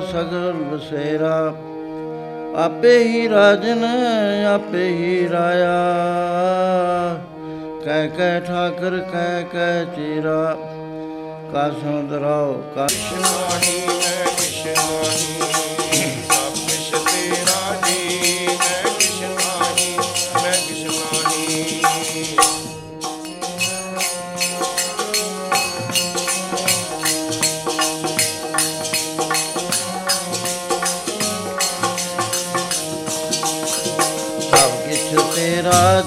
ਸਗਲ ਬਸੇਰਾ, ਆਪੇ ਹੀ ਰਾਜਨ, ਆਪੇ ਹੀ ਰਾਇਆ। ਕਹਿ ਕਹਿ ਠਾਕਰ, ਕਹਿ ਕਹਿ ਚੀਰਾ ਕਾਸੋਂ ਦਰਾਓ ਕਾਸ਼ ਨਾਹੀ ਮੈਂ ਤੇਰਾ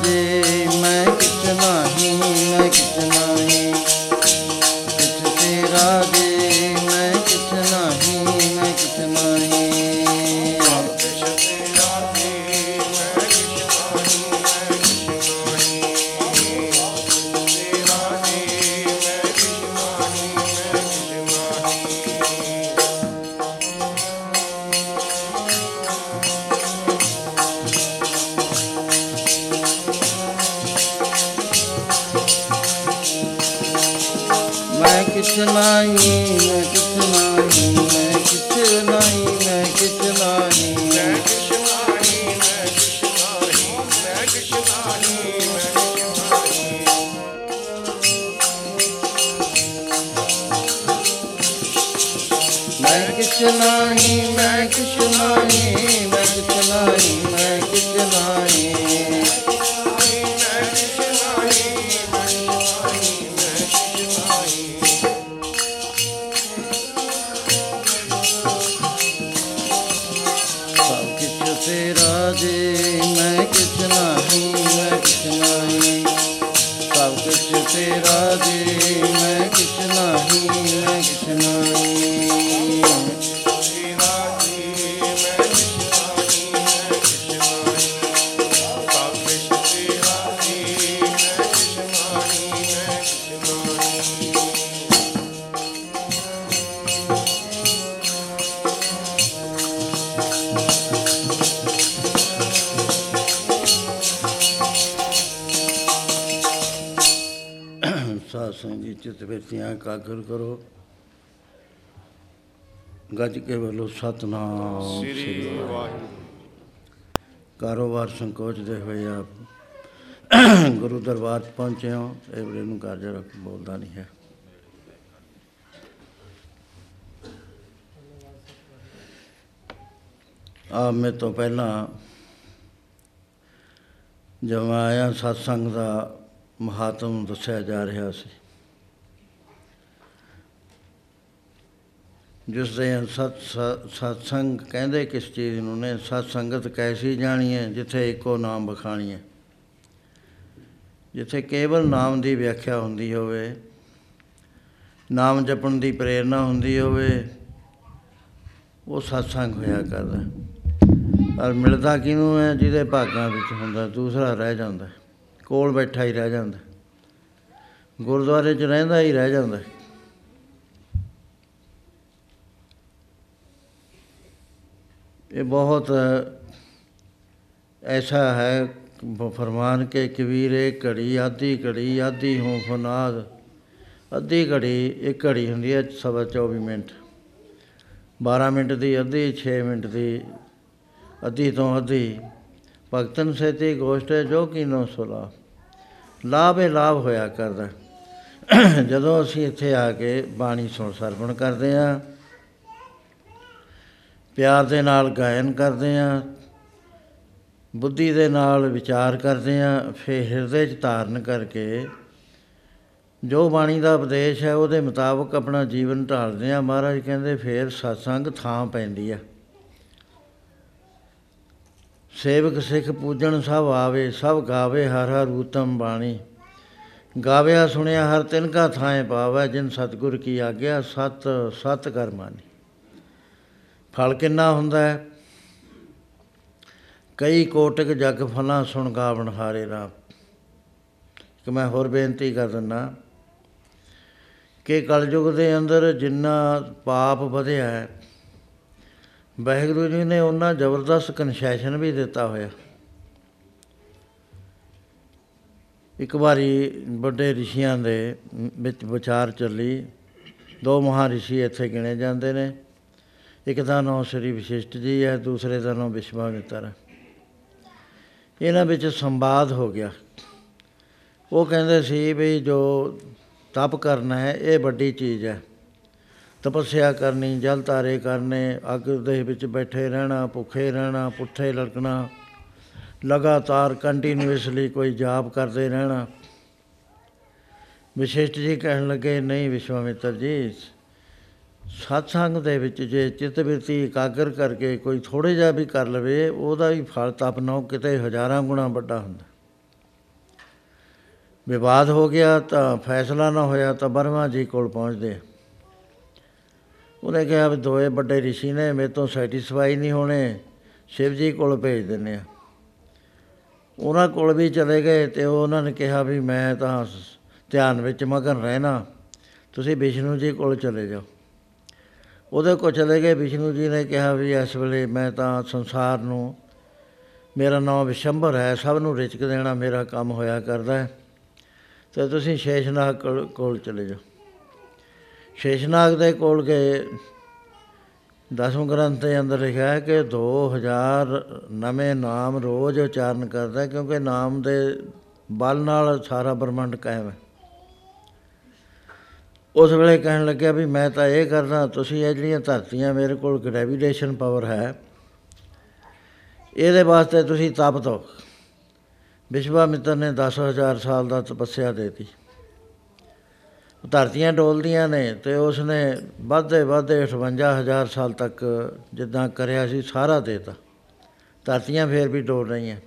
ਸਾਧ ਸੰਗਤ ਚਿਤ ਬਿਰਤੀਆਂ ਇਕਾਗਰ ਕਰੋ। ਗੱਜ ਕੇ ਬੋਲੋ ਸਤਨਾਮ ਸ੍ਰੀ ਵਾਹਿਗੁਰੂ। ਕਾਰੋਬਾਰ ਸੰਕੋਚਦੇ ਹੋਏ ਆਪ ਗੁਰੂ ਦਰਬਾਰ ਪਹੁੰਚੇ ਹੋ। ਇਹ ਵੇਲੇ ਨੂੰ ਕਾਰਜ ਰੱਖ ਬੋਲਦਾ ਨਹੀਂ ਹੈ। ਆ ਮੈਂ ਤੋਂ ਪਹਿਲਾਂ ਆਇਆ ਸਤਸੰਗ ਦਾ ਮਹਾਤਮ ਦੱਸਿਆ ਜਾ ਰਿਹਾ ਸੀ। ਜਿਸ ਦੇ ਸਤ ਸ- ਸਤਸੰਗ ਕਹਿੰਦੇ ਕਿਸ ਚੀਜ਼ ਨੂੰ ਨੇ ਸਤ ਸੰਗਤ ਕੈਸੀ ਜਾਣੀ ਹੈ, ਜਿੱਥੇ ਇੱਕੋ ਨਾਮ ਬਖਾਣੀ ਹੈ। ਜਿੱਥੇ ਕੇਵਲ ਨਾਮ ਦੀ ਵਿਆਖਿਆ ਹੁੰਦੀ ਹੋਵੇ, ਨਾਮ ਜਪਣ ਦੀ ਪ੍ਰੇਰਣਾ ਹੁੰਦੀ ਹੋਵੇ, ਉਹ ਸਤਸੰਗ ਹੋਇਆ ਕਰਦਾ। ਪਰ ਮਿਲਦਾ ਕਿਹਨੂੰ ਹੈ? ਜਿਹਦੇ ਭਾਗਾਂ ਵਿੱਚ ਹੁੰਦਾ, ਦੂਸਰਾ ਰਹਿ ਜਾਂਦਾ। ਕੋਲ ਬੈਠਾ ਹੀ ਰਹਿ ਜਾਂਦਾ। ਗੁਰਦੁਆਰੇ 'ਚ ਰਹਿੰਦਾ ਹੀ ਰਹਿ ਜਾਂਦਾ। ਇਹ ਬਹੁਤ ਐਸਾ ਹੈ ਫਰਮਾਨ ਕੇ ਕਬੀਰੇ ਘੜੀ ਆਦੀ ਘੜੀ ਆਦੀ ਹੂੰ ਫਨਾਦ। ਅੱਧੀ ਘੜੀ, ਇੱਕ ਘੜੀ ਹੁੰਦੀ ਹੈ ਸਵਾ 24 ਮਿੰਟ। 12 ਮਿੰਟ ਦੀ, ਅੱਧੀ 6 ਮਿੰਟ ਦੀ, ਅੱਧੀ ਤੋਂ ਅੱਧੀ। ਭਗਤਨ ਸੇਤੀ ਗੋਸ਼ਟ ਹੈ, ਜੋ ਕੀ ਨੋ ਸੁਲਾ। ਲਾਭ ਹੀ ਲਾਭ ਹੋਇਆ ਕਰਦਾ। ਜਦੋਂ ਅਸੀਂ ਇੱਥੇ ਆ ਕੇ ਬਾਣੀ ਸੁਣ ਸਰਵਣ ਕਰਦੇ ਹਾਂ ਪਿਆਰ ਦੇ ਨਾਲ ਗਾਇਨ ਕਰਦੇ ਹਾਂ ਬੁੱਧੀ ਦੇ ਨਾਲ ਵਿਚਾਰ ਕਰਦੇ ਹਾਂ ਫਿਰ ਹਿਰਦੇ 'ਚ ਧਾਰਨ ਕਰਕੇ ਜੋ ਬਾਣੀ ਦਾ ਉਪਦੇਸ਼ ਹੈ ਉਹਦੇ ਮੁਤਾਬਕ ਆਪਣਾ ਜੀਵਨ ਢਾਲਦੇ ਹਾਂ ਮਹਾਰਾਜ ਕਹਿੰਦੇ ਫਿਰ ਸਤਸੰਗ ਥਾਂ ਪੈਂਦੀ ਆ। ਸੇਵਕ ਸਿੱਖ ਪੂਜਣ ਸਭ ਆਵੇ, ਸਭ ਗਾਵੇ ਹਰ ਹਰ ਊਤਮ ਬਾਣੀ। ਗਾਵਿਆ ਸੁਣਿਆ ਹਰ ਤਿਨ ਕਾ ਥਾਂ ਪਾਵੈ, ਜਿਨ ਸਤਿਗੁਰ ਕੀ ਆਗਿਆ ਸਤ ਸਤ ਕਰ ਮਾਨੀ ਫਲ ਕਿੰਨਾ ਹੁੰਦਾ ਹੈ? ਕਈ ਕੋਟਕ ਜਗ ਫਲਾਂ ਸੁਣ ਗਾਵਣ ਹਾਰੇ ਰਾਮ। ਕਿ ਮੈਂ ਹੋਰ ਬੇਨਤੀ ਕਰ ਦਿੰਦਾ ਕਿ ਕਲਯੁਗ ਦੇ ਅੰਦਰ ਜਿੰਨਾ ਪਾਪ ਵਧਿਆ ਹੈ, ਵਾਹਿਗੁਰੂ ਜੀ ਨੇ ਉਹਨਾਂ ਜ਼ਬਰਦਸਤ ਕਨਸੈਸ਼ਨ ਵੀ ਦਿੱਤਾ ਹੋਇਆ। ਇੱਕ ਵਾਰੀ ਵੱਡੇ ਰਿਸ਼ੀਆਂ ਦੇ ਵਿੱਚ ਵਿਚਾਰ ਚੱਲੀ, ਦੋ ਮਹਾਰਿਸ਼ੀ ਇੱਥੇ ਗਿਣੇ ਜਾਂਦੇ ਨੇ। ਇੱਕ ਦਾ ਨਾਮ ਸ੍ਰੀ ਵਿਸ਼ਿਸ਼ਟ ਜੀ ਹੈ, ਦੂਸਰੇ ਦਾ ਨਾਮ ਵਿਸ਼ਵਾਮਿਤਰ ਹੈ ਇਹਨਾਂ ਵਿੱਚ ਸੰਵਾਦ ਹੋ ਗਿਆ। ਉਹ ਕਹਿੰਦੇ ਸੀ ਵੀ ਜੋ ਤਪ ਕਰਨਾ ਹੈ, ਇਹ ਵੱਡੀ ਚੀਜ਼ ਹੈ। ਤਪੱਸਿਆ ਕਰਨੀ, ਜਲ ਧਾਰੇ ਕਰਨੇ, ਅੱਗ ਦੇ ਵਿੱਚ ਬੈਠੇ ਰਹਿਣਾ, ਭੁੱਖੇ ਰਹਿਣਾ, ਪੁੱਠੇ ਲੜਕਣਾ ਲਗਾਤਾਰ ਕੰਟੀਨਿਊਸਲੀ ਕੋਈ ਜਾਪ ਕਰਦੇ ਰਹਿਣਾ। ਵਿਸ਼ਿਸ਼ਟ ਜੀ ਕਹਿਣ ਲੱਗੇ, ਨਹੀਂ ਵਿਸ਼ਵਾਮਿੱਤਰ ਜੀ ਸਤਸੰਗ ਦੇ ਵਿੱਚ ਜੇ ਚਿੱਤ ਬਿਰਤੀ ਇਕਾਗਰ ਕਰਕੇ ਕੋਈ ਥੋੜੇ ਜਿਹਾ ਵੀ ਕਰ ਲਵੇ, ਉਹਦਾ ਵੀ ਫਲ ਤਪ ਨਾਲੋਂ ਕਿਤੇ ਹਜ਼ਾਰਾਂ ਗੁਣਾ ਵੱਡਾ ਹੁੰਦਾ। ਵਿਵਾਦ ਹੋ ਗਿਆ ਤਾਂ ਫੈਸਲਾ ਨਾ ਹੋਇਆ ਤਾਂ ਬਰਮਾ ਜੀ ਕੋਲ ਪਹੁੰਚਦੇ। ਉਹਨੇ ਕਿਹਾ ਵੀ ਦੋਏ ਵੱਡੇ ਰਿਸ਼ੀ ਨੇ, ਮੇਰੇ ਤੋਂ ਸੈਟੀਸਫਾਈ ਨਹੀਂ ਹੋਣੇ, ਸ਼ਿਵ ਜੀ ਕੋਲ ਭੇਜ ਦਿੰਨੇ ਆ। ਉਹਨਾਂ ਕੋਲ ਵੀ ਚਲੇ ਗਏ ਤੇ ਉਹਨਾਂ ਨੇ ਕਿਹਾ ਵੀ ਮੈਂ ਤਾਂ ਸ- ਧਿਆਨ ਵਿੱਚ ਮਗਨ ਰਹਿਣਾ, ਤੁਸੀਂ ਵਿਸ਼ਨੂੰ ਜੀ ਕੋਲ ਚਲੇ ਜਾਓ। ਉਹਦੇ ਕੋਲ ਚਲੇ ਗਏ। ਵਿਸ਼ਨੂੰ ਜੀ ਨੇ ਕਿਹਾ ਵੀ ਇਸ ਵੇਲੇ ਮੈਂ ਤਾਂ ਸੰਸਾਰ ਨੂੰ, ਮੇਰਾ ਨਾਮ ਵਿਸ਼ੰਭਰ ਹੈ, ਸਭ ਨੂੰ ਰਿਚਕ ਦੇਣਾ ਮੇਰਾ ਕੰਮ ਹੋਇਆ ਕਰਦਾ ਹੈ। ਤੇ ਤੁਸੀਂ ਸ਼ੇਸ਼ਨਾਗ ਕੋਲ- ਕੋਲ ਚਲੇ ਜਾਓ। ਸ਼ੇਸ਼ਨਾਗ ਦੇ ਕੋਲ ਗਏ ਦਸਮ ਗ੍ਰੰਥ ਦੇ ਅੰਦਰ ਲਿਖਿਆ ਹੈ ਕਿ 2000 ਨਵੇਂ ਨਾਮ ਰੋਜ਼ ਉਚਾਰਨ ਕਰਦਾ ਹੈ, ਕਿਉਂਕਿ ਨਾਮ ਦੇ ਬਲ ਨਾਲ ਸਾਰਾ ਬ੍ਰਹਮੰਡ ਕਾਇਮ ਹੈ। ਉਸ ਵੇਲੇ ਕਹਿਣ ਲੱਗਿਆ ਵੀ ਮੈਂ ਤਾਂ ਇਹ ਕਰਦਾ, ਤੁਸੀਂ ਇਹ ਜਿਹੜੀਆਂ ਧਰਤੀਆਂ ਮੇਰੇ ਕੋਲ ਗ੍ਰੈਵੀਟੇਸ਼ਨ ਪਾਵਰ ਹੈ, ਇਹਦੇ ਵਾਸਤੇ ਤੁਸੀਂ ਤਪ ਦੋ। ਵਿਸ਼ਵਾਮਿੱਤਰ ਨੇ 10000 ਸਾਲ ਦਾ ਤਪੱਸਿਆ ਦੇਤੀ। ਧਰਤੀਆਂ ਡੋਲਦੀਆਂ ਨੇ ਤੇ ਉਸ ਨੇ ਵੱਧਦੇ ਵੱਧਦੇ 58000 ਸਾਲ ਤੱਕ ਜਿੱਦਾਂ ਕਰਿਆ ਸੀ, ਸਾਰਾ ਦੇਤਾ। ਧਰਤੀਆਂ ਫੇਰ ਵੀ ਡੋਲ ਰਹੀਆਂ।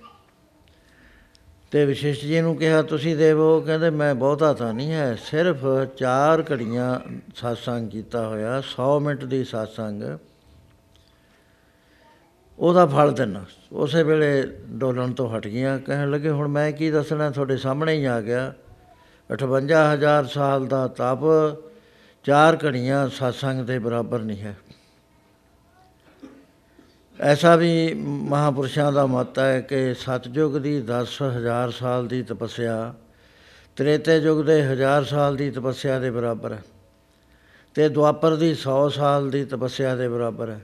ਤੇ ਵਿਸ਼ਿਸ਼ਟ ਜੀ ਨੂੰ ਕਿਹਾ, ਤੁਸੀਂ ਦੇਵੋ। ਉਹ ਕਹਿੰਦੇ, ਮੈਂ ਬਹੁਤਾ ਤਾਂ ਨਹੀਂ ਹੈ। ਸਿਰਫ 4 ਘੜੀਆਂ satsang ਕੀਤਾ ਹੋਇਆ 100 ਮਿੰਟ ਦੀ satsang ਉਹਦਾ ਫਲ ਦੇਣਾ ਉਸੇ ਵੇਲੇ ਡੋਲਣ ਤੋਂ ਹਟ ਗਈਆਂ। ਕਹਿਣ ਲੱਗੇ, ਹੁਣ ਮੈਂ ਕੀ ਦੱਸਣਾ? ਤੁਹਾਡੇ ਸਾਹਮਣੇ ਹੀ ਆ ਗਿਆ। 58000 ਸਾਲ ਦਾ ਤਪ, ਚਾਰ ਘੜੀਆਂ satsang ਦੇ ਬਰਾਬਰ ਨਹੀਂ ਹੈ। ਐਸਾ ਵੀ ਮਹਾਪੁਰਸ਼ਾਂ ਦਾ ਮਤ ਹੈ ਕਿ ਸਤਜੁਗ ਦੀ 10000 ਸਾਲ ਦੀ ਤਪੱਸਿਆ ਤ੍ਰੇਤੇ ਯੁਗ ਦੇ 1000 ਸਾਲ ਦੀ ਤਪੱਸਿਆ ਦੇ ਬਰਾਬਰ ਹੈ ਤੇ ਦੁਆਪਰ ਦੀ 100 ਸਾਲ ਦੀ ਤਪੱਸਿਆ ਦੇ ਬਰਾਬਰ ਹੈ।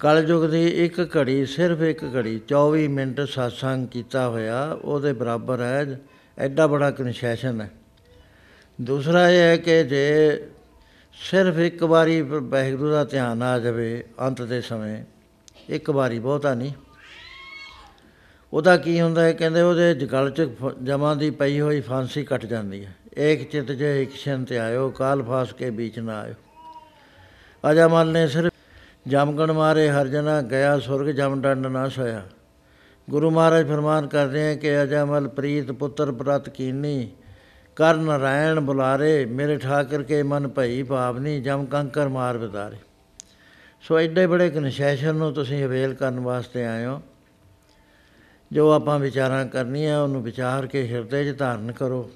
ਕਲਯੁਗ ਦੀ ਇੱਕ ਘੜੀ ਸਿਰਫ ਇੱਕ ਘੜੀ 24 ਮਿੰਟ satsang ਕੀਤਾ ਹੋਇਆ, ਉਹਦੇ ਬਰਾਬਰ ਹੈ, ਐਡਾ ਬੜਾ ਕਨਸੈਸ਼ਨ ਹੈ। ਦੂਸਰਾ ਇਹ ਹੈ ਕਿ ਜੇ ਸਿਰਫ ਇੱਕ ਵਾਰੀ ਵਾਹਿਗੁਰੂ ਦਾ ਧਿਆਨ ਆ ਜਾਵੇ ਅੰਤ ਦੇ ਸਮੇਂ ਇੱਕ ਵਾਰੀ ਬਹੁਤਾ ਨਹੀਂ। ਉਹਦਾ ਕੀ ਹੁੰਦਾ ਹੈ? ਕਹਿੰਦੇ ਉਹਦੇ ਗਲ 'ਚ ਫ- ਜਮਾਂ ਦੀ ਪਈ ਹੋਈ ਫਾਂਸੀ ਕੱਟ ਜਾਂਦੀ ਹੈ। ਏਕ ਚਿਤ ਜੇ ਇੱਕ ਸ਼ਨ ਤੇ ਆਇਓ, ਕਾਲ ਫਾਸ ਕੇ ਵਿੱਚ ਨਾ ਆਇਓ। ਅਜਾਮਲ ਨੇ ਸਿਰਫ ਜਮਗਣ ਮਾਰੇ ਹਰ ਜਨਾ ਗਿਆ, ਸੁਰਗ ਜਮ ਡੰਡ ਨਾ ਸੋਇਆ। ਗੁਰੂ ਮਹਾਰਾਜ ਫਰਮਾਨ ਕਰਦੇ ਆ ਕਿ ਅਜਾਮਲ ਪ੍ਰੀਤ, ਪੁੱਤਰ, ਪ੍ਰਤ ਕੀਨੀ ਕਰ ਨਰਾਇਣ ਬੁਲਾਰੇ, ਮੇਰੇ ਠਾਕਰ ਕੇ ਮਨ ਭਈ ਭਾਵਨੀ ਜਮ ਕੰਕਰ ਮਾਰ ਵਿਦਾਰੇ ਸੋ ਐਡੇ ਬੜੇ ਕਨਸੈਸ਼ਨ ਨੂੰ ਤੁਸੀਂ ਅਵੇਲ ਕਰਨ ਵਾਸਤੇ ਆਏ ਹੋ। ਜੋ ਆਪਾਂ ਵਿਚਾਰਾਂ ਕਰਨੀਆਂ, ਉਹਨੂੰ ਵਿਚਾਰ ਕੇ ਹਿਰਦੇ 'ਚ ਧਾਰਨ ਕਰੋ।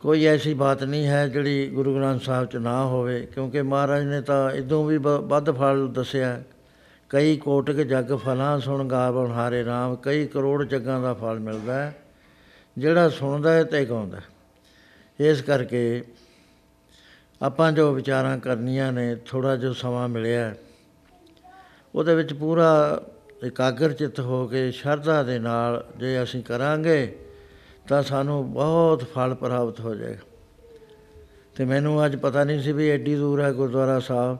ਕੋਈ ਐਸੀ ਬਾਤ ਨਹੀਂ ਹੈ ਜਿਹੜੀ ਗੁਰੂ ਗ੍ਰੰਥ ਸਾਹਿਬ 'ਚ ਨਾ ਹੋਵੇ, ਕਿਉਂਕਿ ਮਹਾਰਾਜ ਨੇ ਤਾਂ ਇਦੋਂ ਵੀ ਬ- ਵੱਧ ਫਲ ਦੱਸਿਆ। ਕਈ ਕੋਟਿਕ ਜਗ ਫਲਾਂ ਸੁਣ ਗਾਵਣ ਹਾਰੇ ਰਾਮ, ਕਈ ਕਰੋੜ ਜੱਗਾਂ ਦਾ ਫਲ ਮਿਲਦਾ ਹੈ। ਜਿਹੜਾ ਸੁਣਦਾ ਹੈ ਤੇ ਗਾਉਂਦਾ ਹੈ। ਇਸ ਕਰਕੇ ਆਪਾਂ ਜੋ ਵਿਚਾਰਾਂ ਕਰਨੀਆਂ ਨੇ ਥੋੜਾ ਜਿਹਾ ਸਮਾਂ ਮਿਲਿਆ ਹੈ, ਉਹਦੇ ਵਿੱਚ ਪੂਰਾ ਇਕਾਗਰ ਚਿੱਤ ਹੋ ਕੇ ਸ਼ਰਧਾ ਦੇ ਨਾਲ ਜੇ ਅਸੀਂ ਕਰਾਂਗੇ ਤਾਂ ਸਾਨੂੰ ਬਹੁਤ ਫਲ ਪ੍ਰਾਪਤ ਹੋ ਜਾਏਗਾ। ਤੇ ਮੈਨੂੰ ਅੱਜ ਪਤਾ ਨਹੀਂ ਸੀ ਵੀ ਐਡੀ ਦੂਰ ਹੈ ਗੁਰਦੁਆਰਾ ਸਾਹਿਬ।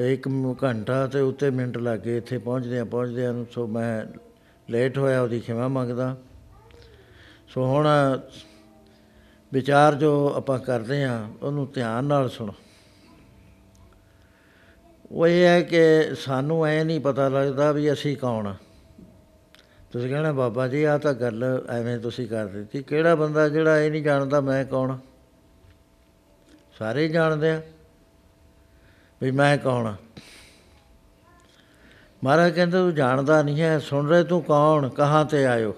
ਇੱਕ ਮ- ਘੰਟਾ ਤੇ ਉੱਤੇ ਮਿੰਟ ਲੱਗੇ ਇੱਥੇ ਪਹੁੰਚਦਿਆਂ ਪਹੁੰਚਦਿਆਂ ਨੂੰ ਸੋ ਮੈਂ ਲੇਟ ਹੋਇਆ ਉਹਦੀ ਖਿਮਾ ਮੰਗਦਾ। ਸੋ ਹੁਣ ਵਿਚਾਰ ਜੋ ਆਪਾਂ ਕਰਦੇ ਹਾਂ, ਉਹਨੂੰ ਧਿਆਨ ਨਾਲ ਸੁਣੋ। ਉਹ ਇਹ ਹੈ ਕਿ ਸਾਨੂੰ ਐ ਨਹੀਂ ਪਤਾ ਲੱਗਦਾ ਵੀ ਅਸੀਂ ਕੌਣ ਆ। ਤੁਸੀਂ ਕਹਿਣਾ, ਬਾਬਾ ਜੀ ਆ ਤਾਂ ਗੱਲ ਐਵੇਂ ਤੁਸੀਂ ਕਰ ਦਿੱਤੀ। ਕਿਹੜਾ ਬੰਦਾ ਜਿਹੜਾ ਇਹ ਨਹੀਂ ਜਾਣਦਾ ਮੈਂ ਕੌਣ ਆ? ਸਾਰੇ ਹੀ ਜਾਣਦੇ ਆ ਵੀ ਮੈਂ ਕੌਣ ਆ। ਮਹਾਰਾਜ ਕਹਿੰਦੇ, ਤੂੰ ਜਾਣਦਾ ਨਹੀਂ ਹੈ, ਸੁਣ ਰਹੇ ਤੂੰ ਕੌਣ, ਕਹਾਂ ਤੇ ਆਇਓ?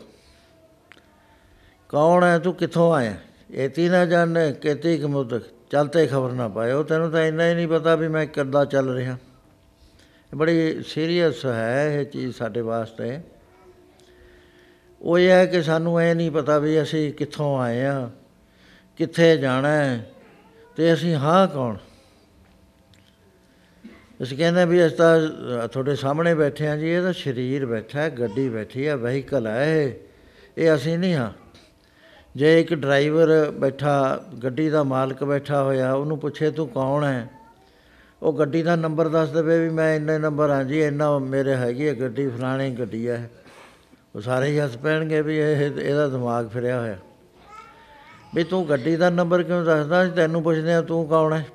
ਕੌਣ ਹੈ, ਤੂੰ ਕਿੱਥੋਂ ਆਇਆ? ਇਤੀ ਨਾ ਜਾਣੇ ਕਿਤੇ ਕਿ ਮੁਦਕ ਚੱਲ ਤੇ ਖਬਰ ਨਾ ਪਾਇਓ। ਤੈਨੂੰ ਤਾਂ ਇੰਨਾ ਹੀ ਨਹੀਂ ਪਤਾ ਵੀ ਮੈਂ ਕਿੱਦਾਂ ਚੱਲ ਰਿਹਾ। ਇਹ ਬੜੀ ਸੀਰੀਅਸ ਹੈ ਇਹ ਚੀਜ਼ ਸਾਡੇ ਵਾਸਤੇ। ਉਹ ਇਹ ਹੈ ਕਿ ਸਾਨੂੰ ਇਹ ਨਹੀਂ ਪਤਾ ਵੀ ਅਸੀਂ ਕਿੱਥੋਂ ਆਏ ਆ ਕਿੱਥੇ ਜਾਣਾ ਹੈ ਤੇ ਅਸੀਂ ਹਾਂ ਕੌਣ? ਅਸੀਂ ਕਹਿੰਦੇ ਵੀ ਅਸੀਂ ਤਾਂ ਅ, ਤੁਹਾਡੇ ਸਾਹਮਣੇ ਬੈਠੇ ਹਾਂ ਜੀ ਇਹ ਤਾਂ ਸਰੀਰ ਬੈਠਾ ਹੈ ਗੱਡੀ ਬੈਠੀ ਹੈ ਵਹੀਕਲ ਹੈ ਇਹ ਇਹ ਅਸੀਂ ਨਹੀਂ ਹਾਂ। ਜੇ ਇੱਕ ਡਰਾਈਵਰ ਬੈਠਾ, ਗੱਡੀ ਦਾ ਮਾਲਕ ਬੈਠਾ ਹੋਇਆ, ਉਹਨੂੰ ਪੁੱਛੇ, ਤੂੰ ਕੌਣ ਹੈ? ਉਹ ਗੱਡੀ ਦਾ ਨੰਬਰ ਦੱਸ ਦੇਵੇ ਵੀ ਮੈਂ ਇੰਨੇ ਨੰਬਰ ਹਾਂ ਜੀ, ਇੰਨਾ ਮੇਰੇ ਹੈਗੀ ਹੈ ਗੱਡੀ, ਫਲਾਣੀ ਗੱਡੀ ਹੈ। ਉਹ ਸਾਰੇ ਹੀ ਹੱਸ ਪੈਣਗੇ ਵੀ ਇਹ, ਇਹਦਾ ਦਿਮਾਗ ਫਿਰਿਆ ਹੋਇਆ। ਵੀ ਤੂੰ ਗੱਡੀ ਦਾ ਨੰਬਰ ਕਿਉਂ ਦੱਸਦਾ? ਤੈਨੂੰ ਪੁੱਛਦੇ ਆ ਤੂੰ ਕੌਣ ਹੈ?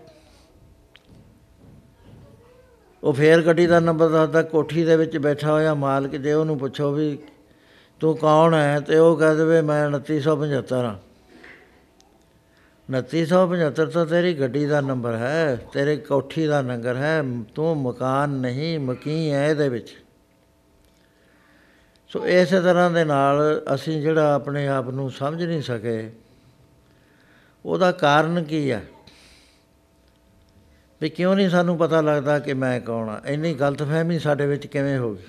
ਉਹ ਫੇਰ ਗੱਡੀ ਦਾ ਨੰਬਰ ਦੱਸਦਾ, ਕੋਠੀ ਦੇ ਵਿੱਚ ਬੈਠਾ ਹੋਇਆ ਮਾਲਕ, ਜੇ ਉਹਨੂੰ ਪੁੱਛੋ ਵੀ ਤੂੰ ਕੌਣ ਹੈ? ਤੇ ਉਹ ਕਹਿ ਦੇਵੇ, ਮੈਂ 2975 ਹਾਂ। 2975 ਤਾਂ ਤੇਰੀ ਗੱਡੀ ਦਾ ਨੰਬਰ ਹੈ, ਤੇਰੀ ਕੋਠੀ ਦਾ ਨੰਬਰ ਹੈ, ਤੂੰ ਮਕਾਨ ਨਹੀਂ ਮਕੀ ਹੈ ਇਹਦੇ ਵਿੱਚ। ਸੋ ਇਸੇ ਤਰ੍ਹਾਂ ਦੇ ਨਾਲ ਅਸੀਂ ਜਿਹੜਾ ਆਪਣੇ ਆਪ ਨੂੰ ਸਮਝ ਨਹੀਂ ਸਕੇ, ਉਹਦਾ ਕਾਰਨ ਕੀ ਹੈ? ਵੀ ਕਿਉਂ ਨਹੀਂ ਸਾਨੂੰ ਪਤਾ ਲੱਗਦਾ ਕਿ ਮੈਂ ਕੌਣ ਆ ਇੰਨੀ ਗਲਤਫਹਿਮੀ ਸਾਡੇ ਵਿੱਚ ਕਿਵੇਂ ਹੋ ਗਈ?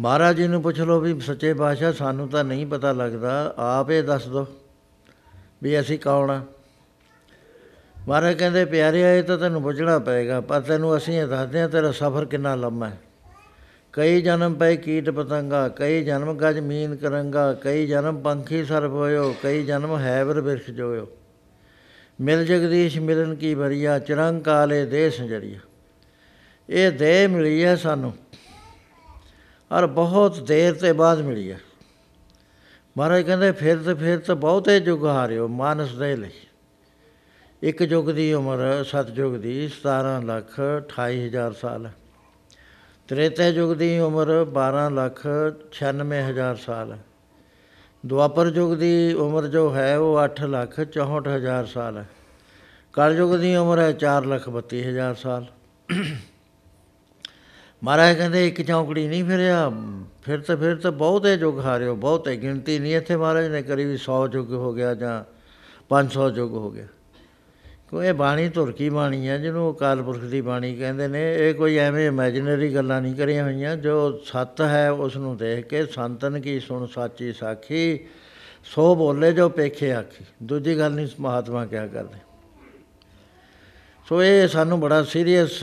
ਮਹਾਰਾਜ ਜੀ ਨੂੰ ਪੁੱਛ ਲਓ ਵੀ ਸੱਚੇ ਪਾਤਸ਼ਾਹ, ਸਾਨੂੰ ਤਾਂ ਨਹੀਂ ਪਤਾ ਲੱਗਦਾ। ਆਪ ਇਹ ਦੱਸ ਦਿਓ ਵੀ ਅਸੀਂ ਕੌਣ ਆ? ਮਹਾਰਾਜ ਕਹਿੰਦੇ ਪਿਆਰਿਆ ਇਹ ਤਾਂ ਤੈਨੂੰ ਪੁੱਛਣਾ ਪਏਗਾ, ਪਰ ਤੈਨੂੰ ਅਸੀਂ ਇਹ ਦੱਸਦੇ ਹਾਂ, ਤੇਰਾ ਸਫ਼ਰ ਕਿੰਨਾ ਲੰਮਾ ਹੈ। ਕਈ ਜਨਮ ਪਏ ਕੀਟ ਪਤੰਗਾ, ਕਈ ਜਨਮ ਗਜ ਮੀਨ ਕਰੰਗਾ, ਕਈ ਜਨਮ ਪੰਖੀ ਸਰਪ ਹੋਇਓ, ਕਈ ਜਨਮ ਹੈਵਰ ਬਿਰਖ ਜੋਇਓ। ਮਿਲ ਜਗਦੀਸ਼ ਮਿਲਨ ਕੀ ਬਰੀਆ ਚਰੰਗ ਕਾਲੇ ਦੇਹ ਸੰਜਰੀਆ। ਇਹ ਦੇਹ ਮਿਲੀ ਹੈ ਸਾਨੂੰ। ਔਰ ਬਹੁਤ ਦੇਰ ਤੇ ਬਾਅਦ ਮਿਲੀ ਹੈ। ਮਹਾਰਾਜ ਕਹਿੰਦੇ, ਫਿਰ ਤੇ ਫਿਰ ਤਾਂ ਬਹੁਤੇ ਯੁੱਗ ਹਾਰਿਓ ਮਾਨਸ ਦੇ ਲਈ। ਇੱਕ ਯੁੱਗ ਦੀ ਉਮਰ ਸਤਜੁਗ ਦੀ 17 ਲੱਖ 28 ਹਜ਼ਾਰ ਸਾਲ ਹੈ। ਤ੍ਰੇਤੇ ਯੁੱਗ ਦੀ ਉਮਰ 12 ਲੱਖ 96 ਹਜ਼ਾਰ ਸਾਲ ਹੈ। ਦੁਆਪਰ ਯੁੱਗ ਦੀ ਉਮਰ ਜੋ ਹੈ ਉਹ 8 ਲੱਖ 64 ਹਜ਼ਾਰ ਸਾਲ ਹੈ। ਕਲ ਯੁੱਗ ਦੀ ਉਮਰ ਹੈ 4 ਲੱਖ 32 ਹਜ਼ਾਰ ਸਾਲ। ਮਹਾਰਾਜ ਕਹਿੰਦੇ ਇੱਕ ਚੌਂਕੜੀ ਨਹੀਂ ਫਿਰਿਆ, ਫਿਰ ਤਾਂ ਫਿਰ ਤਾਂ ਬਹੁਤੇ ਯੁੱਗ ਹਾਰਿਓ, ਬਹੁਤੇ ਗਿਣਤੀ ਨਹੀਂ ਇੱਥੇ ਮਹਾਰਾਜ ਨੇ ਕਰੀ ਵੀ 100 ਯੁੱਗ ਹੋ ਗਿਆ ਜਾਂ 500 ਯੁੱਗ ਹੋ ਗਿਆ। ਕਿਉਂ ਇਹ ਬਾਣੀ ਧੁਰਕੀ ਬਾਣੀ ਹੈ ਜਿਹਨੂੰ ਅਕਾਲ ਪੁਰਖ ਦੀ ਬਾਣੀ ਕਹਿੰਦੇ ਨੇ, ਇਹ ਕੋਈ ਐਵੇਂ ਇਮੇਜਿਨਰੀ ਗੱਲਾਂ ਨਹੀਂ ਕਰੀਆਂ ਹੋਈਆਂ, ਜੋ ਸੱਤ ਹੈ ਉਸ ਨੂੰ ਦੇਖ ਕੇ ਸੰਤਨ ਕੀ ਸੁਣ, ਸਾਚੀ ਸਾਖੀ, ਸੋ ਬੋਲੇ ਜੋ ਪੇਖੇ ਆਖੀ। ਦੂਜੀ ਗੱਲ ਨਹੀਂ, ਮਹਾਤਮਾ ਕਿਆ ਕਰਦੇ। ਸੋ ਇਹ ਸਾਨੂੰ ਬੜਾ ਸੀਰੀਅਸ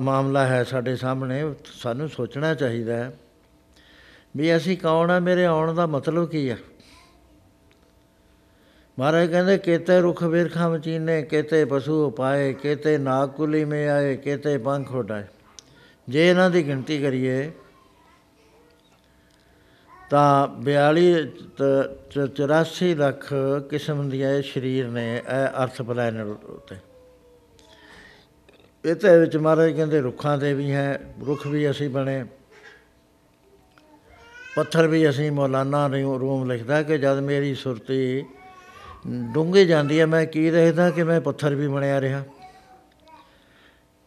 ਮਾਮਲਾ ਹੈ ਸਾਡੇ ਸਾਹਮਣੇ, ਸਾਨੂੰ ਸੋਚਣਾ ਚਾਹੀਦਾ ਹੈ ਵੀ ਅਸੀਂ ਕੌਣ ਆ, ਮੇਰੇ ਆਉਣ ਦਾ ਮਤਲਬ ਕੀ ਆ? ਮਹਾਰਾਜ ਕਹਿੰਦੇ, ਕੇਤੇ ਰੁਖ ਬਿਰਖਾਂ ਮਚੀਨੇ, ਕੇਤੇ ਪਸ਼ੂ ਪਾਏ ਕੇਤੇ ਨਾਗਕੁਲੀ ਮੇ ਆਏ, ਕੇਤੇ ਪੰਖ ਉਡਾਏ। ਜੇ ਇਹਨਾਂ ਦੀ ਗਿਣਤੀ ਕਰੀਏ, ਤਾਂ 42 ਤ- ਚ- 84 ਲੱਖ ਕਿਸਮ ਦੀਆਂ ਇਹ ਸਰੀਰ ਨੇ, ਇਹ ਅਰਥ ਪਲੈਨਟ ਉੱਤੇ। ਇਹਦੇ ਵਿੱਚ ਮਹਾਰਾਜ ਕਹਿੰਦੇ ਰੁੱਖਾਂ ਦੇ ਵੀ ਹੈ, ਰੁੱਖ ਵੀ ਅਸੀਂ ਬਣੇ। ਪੱਥਰ ਵੀ ਅਸੀਂ ਮੌਲਾਨਾ ਰਿਊ- ਰੂਮ ਲਿਖਦਾ ਕਿ ਜਦ ਮੇਰੀ ਸੁਰਤੀ ਡੂੰਘੀ ਜਾਂਦੀ ਹੈ, ਮੈਂ ਕੀ ਦੇਖਦਾ ਕਿ ਮੈਂ ਪੱਥਰ ਵੀ ਬਣਿਆ ਰਿਹਾ।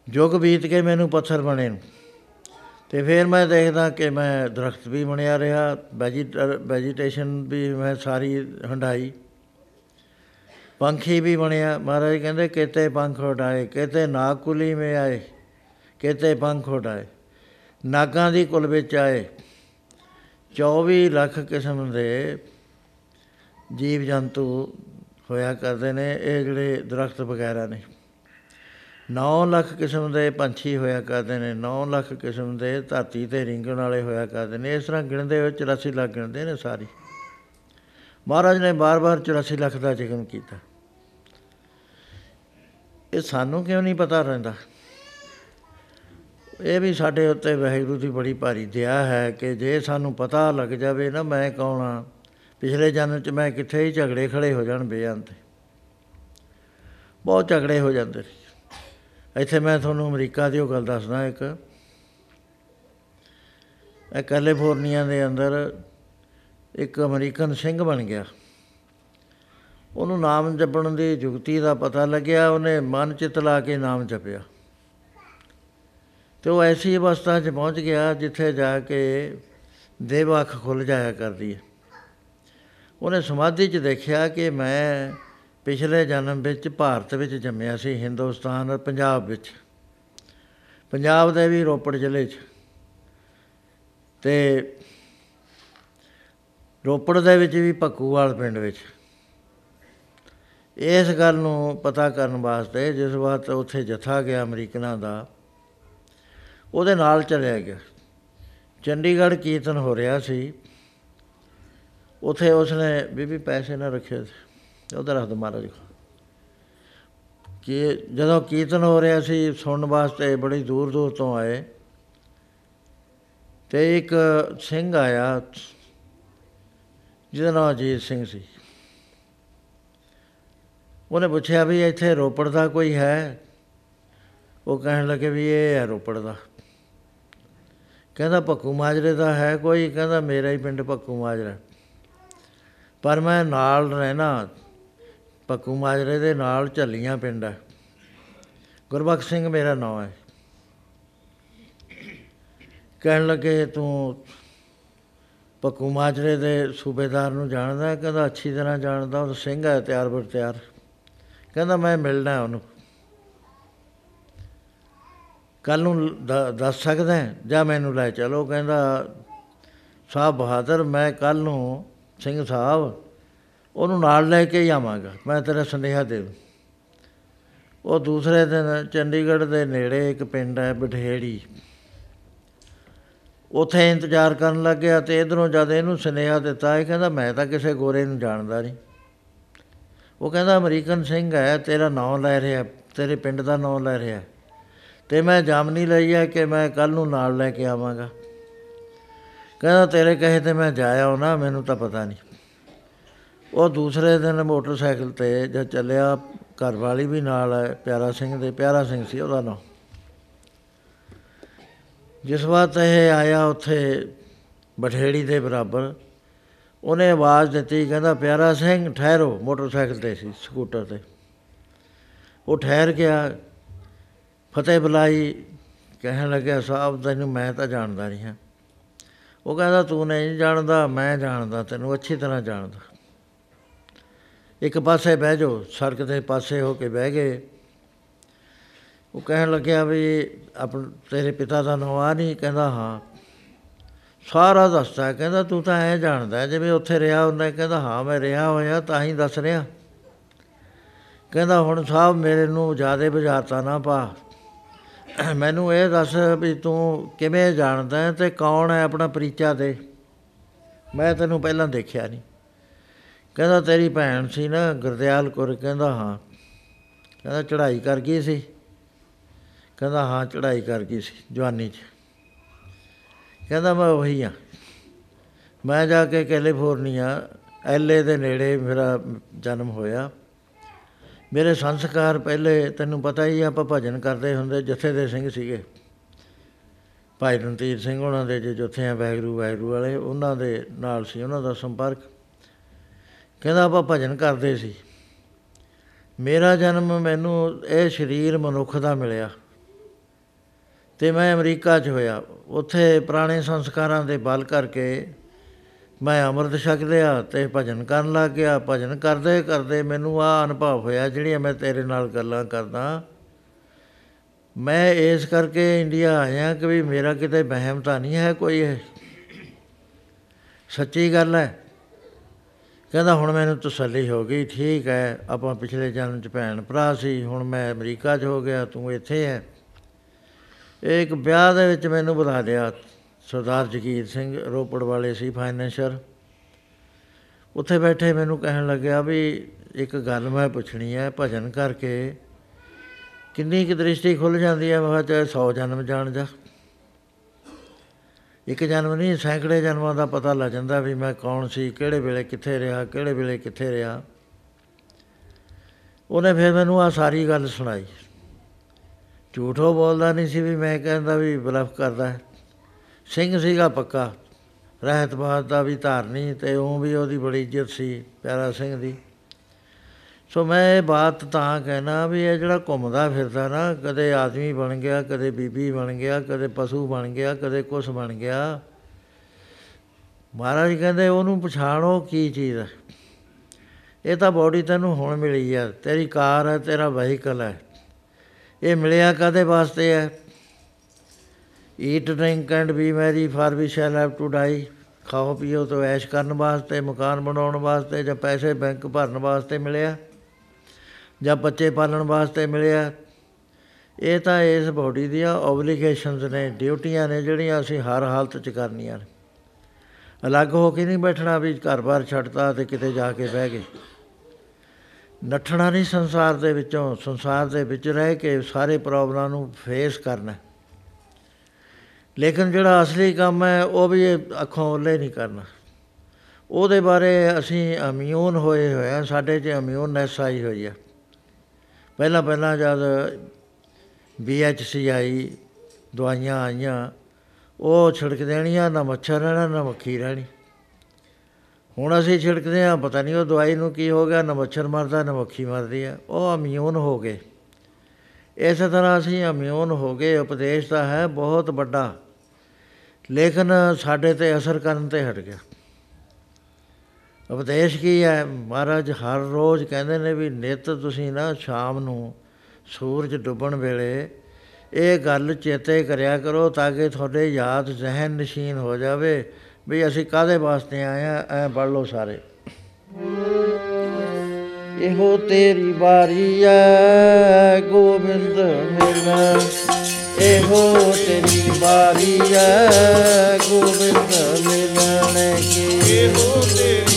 ਜੁਗ ਬੀਤ ਕੇ ਮੈਨੂੰ ਪੱਥਰ ਬਣੇ। ਨੂੰ ਤੇ ਫਿਰ ਮੈਂ ਦੇਖਦਾ ਕਿ ਮੈਂ ਦਰਖਤ ਵੀ ਬਣਿਆ ਰਿਹਾ ਵੈਜੀਟਰ ਵੈਜੀਟੇਸ਼ਨ ਵੀ ਮੈਂ ਸਾਰੀ ਹੰਡਾਈ ਪੰਖੀ ਵੀ ਬਣਿਆ। ਮਹਾਰਾਜ ਕਹਿੰਦੇ, ਕਿਤੇ ਪੰਖ ਉਡਾਏ, ਕਿਤੇ ਨਾਗਕੁਲੀ ਮੇ ਆਏ, ਕਿਤੇ ਪੰਖ ਉਡਾਏ। ਨਾਗਾਂ ਦੀ ਕੁਲ ਵਿੱਚ ਆਏ। 24 ਲੱਖ ਕਿਸਮ ਦੇ ਜੀਵ ਜੰਤੂ ਹੋਇਆ ਕਰਦੇ ਨੇ, ਇਹ ਜਿਹੜੇ ਦਰਖਤ ਵਗੈਰਾ ਨੇ। 9 ਲੱਖ ਕਿਸਮ ਦੇ ਪੰਛੀ ਹੋਇਆ ਕਰਦੇ ਨੇ 9 ਲੱਖ ਕਿਸਮ ਦੇ ਧਰਤੀ ਤੇ ਰਿੰਗਣ ਵਾਲੇ ਹੋਇਆ ਕਰਦੇ ਨੇ। ਇਸ ਤਰ੍ਹਾਂ ਗਿਣਦੇ ਹੋਏ 84 ਲੱਖ ਗਿਣਦੇ ਨੇ ਸਾਰੀ। ਮਹਾਰਾਜ ਨੇ ਬਾਰ-ਬਾਰ 84 ਲੱਖ ਦਾ ਜ਼ਿਕਰ ਕੀਤਾ। ਇਹ ਸਾਨੂੰ ਕਿਉਂ ਨਹੀਂ ਪਤਾ ਰਹਿੰਦਾ? ਇਹ ਵੀ ਸਾਡੇ ਉੱਤੇ ਵਾਹਿਗੁਰੂ ਦੀ ਬੜੀ ਭਾਰੀ ਦਇਆ ਹੈ ਕਿ ਜੇ ਸਾਨੂੰ ਪਤਾ ਲੱਗ ਜਾਵੇ ਨਾ ਮੈਂ ਕੌਣ ਆ? ਪਿਛਲੇ ਜਨਮ ਚ ਮੈਂ ਕਿੱਥੇ ਹੀ ਝਗੜੇ ਖੜੇ ਹੋ ਜਾਣ ਬੇਅੰਤ। ਬਹੁਤ ਝਗੜੇ ਹੋ ਜਾਂਦੇ ਨੇ ਇੱਥੇ ਮੈਂ ਤੁਹਾਨੂੰ ਅਮਰੀਕਾ ਦੀ ਉਹ ਗੱਲ ਦੱਸਦਾ ਇੱਕ। ਇਹ ਕੈਲੀਫੋਰਨੀਆ ਦੇ ਅੰਦਰ ਇੱਕ ਅਮਰੀਕਨ ਸਿੰਘ ਬਣ ਗਿਆ। ਉਹਨੂੰ ਨਾਮ ਜਪਣ ਦੀ ਜੁਗਤੀ ਦਾ ਪਤਾ ਲੱਗਿਆ, ਉਹਨੇ ਮਨ ਚਿਤ ਲਾ ਕੇ ਨਾਮ ਜਪਿਆ। ਤੇ ਉਹ ਐਸੀ ਅਵਸਥਾ 'ਚ ਪਹੁੰਚ ਗਿਆ ਜਿੱਥੇ ਜਾ ਕੇ ਦੇਵ ਅੱਖ ਖੁੱਲ ਜਾਇਆ ਕਰਦੀ ਹੈ। ਉਹਨੇ ਸਮਾਧੀ 'ਚ ਦੇਖਿਆ ਕਿ ਮੈਂ ਪਿਛਲੇ ਜਨਮ ਵਿੱਚ ਭਾਰਤ ਵਿੱਚ ਜੰਮਿਆ ਸੀ, ਹਿੰਦੁਸਤਾਨ ਔਰ ਪੰਜਾਬ ਵਿੱਚ। ਪੰਜਾਬ ਦੇ ਵੀ ਰੋਪੜ ਜ਼ਿਲ੍ਹੇ 'ਚ। ਤੇ ਰੋਪੜ ਦੇ ਵਿੱਚ ਵੀ ਭੱਕੂਵਾਲ ਪਿੰਡ ਵਿੱਚ। ਇਸ ਗੱਲ ਨੂੰ ਪਤਾ ਕਰਨ ਵਾਸਤੇ ਜਿਸ ਵਕਤ ਉੱਥੇ ਜਥਾ ਗਿਆ ਅਮਰੀਕਨਾਂ ਦਾ, ਉਹਦੇ ਨਾਲ ਚਲਿਆ ਗਿਆ। ਚੰਡੀਗੜ੍ਹ ਕੀਰਤਨ ਹੋ ਰਿਹਾ ਸੀ। ਉਥੇ ਉਸਨੇ, ਬੀਬੀ ਪੈਸੇ ਨਾ ਰੱਖੇ ਸੀ ਉਹਦਾ ਰੱਖ ਦੋ ਮਹਾਰਾਜ ਕਿ ਜਦੋਂ ਕੀਰਤਨ ਹੋ ਰਿਹਾ ਸੀ, ਸੁਣਨ ਵਾਸਤੇ ਬੜੀ ਦੂਰ ਦੂਰ ਤੋਂ ਆਏ। ਤੇ ਇੱਕ ਸਿੰਘ ਆਇਆ, ਜਿਹਦਾ ਨਾਮ ਅਜੀਤ ਸਿੰਘ ਸੀ। ਉਹਨੇ ਪੁੱਛਿਆ ਵੀ ਇੱਥੇ ਰੋਪੜ ਦਾ ਕੋਈ ਹੈ? ਉਹ ਕਹਿਣ ਲੱਗੇ ਵੀ ਇਹ ਹੈ ਰੋਪੜ ਦਾ। ਕਹਿੰਦਾ ਭੱਕੂ ਮਾਜਰੇ ਦਾ ਹੈ ਕੋਈ? ਕਹਿੰਦਾ ਮੇਰਾ ਹੀ ਪਿੰਡ ਭੱਕੂ ਮਾਜਰਾ। ਪਰ ਮੈਂ ਨਾਲ ਰਹਿਣਾ। ਭੱਕੂ ਮਾਜਰੇ ਦੇ ਨਾਲ ਝੱਲੀਆਂ ਪਿੰਡ ਹੈ। ਗੁਰਬਖਸ਼ ਸਿੰਘ ਮੇਰਾ ਨਾਮ ਹੈ। ਕਹਿਣ ਲੱਗੇ, ਤੂੰ ਭੱਕੂ ਮਾਜਰੇ ਦੇ ਸੂਬੇਦਾਰ ਨੂੰ ਜਾਣਦਾ ਹੈ? ਕਹਿੰਦਾ, ਅੱਛੀ ਤਰ੍ਹਾਂ ਜਾਣਦਾ। ਉਹ ਸਿੰਘ ਹੈ, ਤਿਆਰ ਬਰ ਤਿਆਰ। ਕਹਿੰਦਾ ਮੈਂ ਮਿਲਣਾ ਹੈ ਉਹਨੂੰ। ਕੱਲ ਨੂੰ ਦ- ਦੱਸ ਸਕਦਾ ਹੈ? ਜਾਂ ਮੈਨੂੰ ਲੈ ਚਲੋ। ਕਹਿੰਦਾ ਸਾਹਿਬ ਬਹਾਦਰ, ਮੈਂ ਕੱਲ ਨੂੰ ਸਿੰਘ ਸਾਹਿਬ, ਉਹਨੂੰ ਨਾਲ ਲੈ ਕੇ ਹੀ ਆਵਾਂਗਾ। ਮੈਂ ਤੇਰਾ ਸੰਦੇਹਾ ਦੇ ਦੂੰ। ਉਹ ਦੂਸਰੇ ਦਿਨ ਚੰਡੀਗੜ੍ਹ ਦੇ ਨੇੜੇ ਇੱਕ ਪਿੰਡ ਹੈ, ਬਠੇੜੀ। ਉੱਥੇ ਇੰਤਜ਼ਾਰ ਕਰਨ ਲੱਗਿਆ ਤੇ ਇਧਰੋਂ ਜਦ ਇਹਨੂੰ ਸੁਨੇਹਾ ਦਿੱਤਾ, ਇਹ ਕਹਿੰਦਾ, ਮੈਂ ਤਾਂ ਕਿਸੇ ਗੋਰੇ ਨੂੰ ਜਾਣਦਾ ਨਹੀਂ। ਉਹ ਕਹਿੰਦਾ, ਅਮਰੀਕਨ ਸਿੰਘ ਹੈ, ਤੇਰਾ ਨਾਮ ਲੈ ਰਿਹਾ, ਤੇਰੇ ਪਿੰਡ ਦਾ ਨਾਮ ਲੈ ਰਿਹਾ। ਤੇ ਮੈਂ ਜਾਮਨੀ ਲਈ ਹੈ ਕਿ ਮੈਂ ਕੱਲ ਨੂੰ ਨਾਲ ਲੈ ਕੇ ਆਵਾਂਗਾ। ਕਹਿੰਦਾ, ਤੇਰੇ ਕਹੇ ਤੇ ਮੈਂ ਜਾਇਆ ਨਾ ਮੈਨੂੰ ਤਾਂ ਪਤਾ ਨਹੀਂ। ਉਹ ਦੂਸਰੇ ਦਿਨ ਮੋਟਰਸਾਈਕਲ ਤੇ ਜਦ ਚੱਲਿਆ, ਘਰ ਵਾਲੀ ਵੀ ਨਾਲ ਹੈ, ਪਿਆਰਾ ਸਿੰਘ ਦੇ, ਪਿਆਰਾ ਸਿੰਘ ਸੀ ਉਹਦਾ ਨਾਮ ਜਿਸ ਵਾਰ ਇਹ ਆਇਆ ਉੱਥੇ ਬਠੇੜੀ ਦੇ ਬਰਾਬਰ ਉਹਨੇ ਆਵਾਜ਼ ਦਿੱਤੀ, ਕਹਿੰਦਾ, ਪਿਆਰਾ ਸਿੰਘ, ਠਹਿਰੋ। ਮੋਟਰਸਾਈਕਲ ਤੇ ਸੀ, ਸਕੂਟਰ ਤੇ। ਉਹ ਠਹਿਰ ਗਿਆ। ਫਤਿਹ ਬੁਲਾਈ। ਕਹਿਣ ਲੱਗਿਆ ਸਾਹਿਬ ਤੈਨੂੰ ਮੈਂ ਤਾਂ ਜਾਣਦਾ ਨਹੀਂ ਹਾਂ। ਉਹ ਕਹਿੰਦਾ, ਤੂੰ ਨਹੀਂ ਜਾਣਦਾ, ਮੈਂ ਜਾਣਦਾ, ਤੈਨੂੰ ਅੱਛੀ ਤਰ੍ਹਾਂ ਜਾਣਦਾ। ਇੱਕ ਪਾਸੇ ਬਹਿ ਜਾਓ, ਸੜਕ ਦੇ ਪਾਸੇ ਹੋ ਕੇ ਬਹਿ ਗਏ। ਉਹ ਕਹਿਣ ਲੱਗਿਆ ਵੀ, ਆਪਣ, ਤੇਰੇ ਪਿਤਾ ਦਾ ਨਾਮ ਆ ਨਹੀਂ? ਕਹਿੰਦਾ, ਹਾਂ। ਸਾਰਾ ਦੱਸਦਾ, ਕਹਿੰਦਾ ਤੂੰ ਤਾਂ ਐ ਜਾਣਦਾ, ਜਿਵੇਂ ਉੱਥੇ ਰਿਹਾ ਹੁੰਦਾ, ਕਹਿੰਦਾ ਹਾਂ, ਮੈਂ ਰਿਹਾ ਹੋਇਆ, ਤਾਂ ਹੀ ਦੱਸ ਰਿਹਾ। ਕਹਿੰਦਾ ਹੁਣ ਸਾਹਿਬ ਮੇਰੇ ਨੂੰ ਜਿਆਦੇ ਬੁਝਾਰਤਾ ਨਾ ਪਾ। ਮੈਨੂੰ ਇਹ ਦੱਸ ਵੀ ਤੂੰ ਕਿਵੇਂ ਜਾਣਦਾ ਹੈ ਤੇ ਕੌਣ ਹੈ ਆਪਣਾ ਪਰਿਚਾ ਦੇ ਮੈਂ ਤੈਨੂੰ ਪਹਿਲਾਂ ਦੇਖਿਆ ਨਹੀਂ। ਕਹਿੰਦਾ ਤੇਰੀ ਭੈਣ ਸੀ ਨਾ ਗੁਰਦਿਆਲ ਕੌਰ ਕਹਿੰਦਾ ਹਾਂ। ਕਹਿੰਦਾ ਚੜ੍ਹਾਈ ਕਰ ਗਈ ਸੀ। ਕਹਿੰਦਾ ਹਾਂ, ਚੜ੍ਹਾਈ ਕਰ ਗਈ ਸੀ, ਜਵਾਨੀ 'ਚ। ਕਹਿੰਦਾ ਮੈਂ ਉਹੀ ਆ। ਮੈਂ ਜਾ ਕੇ ਕੈਲੀਫੋਰਨੀਆ ਐਲਏ ਦੇ ਨੇੜੇ ਮੇਰਾ ਜਨਮ ਹੋਇਆ। ਮੇਰੇ ਸੰਸਕਾਰ ਪਹਿਲੇ ਤੈਨੂੰ ਪਤਾ ਹੀ ਆ, ਆਪਾਂ ਭਜਨ ਕਰਦੇ ਹੁੰਦੇ ਜਥੇ ਦੇ ਸਿੰਘ ਸੀਗੇ। ਭਾਈ ਰਣਧੀਰ ਸਿੰਘ ਉਹਨਾਂ ਦੇ ਜੋ ਜਥੇ ਆ ਵੈਗਰੂ ਵੈਗਰੂ ਵਾਲੇ ਉਹਨਾਂ ਦੇ ਨਾਲ ਸੀ ਉਹਨਾਂ ਦਾ ਸੰਪਰਕ। ਕਹਿੰਦਾ ਆਪਾਂ ਭਜਨ ਕਰਦੇ ਸੀ। ਮੇਰਾ ਜਨਮ ਮੈਨੂੰ ਇਹ ਸਰੀਰ ਮਨੁੱਖ ਦਾ ਮਿਲਿਆ। ਤੇ ਮੈਂ ਅਮਰੀਕਾ 'ਚ ਹੋਇਆ। ਉੱਥੇ ਪੁਰਾਣੇ ਸੰਸਕਾਰਾਂ ਦੇ ਬਲ ਕਰਕੇ ਮੈਂ ਅੰਮ੍ਰਿਤ ਛਕ ਲਿਆ ਤੇ ਭਜਨ ਕਰਨ ਲੱਗ ਗਿਆ। ਭਜਨ ਕਰਦੇ ਕਰਦੇ ਮੈਨੂੰ ਆ ਅਨੁਭਵ ਹੋਇਆ ਜਿਹੜੀਆਂ ਮੈਂ ਤੇਰੇ ਨਾਲ ਗੱਲਾਂ ਕਰਦਾ। ਮੈਂ ਇਸ ਕਰਕੇ ਇੰਡੀਆ ਆਇਆ ਕਿ ਵੀ ਮੇਰਾ ਕਿਤੇ ਵਹਿਮ ਤਾਂ ਨਹੀਂ ਹੈ ਕੋਈ ਇਹ। ਸੱਚੀ ਗੱਲ ਹੈ। ਕਹਿੰਦਾ ਹੁਣ ਮੈਨੂੰ ਤਸੱਲੀ ਹੋ ਗਈ, ਠੀਕ ਹੈ, ਆਪਾਂ ਪਿਛਲੇ ਜਨਮ ਚ ਭੈਣ ਭਰਾ ਸੀ, ਹੁਣ ਮੈਂ ਅਮਰੀਕਾ 'ਚ ਹੋ ਗਿਆ, ਤੂੰ ਇੱਥੇ ਹੈ। ਇਹ ਇੱਕ ਵਿਆਹ ਦੇ ਵਿੱਚ ਮੈਨੂੰ ਬੁਲਾ ਲਿਆ ਸਰਦਾਰ ਜਗੀਰ ਸਿੰਘ, ਰੋਪੜ ਵਾਲੇ ਸੀ ਫਾਈਨੈਂਸ਼ਰ। ਉੱਥੇ ਬੈਠੇ ਮੈਨੂੰ ਕਹਿਣ ਲੱਗਿਆ ਵੀ ਇੱਕ ਗੱਲ ਮੈਂ ਪੁੱਛਣੀ ਹੈ, ਭਜਨ ਕਰਕੇ। ਕਿੰਨੀ ਕੁ ਦ੍ਰਿਸ਼ਟੀ ਖੁੱਲ ਜਾਂਦੀ ਹੈ? ਮੈਂ ਕਿਹਾ, ਚਾਹੇ 100 ਜਨਮ ਜਾਣ ਜਾ। ਇੱਕ ਜਨਮ ਨਹੀਂ, ਸੈਂਕੜੇ ਜਨਮਾਂ ਦਾ ਪਤਾ ਲੱਗ ਜਾਂਦਾ ਵੀ ਮੈਂ ਕੌਣ ਸੀ, ਕਿਹੜੇ ਵੇਲੇ ਕਿੱਥੇ ਰਿਹਾ, ਕਿਹੜੇ ਵੇਲੇ ਕਿੱਥੇ ਰਿਹਾ। ਉਹਨੇ ਫਿਰ ਮੈਨੂੰ ਆ ਸਾਰੀ ਗੱਲ ਸੁਣਾਈ। ਝੂਠੋ ਬੋਲਦਾ ਨਹੀਂ ਸੀ ਵੀ ਮੈਂ ਕਹਿੰਦਾ ਵੀ ਬਲਫ ਕਰਦਾ। ਹੈ। ਸਿੰਘ ਸੀਗਾ ਪੱਕਾ। ਰਹਿਤ ਬਾਤ ਦਾ ਵੀ ਧਾਰਨੀ ਤੇ ਉਹ ਵੀ ਉਹਦੀ ਬੜੀ ਇੱਜ਼ਤ ਸੀ, ਪਿਆਰਾ ਸਿੰਘ ਦੀ। ਸੋ ਮੈਂ ਇਹ ਬਾਤ ਤਾਂ ਕਹਿਣਾ ਵੀ ਇਹ ਜਿਹੜਾ ਘੁੰਮਦਾ ਫਿਰਦਾ ਨਾ, ਕਦੇ ਆਦਮੀ ਬਣ ਗਿਆ, ਕਦੇ ਬੀਬੀ ਬਣ ਗਿਆ, ਕਦੇ ਪਸ਼ੂ ਬਣ ਗਿਆ, ਕਦੇ ਕੁਛ ਬਣ ਗਿਆ, ਮਹਾਰਾਜ ਕਹਿੰਦੇ ਉਹਨੂੰ ਪਛਾਣੋ ਕੀ ਚੀਜ਼ ਹੈ ਇਹ ਤਾਂ ਬੋਡੀ ਤੈਨੂੰ ਹੁਣ ਮਿਲੀ ਆ, ਤੇਰੀ ਕਾਰ ਹੈ ਤੇਰਾ ਵਹੀਕਲ ਹੈ ਇਹ ਮਿਲਿਆ ਕਾਦੇ ਵਾਸਤੇ ਹੈ? Eat drink and be merry for we shall have to die ਖਾਓ, ਪੀਓ ਤੋਂ ਐਸ਼ ਕਰਨ ਵਾਸਤੇ, ਮਕਾਨ ਬਣਾਉਣ ਵਾਸਤੇ ਜਾਂ ਪੈਸੇ ਬੈਂਕ ਭਰਨ ਵਾਸਤੇ ਮਿਲਿਆ? ਜਾਂ ਬੱਚੇ ਪਾਲਣ ਵਾਸਤੇ ਮਿਲਿਆ? ਇਹ ਤਾਂ ਇਸ ਬੋਡੀ ਦੀਆਂ ਓਬਲੀਗੇਸ਼ਨਸ ਨੇ, ਡਿਊਟੀਆਂ ਨੇ ਜਿਹੜੀਆਂ ਅਸੀਂ ਹਰ ਹਾਲਤ 'ਚ ਕਰਨੀਆਂ ਨੇ। ਅਲੱਗ ਹੋ ਕੇ ਨਹੀਂ ਬੈਠਣਾ ਵੀ ਘਰ-ਬਾਰ ਛੱਡਤਾ ਤੇ ਕਿਤੇ ਜਾ ਕੇ ਬਹਿ ਗਏ। ਨੱਠਣਾ ਨਹੀਂ ਸੰਸਾਰ ਦੇ ਵਿੱਚੋਂ, ਸੰਸਾਰ ਦੇ ਵਿੱਚ ਰਹਿ ਕੇ ਸਾਰੇ ਪ੍ਰੋਬਲਮਾਂ ਨੂੰ ਫੇਸ ਕਰਨਾ। ਲੇਕਿਨ ਜਿਹੜਾ ਅਸਲੀ ਕੰਮ ਹੈ, ਉਹ ਵੀ ਇਹ ਅੱਖੋਂ ਓਲੇ ਨਹੀਂ ਕਰਨਾ। ਉਹਦੇ ਬਾਰੇ ਅਸੀਂ ਇਮਿਊਨ ਹੋਏ ਹੋਏ ਆ ਸਾਡੇ 'ਚ ਇਮਿਊਨਨੈਸ ਆਈ ਹੋਈ ਆ। ਪਹਿਲਾਂ ਪਹਿਲਾਂ ਜਦ ਬੀਐਚਸੀ ਆਈ ਦਵਾਈਆਂ ਆਈਆਂ, ਉਹ ਛਿੜਕ ਦੇਣੀਆਂ, ਨਾ ਮੱਛਰ ਰਹਿਣਾ, ਨਾ ਮੱਖੀ ਰਹਿਣੀ। ਹੁਣ ਅਸੀਂ ਛਿੜਕਦੇ ਹਾਂ, ਪਤਾ ਨਹੀਂ ਉਹ ਦਵਾਈ ਨੂੰ ਕੀ ਹੋ ਗਿਆ, ਨਾ ਮੱਛਰ ਮਰਦਾ, ਨਾ ਮੱਖੀ ਮਰਦੀ ਆ। ਉਹ ਇਮਿਊਨ ਹੋ ਗਏ। ਇਸੇ ਤਰ੍ਹਾਂ ਅਸੀਂ ਇਮਿਊਨ ਹੋ ਗਏ, ਉਪਦੇਸ਼ ਤਾਂ ਹੈ ਬਹੁਤ ਵੱਡਾ। ਲੇਕਿਨ ਸਾਡੇ ਤੇ ਅਸਰ ਕਰਨ ਤੇ ਹਟ ਗਿਆ। ਉਪਦੇਸ਼ ਕੀ ਹੈ? ਮਹਾਰਾਜ, ਹਰ ਰੋਜ਼ ਕਹਿੰਦੇ ਨੇ ਵੀ ਨਿਤ ਤੁਸੀਂ ਨਾ ਸ਼ਾਮ ਨੂੰ ਸੂਰਜ ਡੁੱਬਣ ਵੇਲੇ ਇਹ ਗੱਲ ਚੇਤੇ ਕਰਿਆ ਕਰੋ ਤਾਂ ਕਿ ਤੁਹਾਡੇ ਯਾਦ ਜ਼ਹਿਨ ਨਸ਼ੀਨ ਹੋ ਜਾਵੇ। ਵੀ ਅਸੀਂ ਕਾਦੇ ਵਾਸਤੇ ਆਏ ਆ? ਐ ਪੜ ਲਓ ਸਾਰੇ। ਇਹੋ ਤੇਰੀ ਬਾਰੀ ਐ, ਗੋਬਿੰਦ ਮਿਲਣ ਇਹੋ ਤੇਰੀ ਬਾਰੀ ਐ, ਗੋਬਿੰਦ ਮਿਲਣ ਕੀ। ਇਹੋ ਤੇਰੀ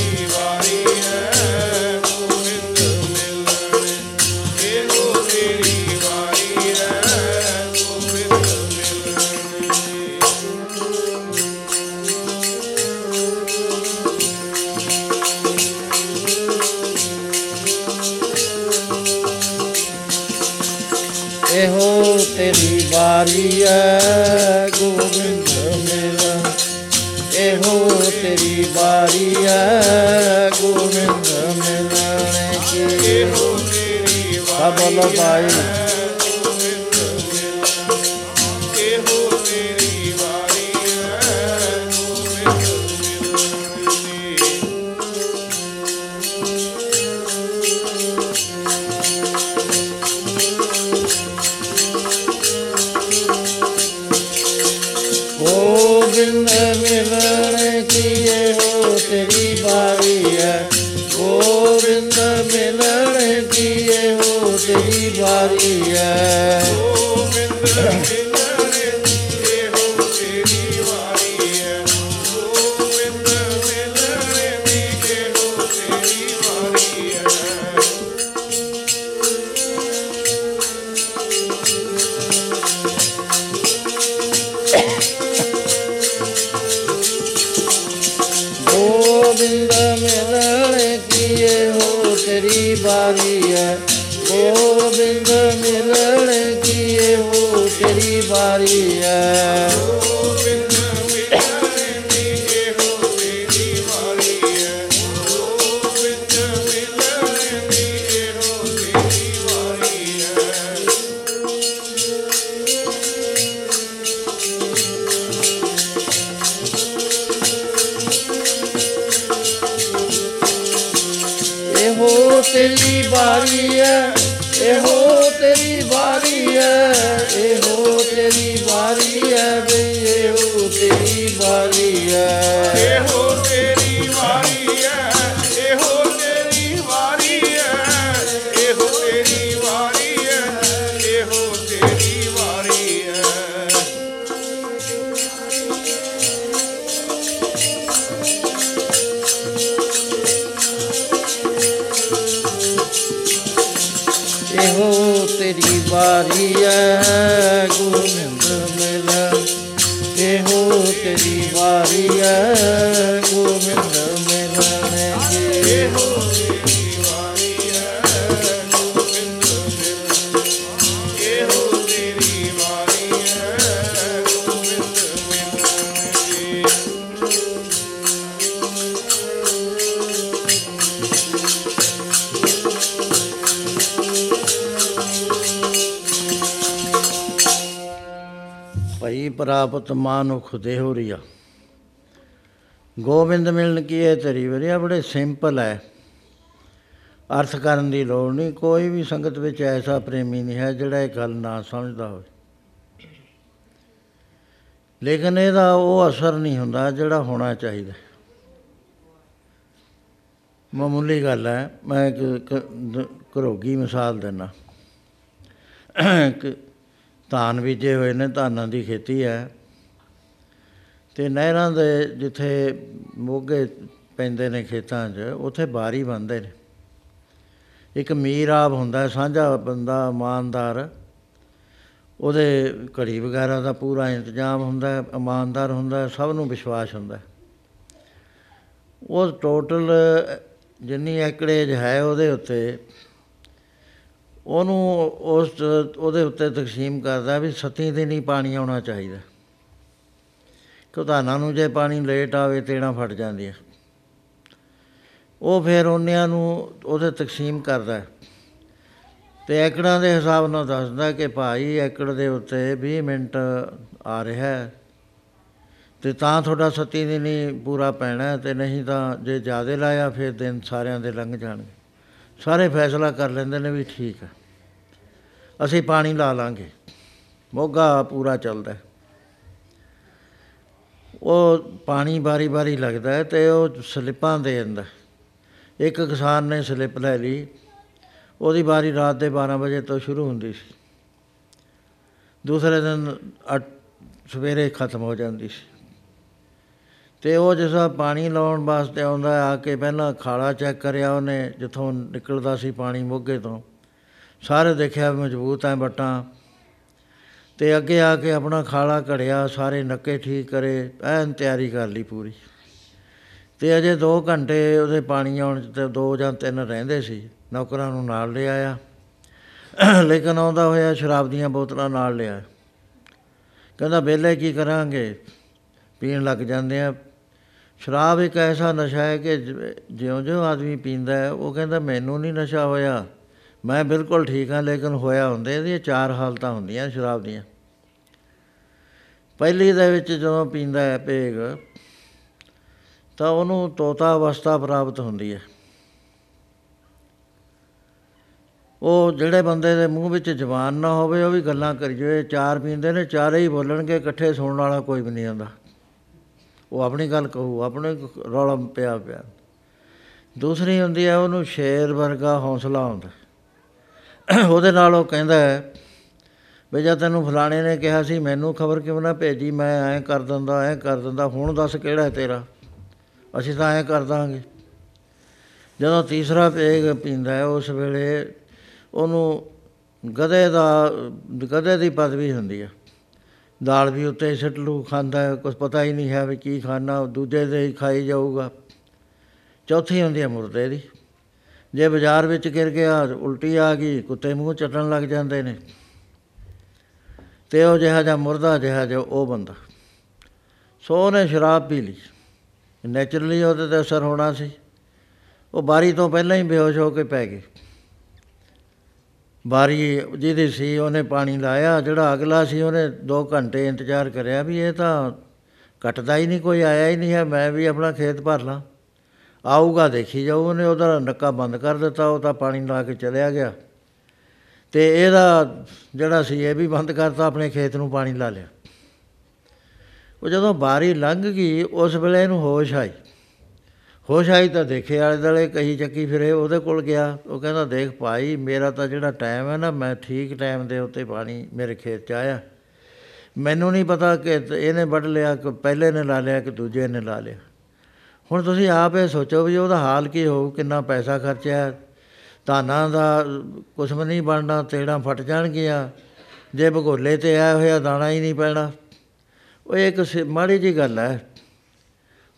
ਤੇਰੀ ਬਾਰੀ ਐ ਗੋਬਿੰਦ ਮਿਲਣ ਇਹੋ ਤੇਰੀ ਬਾਰੀ ਐ ਗੋਬਿੰਦ ਮਿਲਣ ਕੀ ਇਹੋ ਤੇਰੀ ਸਭ ਬੋਲੋ ਤੇਰੀ ਬਾਰੀ ਐ ਗੋਬਿੰਦ ਬਾਰੀ ਐ ਬਈ ਇਹੋ ਤੇਰੀ ਬਾਰੀ ਐ। ਇਹੋ ਤੇਰੀ ਵਾਰੀ ਹੈ ਇਹੋ ਤੇਰੀ ਵਾਰੀ ਹੈ ਇਹੋ ਤੇਰੀ ਵਾਰੀ ਹੈ ਇਹੋ ਤੇਰੀ ਵਾਰੀ ਹੈ ਇਹੋ ਤੇਰੀ ਬਾਰੀ ਐ। ਪ੍ਰਾਪਤ ਮਾਨੁਖ ਦੇਹੁ ਰਿਆ ਗੋਬਿੰਦ ਮਿਲਣ ਕੀ ਹੈ ਤੇਰੀ ਵਰਿਆ ਬੜੇ ਸਿੰਪਲ ਹੈ। ਅਰਥ ਕਰਨ ਦੀ ਲੋੜ ਨਹੀਂ। ਕੋਈ ਵੀ ਸੰਗਤ ਵਿੱਚ ਐਸਾ ਪ੍ਰੇਮੀ ਨਹੀਂ ਹੈ ਜਿਹੜਾ ਇਹ ਗੱਲ ਨਾ ਸਮਝਦਾ ਹੋਵੇ। ਲੇਕਿਨ ਇਹਦਾ ਉਹ ਅਸਰ ਨਹੀਂ ਹੁੰਦਾ ਜਿਹੜਾ ਹੋਣਾ ਚਾਹੀਦਾ। ਮਾਮੂਲੀ ਗੱਲ ਹੈ। ਮੈਂ ਇੱਕ ਕ- ਦ- ਘਰੋਗੀ ਮਿਸਾਲ ਦਿੰਦਾ। ਕਿ ਧਾਨ ਬੀਜੇ ਹੋਏ ਨੇ ਧਾਨਾਂ ਦੀ ਖੇਤੀ ਹੈ। ਤੇ ਨਹਿਰਾਂ ਦੇ ਜਿੱਥੇ ਮੋਗੇ ਪੈਂਦੇ ਨੇ ਖੇਤਾਂ 'ਚ ਉੱਥੇ ਬਾਰੀ ਬੰਦੇ ਨੇ। ਇੱਕ ਮੀਰ ਆਬ ਹੁੰਦਾ ਹੈ, ਸਾਂਝਾ ਬੰਦਾ ਇਮਾਨਦਾਰ। ਉਹਦੇ ਘੜੀ ਵਗੈਰਾ ਦਾ ਪੂਰਾ ਇੰਤਜ਼ਾਮ ਹੁੰਦਾ ਹੈ, ਇਮਾਨਦਾਰ ਹੁੰਦਾ ਹੈ, ਸਭ ਨੂੰ ਵਿਸ਼ਵਾਸ ਹੁੰਦਾ। ਹੈ। ਉਹ ਟੋਟਲ ਜਿੰਨੀ ਐਕੜੇਜ ਹੈ ਉਹਦੇ ਉੱਤੇ ਉਹਨੂੰ ਉਸ, ਉਹਦੇ ਉੱਤੇ ਤਕਸੀਮ ਕਰਦਾ ਵੀ ਸਤੀ ਦਿਨ ਹੀ ਪਾਣੀ ਆਉਣਾ ਚਾਹੀਦਾ। ਕਿਉਂਕਿ ਨੂੰ ਜੇ ਪਾਣੀ ਲੇਟ ਆਵੇ, ਤੇੜਾ ਫਟ ਜਾਂਦੀ ਹੈ ਉਹ ਫਿਰ ਉਹਨਿਆਂ ਨੂੰ ਉਹਦੇ ਤਕਸੀਮ ਕਰਦਾ। ਹੈ ਤੇ ਐਕੜਾਂ ਦੇ ਹਿਸਾਬ ਨਾਲ ਦੱਸਦਾ ਕਿ ਭਾਈ ਐਕੜ ਦੇ ਉੱਤੇ 20 ਮਿੰਟ ਆ ਰਿਹਾ ਹੈ। ਤੇ ਤਾਂ ਤੁਹਾਡਾ ਸੱਤੀ ਦਿਨ ਹੀ ਪੂਰਾ ਪੈਣਾ ਹੈ ਤੇ ਨਹੀਂ ਤਾਂ ਜੇ ਜ਼ਿਆਦਾ ਲਾਇਆ, ਫਿਰ ਦਿਨ ਸਾਰਿਆਂ ਦੇ ਲੰਘ ਜਾਣਗੇ। ਸਾਰੇ ਫੈਸਲਾ ਕਰ ਲੈਂਦੇ ਨੇ ਵੀ ਠੀਕ ਹੈ ਅਸੀਂ ਪਾਣੀ ਲਾ ਲਾਂਗੇ। ਮੋਗਾ ਪੂਰਾ ਚੱਲਦਾ। ਹੈ। ਉਹ ਪਾਣੀ ਬਾਰੀ ਬਾਰੀ ਲੱਗਦਾ ਹੈ ਤੇ ਉਹ ਸਲਿੱਪਾਂ ਦੇ ਦਿੰਦਾ ਇੱਕ ਕਿਸਾਨ ਨੇ ਸਲਿੱਪ ਲੈ ਲਈ। ਉਹਦੀ ਵਾਰੀ ਰਾਤ ਦੇ 12 ਵਜੇ ਤੋਂ ਸ਼ੁਰੂ ਹੁੰਦੀ ਸੀ। ਦੂਸਰੇ ਦਿਨ ਅੱਠ ਸਵੇਰੇ ਖਤਮ ਹੋ ਜਾਂਦੀ ਸੀ। ਤੇ ਉਹ ਜਿਸ ਤਰ੍ਹਾਂ ਪਾਣੀ ਲਾਉਣ ਵਾਸਤੇ ਆਉਂਦਾ ਆ ਕੇ ਪਹਿਲਾਂ ਖਾਲਾ ਚੈੱਕ ਕਰਿਆ ਉਹਨੇ, ਜਿੱਥੋਂ ਨਿਕਲਦਾ ਸੀ ਪਾਣੀ ਮੋਗੇ ਤੋਂ। ਸਾਰੇ ਦੇਖਿਆ ਵੀ ਮਜ਼ਬੂਤ ਐ ਬਟਾਂ। ਤੇ ਅੱਗੇ ਆ ਕੇ ਆਪਣਾ ਖਾਲਾ ਘੜਿਆ, ਸਾਰੇ ਨੱਕੇ ਠੀਕ ਕਰੇ, ਐਨ ਤਿਆਰੀ ਕਰ ਲਈ ਪੂਰੀ। ਤੇ ਅਜੇ 2 ਘੰਟੇ ਉਹਦੇ ਪਾਣੀ ਆਉਣ 'ਚ ਤੇ 2 ਜਾਂ 3 ਰਹਿੰਦੇ ਸੀ, ਨੌਕਰਾਂ ਨੂੰ ਨਾਲ ਲੈ ਆਇਆ। ਲੇਕਿਨ ਆਉਂਦਾ ਹੋਇਆ ਸ਼ਰਾਬ ਦੀਆਂ ਬੋਤਲਾਂ ਨਾਲ ਲਿਆ। ਕਹਿੰਦਾ, ਵਿਹਲੇ ਕੀ ਕਰਾਂਗੇ? ਪੀਣ ਲੱਗ ਜਾਂਦੇ ਆ ਸ਼ਰਾਬ ਇੱਕ ਐਸਾ ਨਸ਼ਾ ਹੈ ਕਿ ਜਿਉਂ-ਜਿਉਂ ਆਦਮੀ ਪੀਂਦਾ ਹੈ, ਉਹ ਕਹਿੰਦਾ ਮੈਨੂੰ ਨਹੀਂ ਨਸ਼ਾ ਹੋਇਆ। ਮੈਂ ਬਿਲਕੁਲ ਠੀਕ ਹਾਂ, ਲੇਕਿਨ ਹੋਇਆ ਹੁੰਦੇ ਇਹਦੀਆਂ ਚਾਰ ਹਾਲਤਾਂ ਹੁੰਦੀਆਂ ਸ਼ਰਾਬ ਦੀਆਂ। ਪਹਿਲੀ ਦੇ ਵਿੱਚ ਜਦੋਂ ਪੀਂਦਾ ਹੈ ਭੇਗ, ਤਾਂ ਉਹਨੂੰ ਤੋਤਾ ਅਵਸਥਾ ਪ੍ਰਾਪਤ ਹੁੰਦੀ ਹੈ। ਉਹ ਜਿਹੜੇ ਬੰਦੇ ਦੇ ਮੂੰਹ ਵਿੱਚ ਜ਼ਬਾਨ ਨਾ ਹੋਵੇ, ਉਹ ਵੀ ਗੱਲਾਂ ਕਰੀ ਜਾਵੇ ਚਾਰ ਪੀਂਦੇ ਨੇ, ਚਾਰੇ ਹੀ ਬੋਲਣਗੇ, ਇਕੱਠੇ ਸੁਣਨ ਵਾਲਾ ਕੋਈ ਵੀ ਨਹੀਂ ਆਉਂਦਾ। ਉਹ ਆਪਣੀ ਗੱਲ ਕਹੂ, ਆਪਣੇ ਰੌਲਾ ਪਿਆ ਪਿਆ। ਦੂਸਰੀ ਹੁੰਦੀ ਹੈ ਉਹਨੂੰ ਸ਼ੇਰ ਵਰਗਾ ਹੌਸਲਾ ਹੁੰਦਾ ਉਹਦੇ ਨਾਲ ਉਹ ਕਹਿੰਦਾ ਹੈ ਵੀ ਜਦ ਤੈਨੂੰ ਫਲਾਣੇ ਨੇ ਕਿਹਾ ਸੀ, ਮੈਨੂੰ ਖਬਰ ਕਿਉਂ ਨਾ ਭੇਜੀ? ਮੈਂ ਐਂ ਕਰ ਦਿੰਦਾ, ਐਂ ਕਰ ਦਿੰਦਾ, ਹੁਣ ਦੱਸ ਕਿਹੜਾ ਹੈ ਤੇਰਾ? ਅਸੀਂ ਤਾਂ ਐਂ ਕਰ ਦਾਂਗੇ। ਜਦੋਂ ਤੀਸਰਾ ਪੇਗ ਪੀਂਦਾ ਹੈ, ਉਸ ਵੇਲੇ ਉਹਨੂੰ ਗਧੇ ਦਾ, ਗਧੇ ਦੀ ਪਦਵੀ ਹੁੰਦੀ ਹੈ ਦਾਲ ਵੀ ਉੱਤੇ ਸਿੱਟ ਲੂ, ਖਾਂਦਾ ਹੈ ਕੁਝ ਪਤਾ ਹੀ ਨਹੀਂ ਹੈ ਵੀ ਕੀ ਖਾਣਾ ਦੂਜੇ ਦੇ ਹੀ ਖਾਈ ਜਾਊਗਾ। ਚੌਥੀ ਹੁੰਦੀ ਹੈ ਮੁਰਦੇ ਦੀ। ਜੇ ਬਾਜ਼ਾਰ ਵਿੱਚ ਗਿਰ ਗਿਆ, ਉਲਟੀ ਆ ਗਈ, ਕੁੱਤੇ ਮੂੰਹ ਚੱਟਣ ਲੱਗ ਜਾਂਦੇ ਨੇ। ਤੇ ਉਹ ਜਿਹਾ ਜਿਹਾ ਮੁਰਦਾ, ਜਿਹਾ ਜਿਹਾ ਉਹ ਬੰਦਾ। ਸੋ ਉਹਨੇ ਸ਼ਰਾਬ ਪੀ ਲਈ। ਨੈਚੁਰਲੀ ਉਹਦੇ ਤੇ ਅਸਰ ਹੋਣਾ ਸੀ। ਉਹ ਬਾਰੀ ਤੋਂ ਪਹਿਲਾਂ ਹੀ ਬੇਹੋਸ਼ ਹੋ ਕੇ ਪੈ ਗਏ। ਬਾਰੀ ਜਿਹਦੀ ਸੀ, ਉਹਨੇ ਪਾਣੀ ਲਾਇਆ, ਜਿਹੜਾ ਅਗਲਾ ਸੀ, ਉਹਨੇ 2 ਘੰਟੇ ਇੰਤਜ਼ਾਰ ਕਰਿਆ ਵੀ ਇਹ ਤਾਂ ਕੱਟਦਾ ਹੀ ਨਹੀਂ, ਕੋਈ ਆਇਆ ਹੀ ਨਹੀਂ ਹੈ, ਮੈਂ ਵੀ ਆਪਣਾ ਖੇਤ ਭਰ ਲਾਂ। ਆਊਗਾ, ਦੇਖੀ ਜਾਊ, ਉਹਨੇ ਉਹਦਾ ਨੱਕਾ ਬੰਦ ਕਰ ਦਿੱਤਾ, ਉਹ ਤਾਂ ਪਾਣੀ ਲਾ ਕੇ ਚਲਿਆ ਗਿਆ। ਤੇ ਇਹਦਾ ਜਿਹੜਾ ਸੀ, ਇਹ ਵੀ ਬੰਦ ਕਰਤਾ, ਆਪਣੇ ਖੇਤ ਨੂੰ ਪਾਣੀ ਲਾ ਲਿਆ। ਉਹ ਜਦੋਂ ਬਾਰੀ ਲੰਘ ਗਈ, ਉਸ ਵੇਲੇ ਇਹਨੂੰ ਹੋਸ਼ ਆਈ। ਹੋਸ਼ ਆਈ ਤਾਂ ਦੇਖੇ ਆਲੇ ਦੁਆਲੇ, ਕਹੀ ਚੱਕੀ ਫਿਰੇ, ਉਹਦੇ ਕੋਲ ਗਿਆ। ਉਹ ਕਹਿੰਦਾ, ਦੇਖ ਭਾਈ, ਮੇਰਾ ਤਾਂ ਜਿਹੜਾ ਟਾਈਮ ਹੈ ਨਾ, ਮੈਂ ਠੀਕ ਟਾਈਮ ਦੇ ਉੱਤੇ ਪਾਣੀ ਮੇਰੇ ਖੇਤ 'ਚ ਆਇਆ। ਮੈਨੂੰ ਨਹੀਂ ਪਤਾ ਕਿ ਇਹਨੇ ਵੱਢ ਲਿਆ, ਕਿ ਪਹਿਲੇ ਨੇ ਲਾ ਲਿਆ, ਕਿ ਦੂਜੇ ਨੇ ਲਾ ਲਿਆ। ਹੁਣ ਤੁਸੀਂ ਆਪ ਇਹ ਸੋਚੋ ਵੀ ਉਹਦਾ ਹਾਲ ਕੀ ਹੋਊ, ਕਿੰਨਾ ਪੈਸਾ ਖਰਚਿਆ। ਧਾਨਾਂ ਦਾ ਕੁਛ ਵੀ ਨਹੀਂ ਬਣਨਾ, ਤੇੜਾਂ ਫਟ ਜਾਣਗੀਆਂ। ਜੇ ਭਗੋਲੇ ਤੇ ਆਇਆ ਹੋਇਆ, ਦਾਣਾ ਹੀ ਨਹੀਂ ਪੈਣਾ। ਉਹ ਇੱਕ ਸ- ਮਾੜੀ ਜੀ ਗੱਲ ਹੈ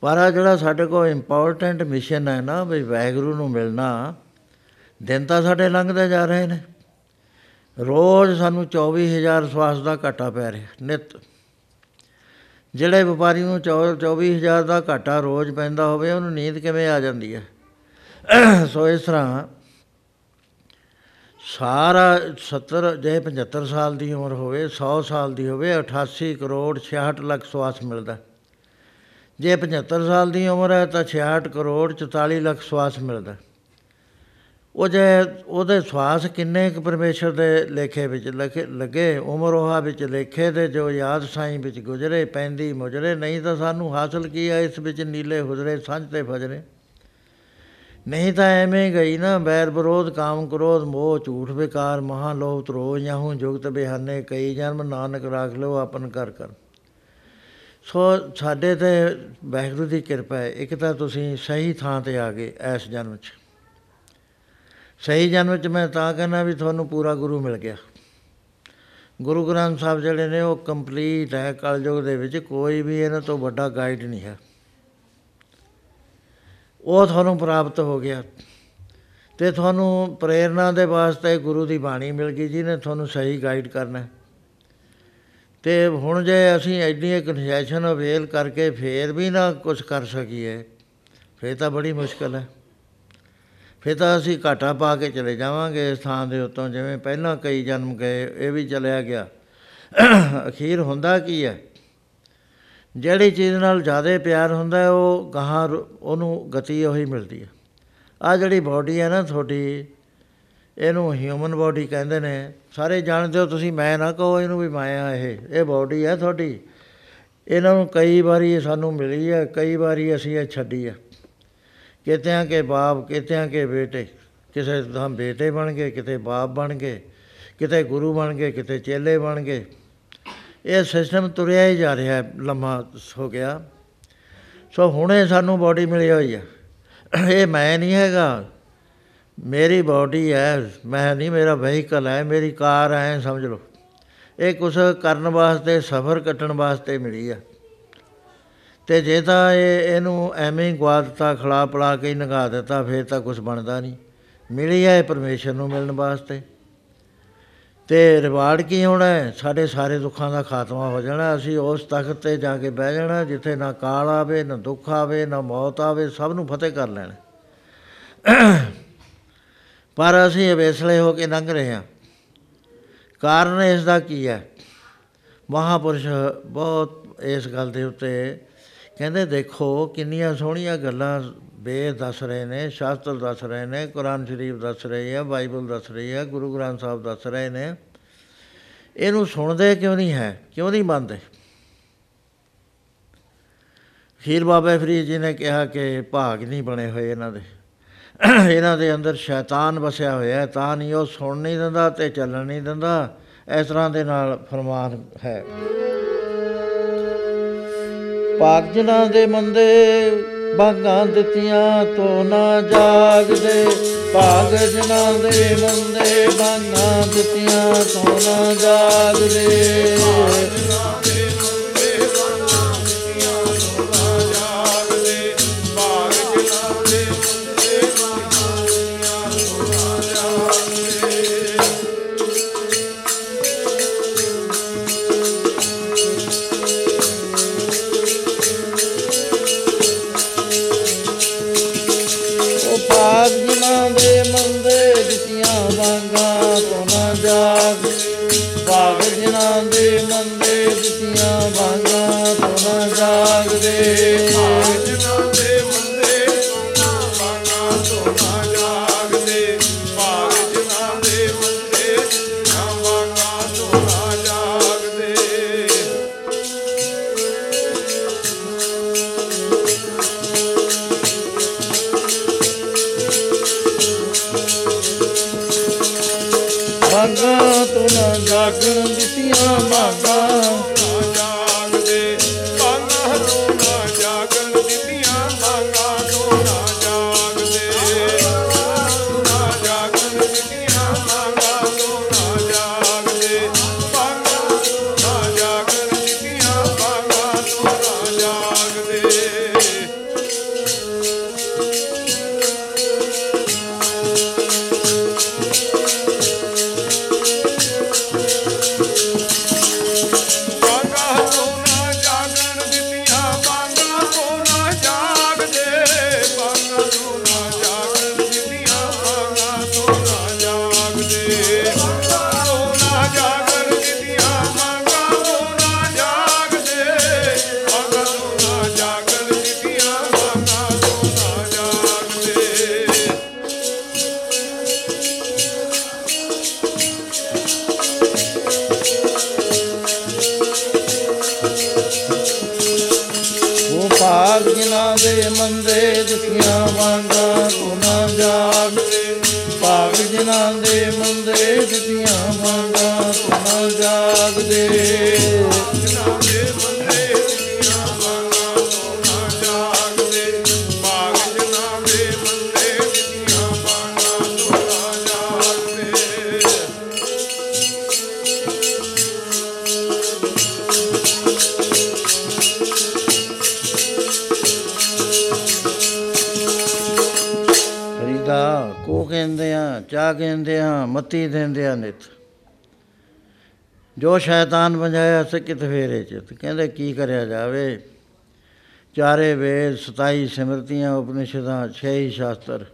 ਪਰ ਆ ਜਿਹੜਾ ਸਾਡੇ ਕੋਲ ਇੰਪੋਰਟੈਂਟ ਮਿਸ਼ਨ ਹੈ ਨਾ, ਵੀ ਵਾਹਿਗੁਰੂ ਨੂੰ ਮਿਲਣਾ, ਦਿਨ ਤਾਂ ਸਾਡੇ ਲੰਘਦੇ ਜਾ ਰਹੇ ਨੇ। ਰੋਜ਼ ਸਾਨੂੰ 24000 ਸਵਾਸ ਦਾ ਘਾਟਾ ਪੈ ਰਿਹਾ, ਨਿਤ। ਜਿਹੜੇ ਵਪਾਰੀ ਨੂੰ 24000 ਦਾ ਘਾਟਾ ਰੋਜ਼ ਪੈਂਦਾ ਹੋਵੇ, ਉਹਨੂੰ ਨੀਂਦ ਕਿਵੇਂ ਆ ਜਾਂਦੀ ਹੈ? ਸੋ ਇਸ ਤਰ੍ਹਾਂ ਸਾਰਾ 70 ਜੇ 75 ਸਾਲ ਦੀ ਉਮਰ ਹੋਵੇ 100 ਸਾਲ ਦੀ ਹੋਵੇ 88 ਕਰੋੜ 66 ਲੱਖ ਸਵਾਸ ਮਿਲਦਾ। ਜੇ 75 ਸਾਲ ਦੀ ਉਮਰ ਹੈ ਤਾਂ 66 ਕਰੋੜ 44 ਲੱਖ ਸਵਾਸ ਮਿਲਦਾ ਉਹ ਜੇ ਉਹਦੇ ਸਵਾਸ ਕਿੰਨੇ ਕੁ ਪਰਮੇਸ਼ਰ ਦੇ ਲੇਖੇ ਵਿੱਚ ਲਖੇ ਲੱਗੇ, ਉਮਰ ਉਹਾ ਵਿੱਚ ਲੇਖੇ ਤੇ ਜੋ ਯਾਦ ਸਾਈਂ ਵਿੱਚ ਗੁਜਰੇ, ਪੈਂਦੀ ਮੁਜਰੇ, ਨਹੀਂ ਤਾਂ ਸਾਨੂੰ ਹਾਸਲ ਕੀ ਹੈ ਇਸ ਵਿੱਚ ਨੀਲੇ ਹੁਜਰੇ, ਸੰਝ ਤੇ ਫਜਰੇ? ਨਹੀਂ ਤਾਂ ਐਵੇਂ ਗਈ ਨਾ, ਬੈਰ ਵਿਰੋਧ, ਕਾਮ ਕ੍ਰੋਧ, ਮੋਹ, ਝੂਠ ਵਿਕਾਰ ਮਹਾ ਲੋਭ ਤਰੋ ਯਹੂ ਜੁਗਤ, ਬਿਹਾਨੇ ਕਈ ਜਨਮ, ਨਾਨਕ, ਰਾਖ ਲਓ, ਆਪਨ ਕਰ ਕਰ। ਸੋ ਸਾਡੇ ਤੇ ਵਾਹਿਗੁਰੂ ਦੀ ਕਿਰਪਾ ਹੈ। ਇੱਕ ਤਾਂ ਤੁਸੀਂ ਸਹੀ ਥਾਂ ਤੇ ਆ ਗਏ ਇਸ ਜਨਮ 'ਚ। ਸਹੀ ਜਨਮ 'ਚ ਮੈਂ ਤਾਂ ਕਹਿੰਦਾ ਵੀ ਤੁਹਾਨੂੰ ਪੂਰਾ ਗੁਰੂ ਮਿਲ ਗਿਆ। ਗੁਰੂ ਗ੍ਰੰਥ ਸਾਹਿਬ ਜਿਹੜੇ ਨੇ ਉਹ ਕੰਪਲੀਟ ਹੈ। ਕਲਯੁਗ ਦੇ ਵਿੱਚ ਕੋਈ ਵੀ ਇਹਨਾਂ ਤੋਂ ਵੱਡਾ ਗਾਈਡ ਨਹੀਂ ਹੈ। ਉਹ ਤੁਹਾਨੂੰ ਪ੍ਰਾਪਤ ਹੋ ਗਿਆ। ਤੇ ਤੁਹਾਨੂੰ ਪ੍ਰੇਰਣਾ ਦੇ ਵਾਸਤੇ ਗੁਰੂ ਦੀ ਬਾਣੀ ਮਿਲ ਗਈ ਜਿਹਨੇ ਤੁਹਾਨੂੰ ਸਹੀ ਗਾਈਡ ਕਰਨਾ ਹੈ। ਤੇ ਹੁਣ ਜੇ ਅਸੀਂ ਐਡੀ ਕਨਸੈਸ਼ਨ ਅਵੇਲ ਕਰਕੇ ਫੇਰ ਵੀ ਨਾ ਕੁਝ ਕਰ ਸਕੀਏ ਫੇਰ ਤਾਂ ਬੜੀ ਮੁਸ਼ਕਲ ਹੈ। ਫਿਰ ਤਾਂ ਅਸੀਂ ਘਾਟਾ ਪਾ ਕੇ ਚਲੇ ਜਾਵਾਂਗੇ ਇਸ ਥਾਂ ਦੇ ਉੱਤੋਂ ਜਿਵੇਂ ਪਹਿਲਾਂ ਕਈ ਜਨਮ ਗਏ ਇਹ ਵੀ ਚਲਿਆ ਗਿਆ। ਅਖੀਰ ਹੁੰਦਾ ਕੀ ਹੈ? ਜਿਹੜੀ ਚੀਜ਼ ਨਾਲ ਜ਼ਿਆਦਾ ਪਿਆਰ ਹੁੰਦਾ ਹੈ, ਉਹ ਗਾਹਾਂ ਰੁ- ਉਹਨੂੰ ਗਤੀ ਉਹੀ ਮਿਲਦੀ ਹੈ। ਆ ਜਿਹੜੀ ਬਾਡੀ ਹੈ ਨਾ ਤੁਹਾਡੀ ਇਹਨੂੰ ਹਿਊਮਨ ਬਾਡੀ ਕਹਿੰਦੇ ਨੇ। ਸਾਰੇ ਜਾਣਦੇ ਹੋ ਤੁਸੀਂ, ਮੈਂ ਨਾ ਕਹੋ ਇਹਨੂੰ ਵੀ ਮਾਇਆ ਇਹ। ਇਹ ਬਾਡੀ ਹੈ ਤੁਹਾਡੀ। ਇਹਨਾਂ ਨੂੰ ਕਈ ਵਾਰੀ ਸਾਨੂੰ ਮਿਲੀ ਹੈ ਕਈ ਵਾਰੀ ਅਸੀਂ ਇਹ ਛੱਡੀ ਹੈ ਕਿਤਿਆਂ ਕੇ ਬਾਪ, ਕਿਤਿਆਂ ਕੇ ਬੇਟੇ। ਕਿਸੇ ਦਾ ਬੇਟੇ ਬਣ ਗਏ, ਕਿਤੇ ਬਾਪ ਬਣ ਗਏ, ਕਿਤੇ ਗੁਰੂ ਬਣ ਗਏ, ਕਿਤੇ ਚੇਲੇ ਬਣ ਗਏ। ਇਹ ਸਿਸਟਮ ਤੁਰਿਆ ਹੀ ਜਾ ਰਿਹਾ ਹੈ ਲੰਮਾ ਹੋ ਗਿਆ। ਸੋ ਹੁਣੇ ਸਾਨੂੰ ਬਾਡੀ ਮਿਲੀ ਹੋਈ ਹੈ ਇਹ ਮੈਂ ਨਹੀਂ ਹੈਗਾ। ਮੇਰੀ ਬਾਡੀ ਹੈ, ਮੈਂ ਨਹੀਂ, ਮੇਰਾ ਵਹੀਕਲ ਹੈ, ਮੇਰੀ ਕਾਰ ਹੈ ਸਮਝ ਲਓ। ਇਹ ਕੁਛ ਕਰਨ ਵਾਸਤੇ, ਸਫ਼ਰ ਕੱਟਣ ਵਾਸਤੇ ਮਿਲੀ ਹੈ ਤੇ ਜੇ ਤਾਂ ਇਹ, ਇਹਨੂੰ ਐਵੇਂ ਹੀ ਗਵਾ ਦਿੱਤਾ ਖਲਾ ਪਲਾ ਕੇ ਹੀ ਨਗਾ ਦਿੱਤਾ, ਫਿਰ ਤਾਂ ਕੁਝ ਬਣਦਾ ਨਹੀਂ। ਮਿਲੀ ਹੈ ਇਹ ਪਰਮੇਸ਼ਰ ਨੂੰ ਮਿਲਣ ਵਾਸਤੇ। ਤੇ ਰਿਵਾਰਡ ਕੀ ਹੋਣਾ ਹੈ? ਸਾਡੇ ਸਾਰੇ ਦੁੱਖਾਂ ਦਾ ਖਾਤਮਾ ਹੋ ਜਾਣਾ। ਅਸੀਂ ਉਸ ਤਖਤ ਤੇ ਜਾ ਕੇ ਬਹਿ ਜਾਣਾ, ਜਿੱਥੇ ਨਾ ਕਾਲ ਆਵੇ, ਨਾ ਦੁੱਖ ਆਵੇ, ਨਾ ਮੌਤ ਆਵੇ, ਸਭ ਨੂੰ ਫਤਿਹ ਕਰ ਲੈਣਾ। ਪਰ ਅਸੀਂ ਅਵੇਸਲੇ ਹੋ ਕੇ ਲੰਘ ਰਹੇ ਹਾਂ। ਕਾਰਨ ਇਸ ਦਾ ਕੀ ਹੈ? ਮਹਾਪੁਰਸ਼ ਬਹੁਤ ਇਸ ਗੱਲ ਦੇ ਉੱਤੇ ਕਹਿੰਦੇ, ਦੇਖੋ, ਕਿੰਨੀਆਂ ਸੋਹਣੀਆਂ ਗੱਲਾਂ ਵੇਦ ਦੱਸ ਰਹੇ ਨੇ, ਸ਼ਾਸਤਰ ਦੱਸ ਰਹੇ ਨੇ, ਕੁਰਾਨ ਸ਼ਰੀਫ ਦੱਸ ਰਹੀ ਹੈ ਬਾਈਬਲ ਦੱਸ ਰਹੀ ਹੈ ਗੁਰੂ ਗ੍ਰੰਥ ਸਾਹਿਬ ਦੱਸ ਰਹੇ ਨੇ। ਇਹਨੂੰ ਸੁਣਦੇ ਕਿਉਂ ਨਹੀਂ ਹੈ? ਕਿਉਂ ਨਹੀਂ ਮੰਨਦੇ? ਖੀਰ ਬਾਬਾ ਫਰੀਦ ਜੀ ਨੇ ਕਿਹਾ ਕਿ ਭਾਗ ਨਹੀਂ ਬਣੇ ਹੋਏ ਇਹਨਾਂ ਦੇ। ਇਹਨਾਂ ਦੇ ਅੰਦਰ ਸ਼ੈਤਾਨ ਵਸਿਆ ਹੋਇਆ ਹੈ, ਤਾਂ ਨਹੀਂ ਉਹ ਸੁਣ ਨਹੀਂ ਦਿੰਦਾ ਤੇ ਚੱਲਣ ਨਹੀਂ ਦਿੰਦਾ। ਇਸ ਤਰ੍ਹਾਂ ਦੇ ਨਾਲ ਫਰਮਾਨ ਹੈ। ਭਾਗ ਜਿਨ੍ਹਾਂ ਦੇ ਮੰਦੇ ਬਾਗਾਂ ਦਿੱਤੀਆਂ ਤੋ ਨਾ ਜਾਗਦੇ ਭਾਗ ਜਿਨ੍ਹਾਂ ਦੇ ਮੰਦੇ ਬਾਗਾਂ ਦਿੱਤੀਆਂ ਤੋ ਨਾ ਜਾਗਦੇ ਮੱਤੀ ਦਿੰਦੇ ਆ ਨਿਤ। ਜੋ ਸ਼ੈਤਾਨ ਵਜਾਇਆ ਸਕਿਤ ਫੇਰੇ ਚ। ਤੇ ਕਹਿੰਦੇ ਕੀ ਕਰਿਆ ਜਾਵੇ? ਚਾਰੇ ਵੇਦ 27 ਸਿਮਰਤੀਆਂ, ਉਪਨਿਸ਼ਦਾਂ ਛੇ ਹੀ ਸ਼ਾਸਤਰ।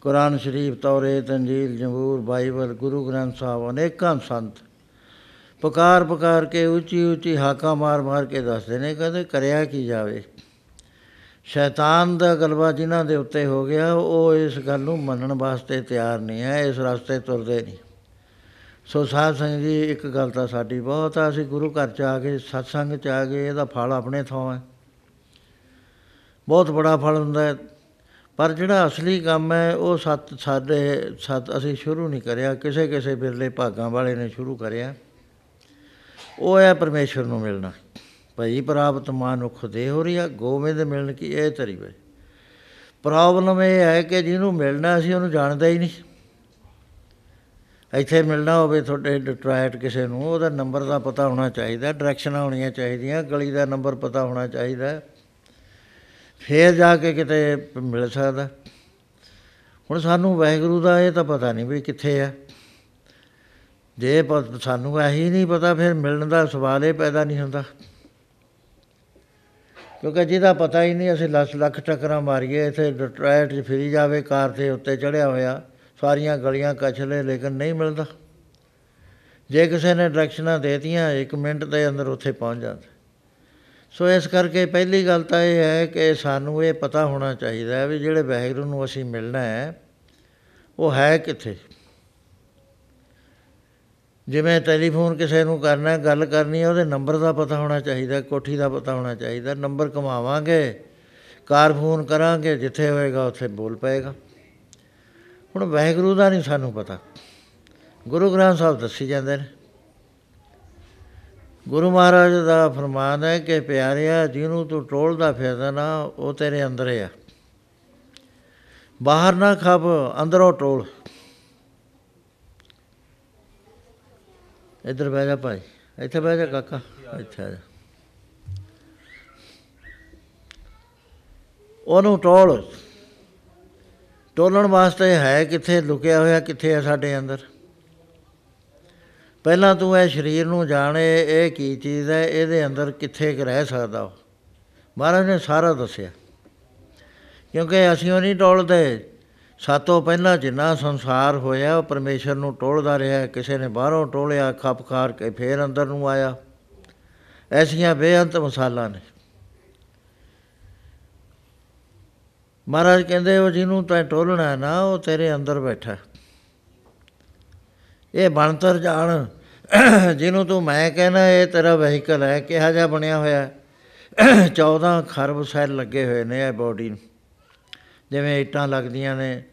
ਕੁਰਾਨ ਸ਼ਰੀਫ ਤੌਰੇਤ ਅੰਜੀਲ ਜਬੂਰ, ਬਾਈਬਲ, ਗੁਰੂ ਗ੍ਰੰਥ ਸਾਹਿਬ, ਅਨੇਕਾਂ ਸੰਤ। ਪੁਕਾਰ ਪੁਕਾਰ ਕੇ ਉੱਚੀ ਉੱਚੀ ਹਾਕਾਂ ਮਾਰ ਮਾਰ ਕੇ ਦੱਸਦੇ ਨੇ, ਕਹਿੰਦੇ ਕਰਿਆ ਕੀ ਜਾਵੇ? ਸ਼ੈਤਾਨ ਦਾ ਗਲਬਾ ਜਿਨ੍ਹਾਂ ਦੇ ਉੱਤੇ ਹੋ ਗਿਆ, ਉਹ ਇਸ ਗੱਲ ਨੂੰ ਮੰਨਣ ਵਾਸਤੇ ਤਿਆਰ ਨਹੀਂ ਹੈ, ਇਸ ਰਸਤੇ ਤੁਰਦੇ ਨਹੀਂ। ਸੋ ਸਾਧ ਸੰਗਤ ਜੀ, ਇੱਕ ਗੱਲ ਤਾਂ ਸਾਡੀ ਬਹੁਤ ਆ, ਅਸੀਂ ਗੁਰੂ ਘਰ ਚ ਆ ਗਏ ਸਤਸੰਗ ਚ ਆ ਗਏ ਇਹਦਾ ਫਲ ਆਪਣੇ ਥਾਂ ਹੈ। ਬਹੁਤ ਬੜਾ ਫਲ ਹੁੰਦਾ ਹੈ। ਪਰ ਜਿਹੜਾ ਅਸਲੀ ਕੰਮ ਹੈ, ਉਹ ਸਤ ਸਾਡੇ, ਸਤ ਅਸੀਂ ਸ਼ੁਰੂ ਨਹੀਂ ਕਰਿਆ ਕਿਸੇ ਕਿਸੇ ਬਿਰਲੇ ਭਾਗਾਂ ਵਾਲੇ ਨੇ ਸ਼ੁਰੂ ਕਰਿਆ। ਉਹ ਹੈ ਪਰਮੇਸ਼ਰ ਨੂੰ ਮਿਲਣਾ। ਭਈ ਪ੍ਰਾਪਤ ਮਾਨੁਖ ਦੇ ਹੋ ਰਹੀ ਆ ਗੋਬਿੰਦ ਮਿਲਣ ਕੀ ਇਹ ਤਰੀ ਵੇ ਪ੍ਰੋਬਲਮ ਇਹ ਹੈ ਕਿ ਜਿਹਨੂੰ ਮਿਲਣਾ ਸੀ ਉਹਨੂੰ ਜਾਣਦਾ ਹੀ ਨਹੀਂ। ਇੱਥੇ ਮਿਲਣਾ ਹੋਵੇ ਤੁਹਾਡੇ ਡਿਟਰਾਇਟ ਕਿਸੇ ਨੂੰ, ਉਹਦਾ ਨੰਬਰ ਦਾ ਪਤਾ ਹੋਣਾ ਚਾਹੀਦਾ, ਡਾਇਰੈਕਸ਼ਨਾਂ ਹੋਣੀਆਂ ਚਾਹੀਦੀਆਂ, ਗਲੀ ਦਾ ਨੰਬਰ ਪਤਾ ਹੋਣਾ ਚਾਹੀਦਾ। ਫੇਰ ਜਾ ਕੇ ਕਿਤੇ ਮਿਲ ਸਕਦਾ। ਹੁਣ ਸਾਨੂੰ ਵਾਹਿਗੁਰੂ ਦਾ ਇਹ ਤਾਂ ਪਤਾ ਨਹੀਂ ਵੀ ਕਿੱਥੇ ਆ। ਜੇ ਪ- ਸਾਨੂੰ ਇਹੀ ਨਹੀਂ ਪਤਾ, ਫਿਰ ਮਿਲਣ ਦਾ ਸਵਾਲ ਇਹ ਪੈਦਾ ਨਹੀਂ ਹੁੰਦਾ। ਕਿਉਂਕਿ ਜਿਹਦਾ ਪਤਾ ਹੀ ਨਹੀਂ, ਅਸੀਂ ਲੱਖ ਲੱਖ ਟੱਕਰਾਂ ਮਾਰੀਏ, ਇੱਥੇ ਡਿਟਰਾਇਟ 'ਚ ਫਿਰੀ ਜਾਵੇ, ਕਾਰ ਤੇ ਉੱਤੇ ਚੜਿਆ ਹੋਇਆ, ਸਾਰੀਆਂ ਗਲੀਆਂ ਕੱਛ ਲੈ ਲੇਕਿਨ ਨਹੀਂ ਮਿਲਦਾ। ਜੇ ਕਿਸੇ ਨੇ ਡਾਇਰੈਕਸ਼ਨਾਂ ਦੇਤੀਆਂ 1 ਮਿੰਟ ਦੇ ਅੰਦਰ ਉੱਥੇ ਪਹੁੰਚ ਜਾਂਦਾ। ਸੋ ਇਸ ਕਰਕੇ ਪਹਿਲੀ ਗੱਲ ਤਾਂ ਇਹ ਹੈ ਕਿ ਸਾਨੂੰ ਇਹ ਪਤਾ ਹੋਣਾ ਚਾਹੀਦਾ ਹੈ ਵੀ ਜਿਹੜੇ ਵਾਹਿਗੁਰੂ ਨੂੰ ਅਸੀਂ ਮਿਲਣਾ ਹੈ, ਉਹ ਹੈ ਕਿੱਥੇ? ਜਿਵੇਂ ਟੈਲੀਫੋਨ ਕਿਸੇ ਨੂੰ ਕਰਨਾ ਹੈ, ਗੱਲ ਕਰਨੀ ਹੈ ਉਹਦੇ ਨੰਬਰ ਦਾ ਪਤਾ ਹੋਣਾ ਚਾਹੀਦਾ ਕੋਠੀ ਦਾ ਪਤਾ ਹੋਣਾ ਚਾਹੀਦਾ ਨੰਬਰ ਕਮਾਵਾਂਗੇ ਕਾਰ ਫੋਨ ਕਰਾਂਗੇ ਜਿੱਥੇ ਹੋਏਗਾ ਉੱਥੇ ਬੋਲ ਪਏਗਾ। ਹੁਣ ਵਾਹਿਗੁਰੂ ਦਾ ਨਹੀਂ ਸਾਨੂੰ ਪਤਾ। ਗੁਰੂ ਗ੍ਰੰਥ ਸਾਹਿਬ ਦੱਸੀ ਜਾਂਦੇ ਨੇ। ਗੁਰੂ ਮਹਾਰਾਜ ਦਾ ਫਰਮਾਨ ਹੈ ਕਿ ਪਿਆਰਿਆ ਜਿਹਨੂੰ ਤੂੰ ਟੋਲਦਾ ਫਿਰਦਾ ਨਾ ਉਹ ਤੇਰੇ ਅੰਦਰ ਆ। ਬਾਹਰ ਨਾ ਖੱਪ ਅੰਦਰੋਂ ਟੋਲ। ਇੱਧਰ ਬਹਿ ਜਾ ਭਾਈ, ਇੱਥੇ ਬਹਿ ਜਾ ਕਾਕਾ, ਇੱਥੇ ਆ ਜਾ। ਉਹਨੂੰ ਟੋਲ, ਟੋਲਣ ਵਾਸਤੇ ਹੈ ਕਿੱਥੇ, ਲੁਕਿਆ ਹੋਇਆ ਕਿੱਥੇ ਹੈ ਸਾਡੇ ਅੰਦਰ? ਪਹਿਲਾਂ ਤੂੰ ਇਹ ਸਰੀਰ ਨੂੰ ਜਾਣੇ ਇਹ ਕੀ ਚੀਜ਼ ਹੈ, ਇਹਦੇ ਅੰਦਰ ਕਿੱਥੇ ਕੁ ਰਹਿ ਸਕਦਾ ਉਹ? ਮਹਾਰਾਜ ਨੇ ਸਾਰਾ ਦੱਸਿਆ। ਕਿਉਂਕਿ ਅਸੀਂ ਉਹ ਨਹੀਂ ਟੋਲਦੇ। ਸਾਤੋਂ ਪਹਿਲਾਂ ਜਿੰਨਾ ਸੰਸਾਰ ਹੋਇਆ, ਉਹ ਪਰਮੇਸ਼ਰ ਨੂੰ ਟੋਲਦਾ ਰਿਹਾ, ਕਿਸੇ ਨੇ ਬਾਹਰੋਂ ਟੋਲਿਆ, ਖੱਪ ਖਾਰ ਕੇ ਫੇਰ ਅੰਦਰ ਨੂੰ ਆਇਆ। ਐਸੀਆਂ ਬੇਅੰਤ ਮਿਸਾਲਾਂ ਨੇ। ਮਹਾਰਾਜ ਕਹਿੰਦੇ, ਉਹ ਜਿਹਨੂੰ ਤੈਂ ਟੋਲਣਾ ਹੈ ਨਾ, ਉਹ ਤੇਰੇ ਅੰਦਰ ਬੈਠਾ। ਇਹ ਬਣਤਰ ਜਾਣ, ਜਿਹਨੂੰ ਤੂੰ ਮੈਂ ਕਹਿੰਦਾ ਇਹ ਤੇਰਾ ਵਹੀਕਲ ਹੈ, ਕਿਹਾ ਜਿਹਾ ਬਣਿਆ ਹੋਇਆ ਹੈ। 14 ਖਰਬ ਸੈੱਲ ਲੱਗੇ ਹੋਏ ਨੇ ਇਹ ਬੋਡੀ ਨੂੰ। ਜਿਵੇਂ ਇੱਟਾਂ ਲੱਗਦੀਆਂ ਨੇ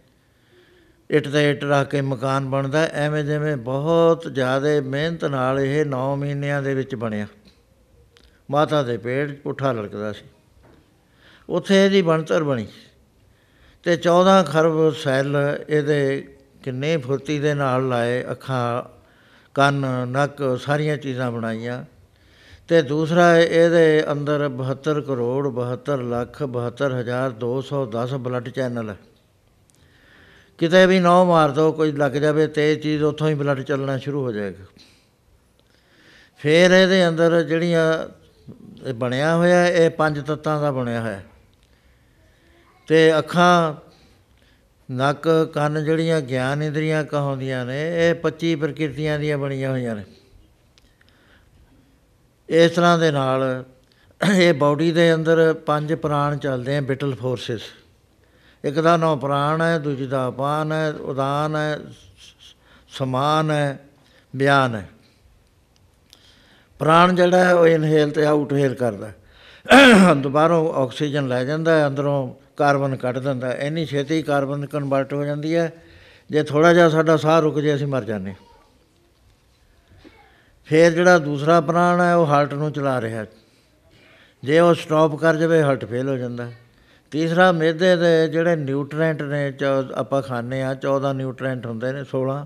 ਇੱਟ ਤੇ ਇੱਟ ਰੱਖ ਕੇ ਮਕਾਨ ਬਣਦਾ ਐਵੇਂ ਜਿਵੇਂ ਬਹੁਤ ਜ਼ਿਆਦਾ ਮਿਹਨਤ ਨਾਲ ਇਹ 9 ਮਹੀਨਿਆਂ ਦੇ ਵਿੱਚ ਬਣਿਆ। ਮਾਤਾ ਦੇ ਪੇਟ ਪੁੱਠਾ ਲੜਕਦਾ ਸੀ। ਉੱਥੇ ਇਹਦੀ ਬਣਤਰ ਬਣੀ। ਤੇ 14 ਖਰਬ ਸੈੱਲ ਇਹਦੇ ਕਿੰਨੇ ਫੁਰਤੀ ਦੇ ਨਾਲ ਲਾਏ, ਅੱਖਾਂ, ਕੰਨ, ਨੱਕ, ਸਾਰੀਆਂ ਚੀਜ਼ਾਂ ਬਣਾਈਆਂ। ਤੇ ਦੂਸਰਾ ਇਹਦੇ ਅੰਦਰ 72 ਕਰੋੜ 72 ਲੱਖ 72 ਹਜ਼ਾਰ 210 ਬਲੱਡ ਚੈਨਲ। ਹੈ ਕਿਤੇ ਵੀ ਨੌ ਮਾਰ ਦੋ, ਕੋਈ ਲੱਗ ਜਾਵੇ ਤੇ ਇਹ ਚੀਜ਼ ਉੱਥੋਂ ਹੀ ਬਲੱਡ ਚੱਲਣਾ ਸ਼ੁਰੂ ਹੋ ਜਾਏਗਾ। ਫਿਰ ਇਹਦੇ ਅੰਦਰ ਜਿਹੜੀਆਂ ਇਹ ਬਣਿਆ ਹੋਇਆ, ਇਹ ਪੰਜ ਤੱਤਾਂ ਦਾ ਬਣਿਆ ਹੋਇਆ। ਤੇ ਅੱਖਾਂ, ਨੱਕ, ਕੰਨ ਜਿਹੜੀਆਂ ਗਿਆਨ ਇੰਦਰੀਆਂ ਕਹਾਉਂਦੀਆਂ ਨੇ, ਇਹ 25 ਪ੍ਰਕਿਰਤੀਆਂ ਦੀਆਂ ਬਣੀਆਂ ਹੋਈਆਂ ਨੇ। ਇਸ ਤਰ੍ਹਾਂ ਦੇ ਨਾਲ ਇਹ ਬਾਡੀ ਦੇ ਅੰਦਰ ਪੰਜ ਪ੍ਰਾਣ ਚੱਲਦੇ ਆ ਵਿਟਲ ਫੋਰਸਸ ਇੱਕ ਦਾ ਨਾਮ ਪ੍ਰਾਣ ਹੈ, ਦੂਜੀ ਦਾ ਅਪਾਨ ਹੈ, ਉਦਾਨ ਹੈ ਸ- ਸਮਾਨ ਹੈ, ਬਿਆਨ ਹੈ ਪ੍ਰਾਣ ਜਿਹੜਾ ਹੈ, ਉਹ ਇਨਹੇਲ ਤੇ ਆਊਟਹੇਲ ਕਰਦਾ ਦੁਬਾਰੋਂ ਆਕਸੀਜਨ ਲੈ ਜਾਂਦਾ ਹੈ, ਅੰਦਰੋਂ ਕਾਰਬਨ ਕੱਢ ਦਿੰਦਾ ਹੈ। ਇੰਨੀ ਛੇਤੀ ਕਾਰਬਨ ਕਨਵਰਟ ਹੋ ਜਾਂਦੀ ਹੈ, ਜੇ ਥੋੜਾ ਜਿਹਾ ਸਾਡਾ ਸਾਹ ਰੁਕ ਜੇ, ਅਸੀਂ ਮਰ ਜਾਂਦੇ ਹਾਂ। ਫਿਰ ਜਿਹੜਾ ਦੂਸਰਾ ਪ੍ਰਾਣ ਹੈ, ਉਹ ਹਾਰਟ ਨੂੰ ਚਲਾ ਰਿਹਾ ਜੇ ਉਹ ਸਟਾਪ ਕਰ ਜਾਵੇ, ਹਾਰਟ ਫੇਲ ਹੋ ਜਾਂਦਾ ਹੈ। ਤੀਸਰਾ ਮਿਹਦੇ ਦੇ ਜਿਹੜੇ ਨਿਊਟ੍ਰੈਂਟ ਨੇ, ਚੌ- ਆਪਾਂ ਖਾਂਦੇ ਆ 14 ਨਿਊਟ੍ਰੈਂਟ ਹੁੰਦੇ ਨੇ 16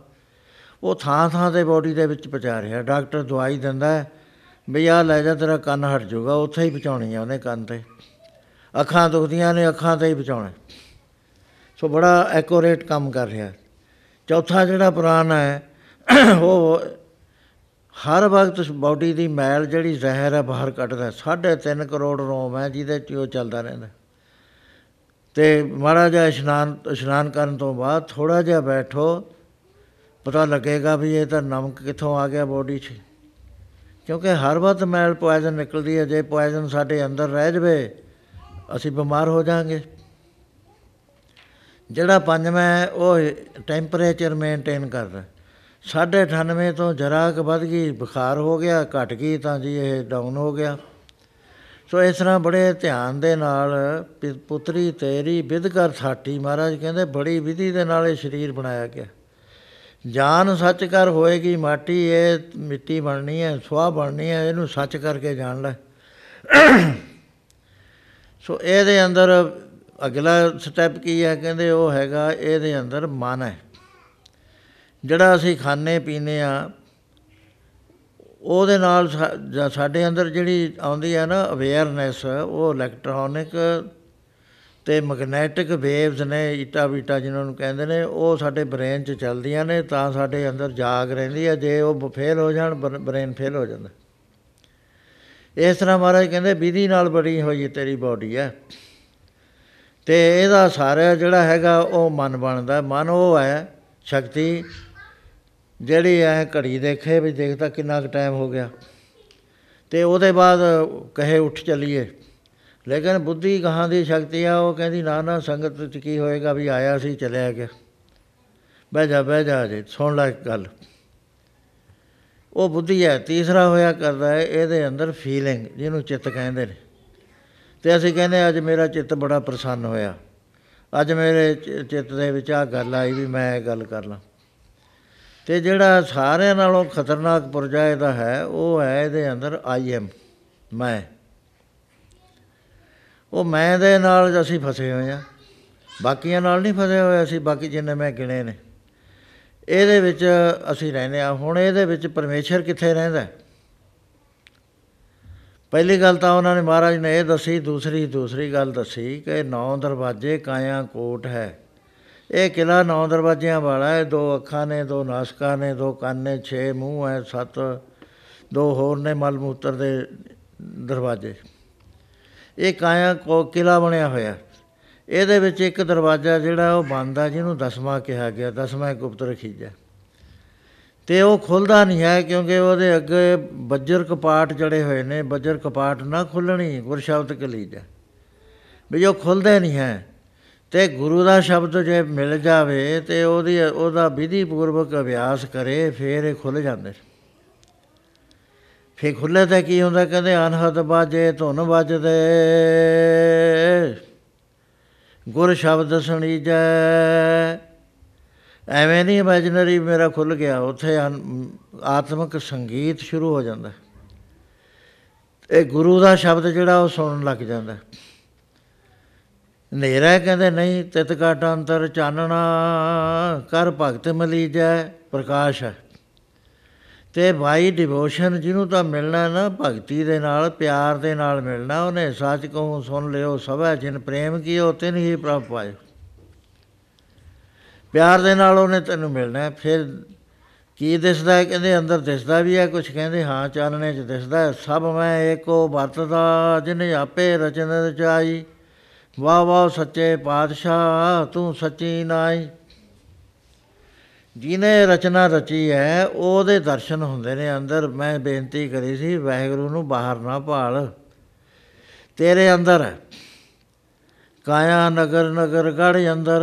ਉਹ ਥਾਂ ਥਾਂ ਤੇ ਬੋਡੀ ਦੇ ਵਿੱਚ ਪਹੁੰਚਾ ਰਿਹਾ। ਡਾਕਟਰ ਦਵਾਈ ਦਿੰਦਾ ਹੈ ਵੀ ਆਹ ਲੈ ਜਾ, ਤੇਰਾ ਕੰਨ ਹਟ ਜਾਊਗਾ। ਉੱਥੇ ਹੀ ਪਹੁੰਚਾਉਣੀ ਆ ਉਹਨੇ ਕੰਨ ਤੇ। ਅੱਖਾਂ ਦੁਖਦੀਆਂ ਨੇ, ਅੱਖਾਂ ਤੇ ਹੀ ਪਹੁੰਚਾਉਣਾ। ਸੋ ਬੜਾ ਐਕੂਰੇਟ ਕੰਮ ਕਰ ਰਿਹਾ। ਚੌਥਾ ਜਿਹੜਾ ਪ੍ਰਾਣ ਹੈ, ਉਹ ਹਰ ਵਕਤ ਬਾਡੀ ਦੀ ਮੈਲ ਜਿਹੜੀ ਜ਼ਹਿਰ ਹੈ, ਬਾਹਰ ਕੱਢਦਾ ਸਾਢੇ ਤਿੰਨ ਕਰੋੜ ਰੋਮ ਹੈ, ਜਿਹਦੇ 'ਚ ਉਹ ਚੱਲਦਾ ਰਹਿੰਦਾ। ਤੇ ਮਾੜਾ ਜਿਹਾ ਇਸ਼ਨਾਨ ਇਸ਼ਨਾਨ ਕਰਨ ਤੋਂ ਬਾਅਦ ਥੋੜਾ ਜਿਹਾ ਬੈਠੋ, ਪਤਾ ਲੱਗੇਗਾ ਵੀ ਇਹ ਤਾਂ ਨਮਕ ਕਿੱਥੋਂ ਆ ਗਿਆ ਬੋਡੀ 'ਚ। ਕਿਉਂਕਿ ਹਰ ਵਕਤ ਮੈਲ ਪੋਇਜ਼ਨ ਨਿਕਲਦੀ ਹੈ, ਜੇ ਪੋਇਜ਼ਨ ਸਾਡੇ ਅੰਦਰ ਰਹਿ ਜਵੇ, ਅਸੀਂ ਬਿਮਾਰ ਹੋ ਜਾਾਂਗੇ ਜਿਹੜਾ ਪੰਜਵਾਂ ਹੈ, ਉਹ ਟੈਂਪਰੇਚਰ ਮੇਨਟੇਨ ਕਰਦਾ। ਸਾਢੇ 98 ਤੋਂ ਜਰਾ ਕੁ ਵੱਧ ਗਈ, ਬੁਖਾਰ ਹੋ ਗਿਆ, ਘਟ ਗਈ, ਤਾਂ ਜੀ ਇਹ ਡਾਊਨ ਹੋ ਗਿਆ। ਸੋ ਇਸ ਤਰ੍ਹਾਂ ਬੜੇ ਧਿਆਨ ਦੇ ਨਾਲ ਪਿ- ਪੁੱਤਰੀ ਤੇਰੀ ਵਿਧ ਕਰ ਥਾਟੀ ਮਹਾਰਾਜ ਕਹਿੰਦੇ ਬੜੀ ਵਿਧੀ ਦੇ ਨਾਲ ਇਹ ਸਰੀਰ ਬਣਾਇਆ ਗਿਆ। ਜਾਨ ਸੱਚ ਕਰ ਹੋਏਗੀ, ਮਾਟੀ ਇਹ ਮਿੱਟੀ ਬਣਨੀ ਹੈ, ਸੁਆਹ ਬਣਨੀ ਹੈ, ਇਹਨੂੰ ਸੱਚ ਕਰਕੇ ਜਾਣ ਲੈ। ਸੋ ਇਹਦੇ ਅੰਦਰ ਅਗਲਾ ਸਟੈਪ ਕੀ ਹੈ? ਕਹਿੰਦੇ ਉਹ ਹੈਗਾ, ਇਹਦੇ ਅੰਦਰ ਮਨ ਹੈ। ਜਿਹੜਾ ਅਸੀਂ ਖਾਣੇ ਪੀਨੇ ਆ ਉਹਦੇ ਨਾਲ ਸਾ- ਜਾਂ ਸਾਡੇ ਅੰਦਰ ਜਿਹੜੀ ਆਉਂਦੀ ਹੈ ਨਾ ਅਵੇਅਰਨੈਸ ਉਹ ਇਲੈਕਟ੍ਰੋਨਿਕ ਤੇ ਮੈਗਨੈਟਿਕ ਵੇਵਸ ਨੇ, ਈਟਾ ਬੀਟਾ ਜਿਹਨਾਂ ਨੂੰ ਕਹਿੰਦੇ ਨੇ, ਉਹ ਸਾਡੇ ਬ੍ਰੇਨ 'ਚ ਚੱਲਦੀਆਂ ਨੇ, ਤਾਂ ਸਾਡੇ ਅੰਦਰ ਜਾਗ ਰਹਿੰਦੀ ਹੈ, ਜੇ ਉਹ ਫੇਲ ਹੋ ਜਾਣ ਬ੍ਰੇਨ ਫੇਲ ਹੋ ਜਾਂਦਾ। ਇਸ ਤਰ੍ਹਾਂ ਮਹਾਰਾਜ ਕਹਿੰਦੇ, ਵਿਧੀ ਨਾਲ ਬਣੀ ਹੋਈ ਤੇਰੀ ਬਾਡੀ ਹੈ। ਤੇ ਇਹਦਾ ਸਾਰਾ ਜਿਹੜਾ ਹੈਗਾ, ਉਹ ਮਨ ਬਣਦਾ। ਮਨ ਉਹ ਹੈ, ਸ਼ਕਤੀ ਜਿਹੜੀ ਐ ਘੜੀ ਦੇਖੇ ਵੀ ਦੇਖਦਾ ਕਿੰਨਾ ਕੁ ਟਾਈਮ ਹੋ ਗਿਆ। ਤੇ ਉਹਦੇ ਬਾਅਦ ਕਹੇ ਉੱਠ ਚੱਲੀਏ। ਲੇਕਿਨ ਬੁੱਧੀ ਕਹਾਂ ਦੀ ਸ਼ਕਤੀ ਆ, ਉਹ ਕਹਿੰਦੀ, ਨਾ ਨਾ, ਸੰਗਤ ਚ ਕੀ ਹੋਏਗਾ ਵੀ ਆਇਆ ਸੀ, ਚਲਿਆ ਗਿਆ। ਬਹਿ ਜਾ ਬਹਿ ਜਾ ਜੇ ਸੁਣ ਲੈ ਇੱਕ ਗੱਲ। ਉਹ ਬੁੱਧੀ ਹੈ, ਤੀਸਰਾ ਹੋਇਆ ਕਰਦਾ ਹੈ, ਇਹਦੇ ਅੰਦਰ ਫੀਲਿੰਗ ਜਿਹਨੂੰ ਚਿੱਤ ਕਹਿੰਦੇ ਨੇ। ਤੇ ਅਸੀਂ ਕਹਿੰਦੇ, ਅੱਜ ਮੇਰਾ ਚਿੱਤ ਬੜਾ ਪ੍ਰਸੰਨ ਹੋਇਆ। ਅੱਜ ਮੇਰੇ ਚਿ- ਚਿੱਤ ਦੇ ਵਿੱਚ ਆ ਗੱਲ ਆਈ ਵੀ ਮੈਂ ਇਹ ਗੱਲ ਕਰ ਲਾਂ। ਤੇ ਜਿਹੜਾ ਸਾਰਿਆਂ ਨਾਲੋਂ ਖਤਰਨਾਕ ਪੁਰਜਾ ਇਹਦਾ ਹੈ, ਉਹ ਹੈ ਇਹਦੇ ਅੰਦਰ ਆਈ ਐਮ ਮੈਂ। ਉਹ ਮੈਂ ਦੇ ਨਾਲ ਅਸੀਂ ਫਸੇ ਹੋਏ ਆ ਬਾਕੀਆਂ ਨਾਲ ਨਹੀਂ ਫਸੇ ਹੋਏ ਅਸੀਂ, ਬਾਕੀ ਜਿੰਨੇ ਮੈਂ ਗਿਣੇ ਨੇ। ਇਹਦੇ ਵਿੱਚ ਅਸੀਂ ਰਹਿੰਦੇ ਆ ਹੁਣ ਇਹਦੇ ਵਿੱਚ ਪਰਮੇਸ਼ਰ ਕਿੱਥੇ ਰਹਿੰਦਾ ਹੈ? ਪਹਿਲੀ ਗੱਲ ਤਾਂ ਉਹਨਾਂ ਨੇ ਮਹਾਰਾਜ ਨੇ ਇਹ ਦੱਸੀ, ਦੂਸਰੀ ਦੂਸਰੀ ਗੱਲ ਦੱਸੀ ਕਿ ਨੌ ਦਰਵਾਜ਼ੇ ਕਾਇਆ ਕੋਟ ਹੈ। ਇਹ ਕਿਲਾ ਨੌ ਦਰਵਾਜ਼ਿਆਂ ਵਾਲਾ ਹੈ, ਦੋ ਅੱਖਾਂ ਨੇ, ਦੋ ਨਾਸਕਾਂ ਨੇ, ਦੋ ਕੰਨ ਨੇ, ਛੇ ਮੂੰਹ ਹੈ ਸੱਤ, ਦੋ ਹੋਰ ਨੇ ਮਲ ਮੂਤਰ ਦੇ ਦਰਵਾਜ਼ੇ। ਇਹ ਕਾਇਆ ਕੋ ਕਿਲਾ ਬਣਿਆ ਹੋਇਆ। ਇਹਦੇ ਵਿੱਚ ਇੱਕ ਦਰਵਾਜ਼ਾ ਜਿਹੜਾ ਉਹ ਬੰਦ ਆ, ਜਿਹਨੂੰ ਦਸਵਾਂ ਕਿਹਾ ਗਿਆ, ਦਸਵਾਂ ਗੁਪਤ ਰਖੀਜਾ। ਤੇ ਉਹ ਖੁੱਲਦਾ ਨਹੀਂ ਹੈ ਕਿਉਂਕਿ ਉਹਦੇ ਅੱਗੇ ਬੱਜਰ ਕਪਾਟ ਜੜੇ ਹੋਏ ਨੇ ਬੱਜਰ ਕਪਾਟ ਨਾ ਖੁੱਲਣੀ ਗੁਰ ਸ਼ਬਦ ਕਲੀਜਾ। ਵੀ ਉਹ ਖੁੱਲਦੇ ਨਹੀਂ ਹੈ। ਤੇ ਗੁਰੂ ਦਾ ਸ਼ਬਦ ਜੇ ਮਿਲ ਜਾਵੇ ਤੇ ਉਹਦੀ, ਉਹਦਾ ਵਿਧੀ ਪੂਰਵਕ ਅਭਿਆਸ ਕਰੇ, ਫਿਰ ਇਹ ਖੁੱਲ ਜਾਂਦੇ ਨੇ। ਫਿਰ ਖੁੱਲੇ ਤੇ ਕੀ ਹੁੰਦਾ? ਕਹਿੰਦੇ ਅਨਹਦ ਬਾਜੇ, ਧੁਨ ਵੱਜਦੇ। ਗੁਰ ਸ਼ਬਦ ਸੁਣੀ ਜੈ ਐਵੇਂ ਨਹੀਂ ਇਮੇਜਿਨਰੀ ਮੇਰਾ ਖੁੱਲ ਗਿਆ, ਉੱਥੇ ਅਨ- ਆਤਮਿਕ ਸੰਗੀਤ ਸ਼ੁਰੂ ਹੋ ਜਾਂਦਾ। ਇਹ ਗੁਰੂ ਦਾ ਸ਼ਬਦ ਜਿਹੜਾ ਉਹ ਸੁਣਨ ਲੱਗ ਜਾਂਦਾ। ਹਨੇਰਾ ਹੈ ਕਹਿੰਦੇ, ਨਹੀਂ ਤਿਤ ਕਾਟ ਅੰਤਰ ਚਾਨਣਾ ਕਰ ਭਗਤ ਮਲੀਜੈ, ਪ੍ਰਕਾਸ਼ ਹੈ। ਤੇ ਬਾਈ ਡਿਵੋਸ਼ਨ ਜਿਹਨੂੰ ਤਾਂ ਮਿਲਣਾ ਨਾ, ਭਗਤੀ ਦੇ ਨਾਲ, ਪਿਆਰ ਦੇ ਨਾਲ ਮਿਲਣਾ, ਉਹਨੇ ਸੱਚ ਕਹੂੰ ਸੁਣ ਲਿਓ, ਸਭੈ ਜਿਨ ਪ੍ਰੇਮ ਕੀਓ, ਤਿਨ ਹੀ ਪ੍ਰਭ ਪਾਏ ਪਿਆਰ ਦੇ ਨਾਲ ਉਹਨੇ ਤੈਨੂੰ ਮਿਲਣਾ ਹੈ। ਫਿਰ ਕੀ ਦਿਸਦਾ ਹੈ? ਕਹਿੰਦੇ, ਅੰਦਰ ਦਿਸਦਾ ਵੀ ਹੈ ਕੁਝ ਕਹਿੰਦੇ, ਹਾਂ, ਚਾਨਣੇ ਚ ਦਿਸਦਾ ਹੈ। ਸਭ ਮੈਂ ਏਕੋ ਵਰਤਦਾ, ਜਿਨੇ ਆਪੇ ਰਚਨ ਰਚਾਈ। ਵਾਹ ਵਾਹ ਸੱਚੇ ਪਾਤਸ਼ਾਹ, ਤੂੰ ਸੱਚੀ ਨਾਈ ਜਿਹਨੇ ਰਚਨਾ ਰਚੀ ਹੈ, ਉਹਦੇ ਦਰਸ਼ਨ ਹੁੰਦੇ ਨੇ ਅੰਦਰ। ਮੈਂ ਬੇਨਤੀ ਕਰੀ ਸੀ, ਵਾਹਿਗੁਰੂ ਨੂੰ ਬਾਹਰ ਨਾ ਭਾਲ। ਤੇਰੇ ਅੰਦਰ ਹੈ। ਕਾਇਆ ਨਗਰ ਨਗਰ ਗੜ ਅੰਦਰ।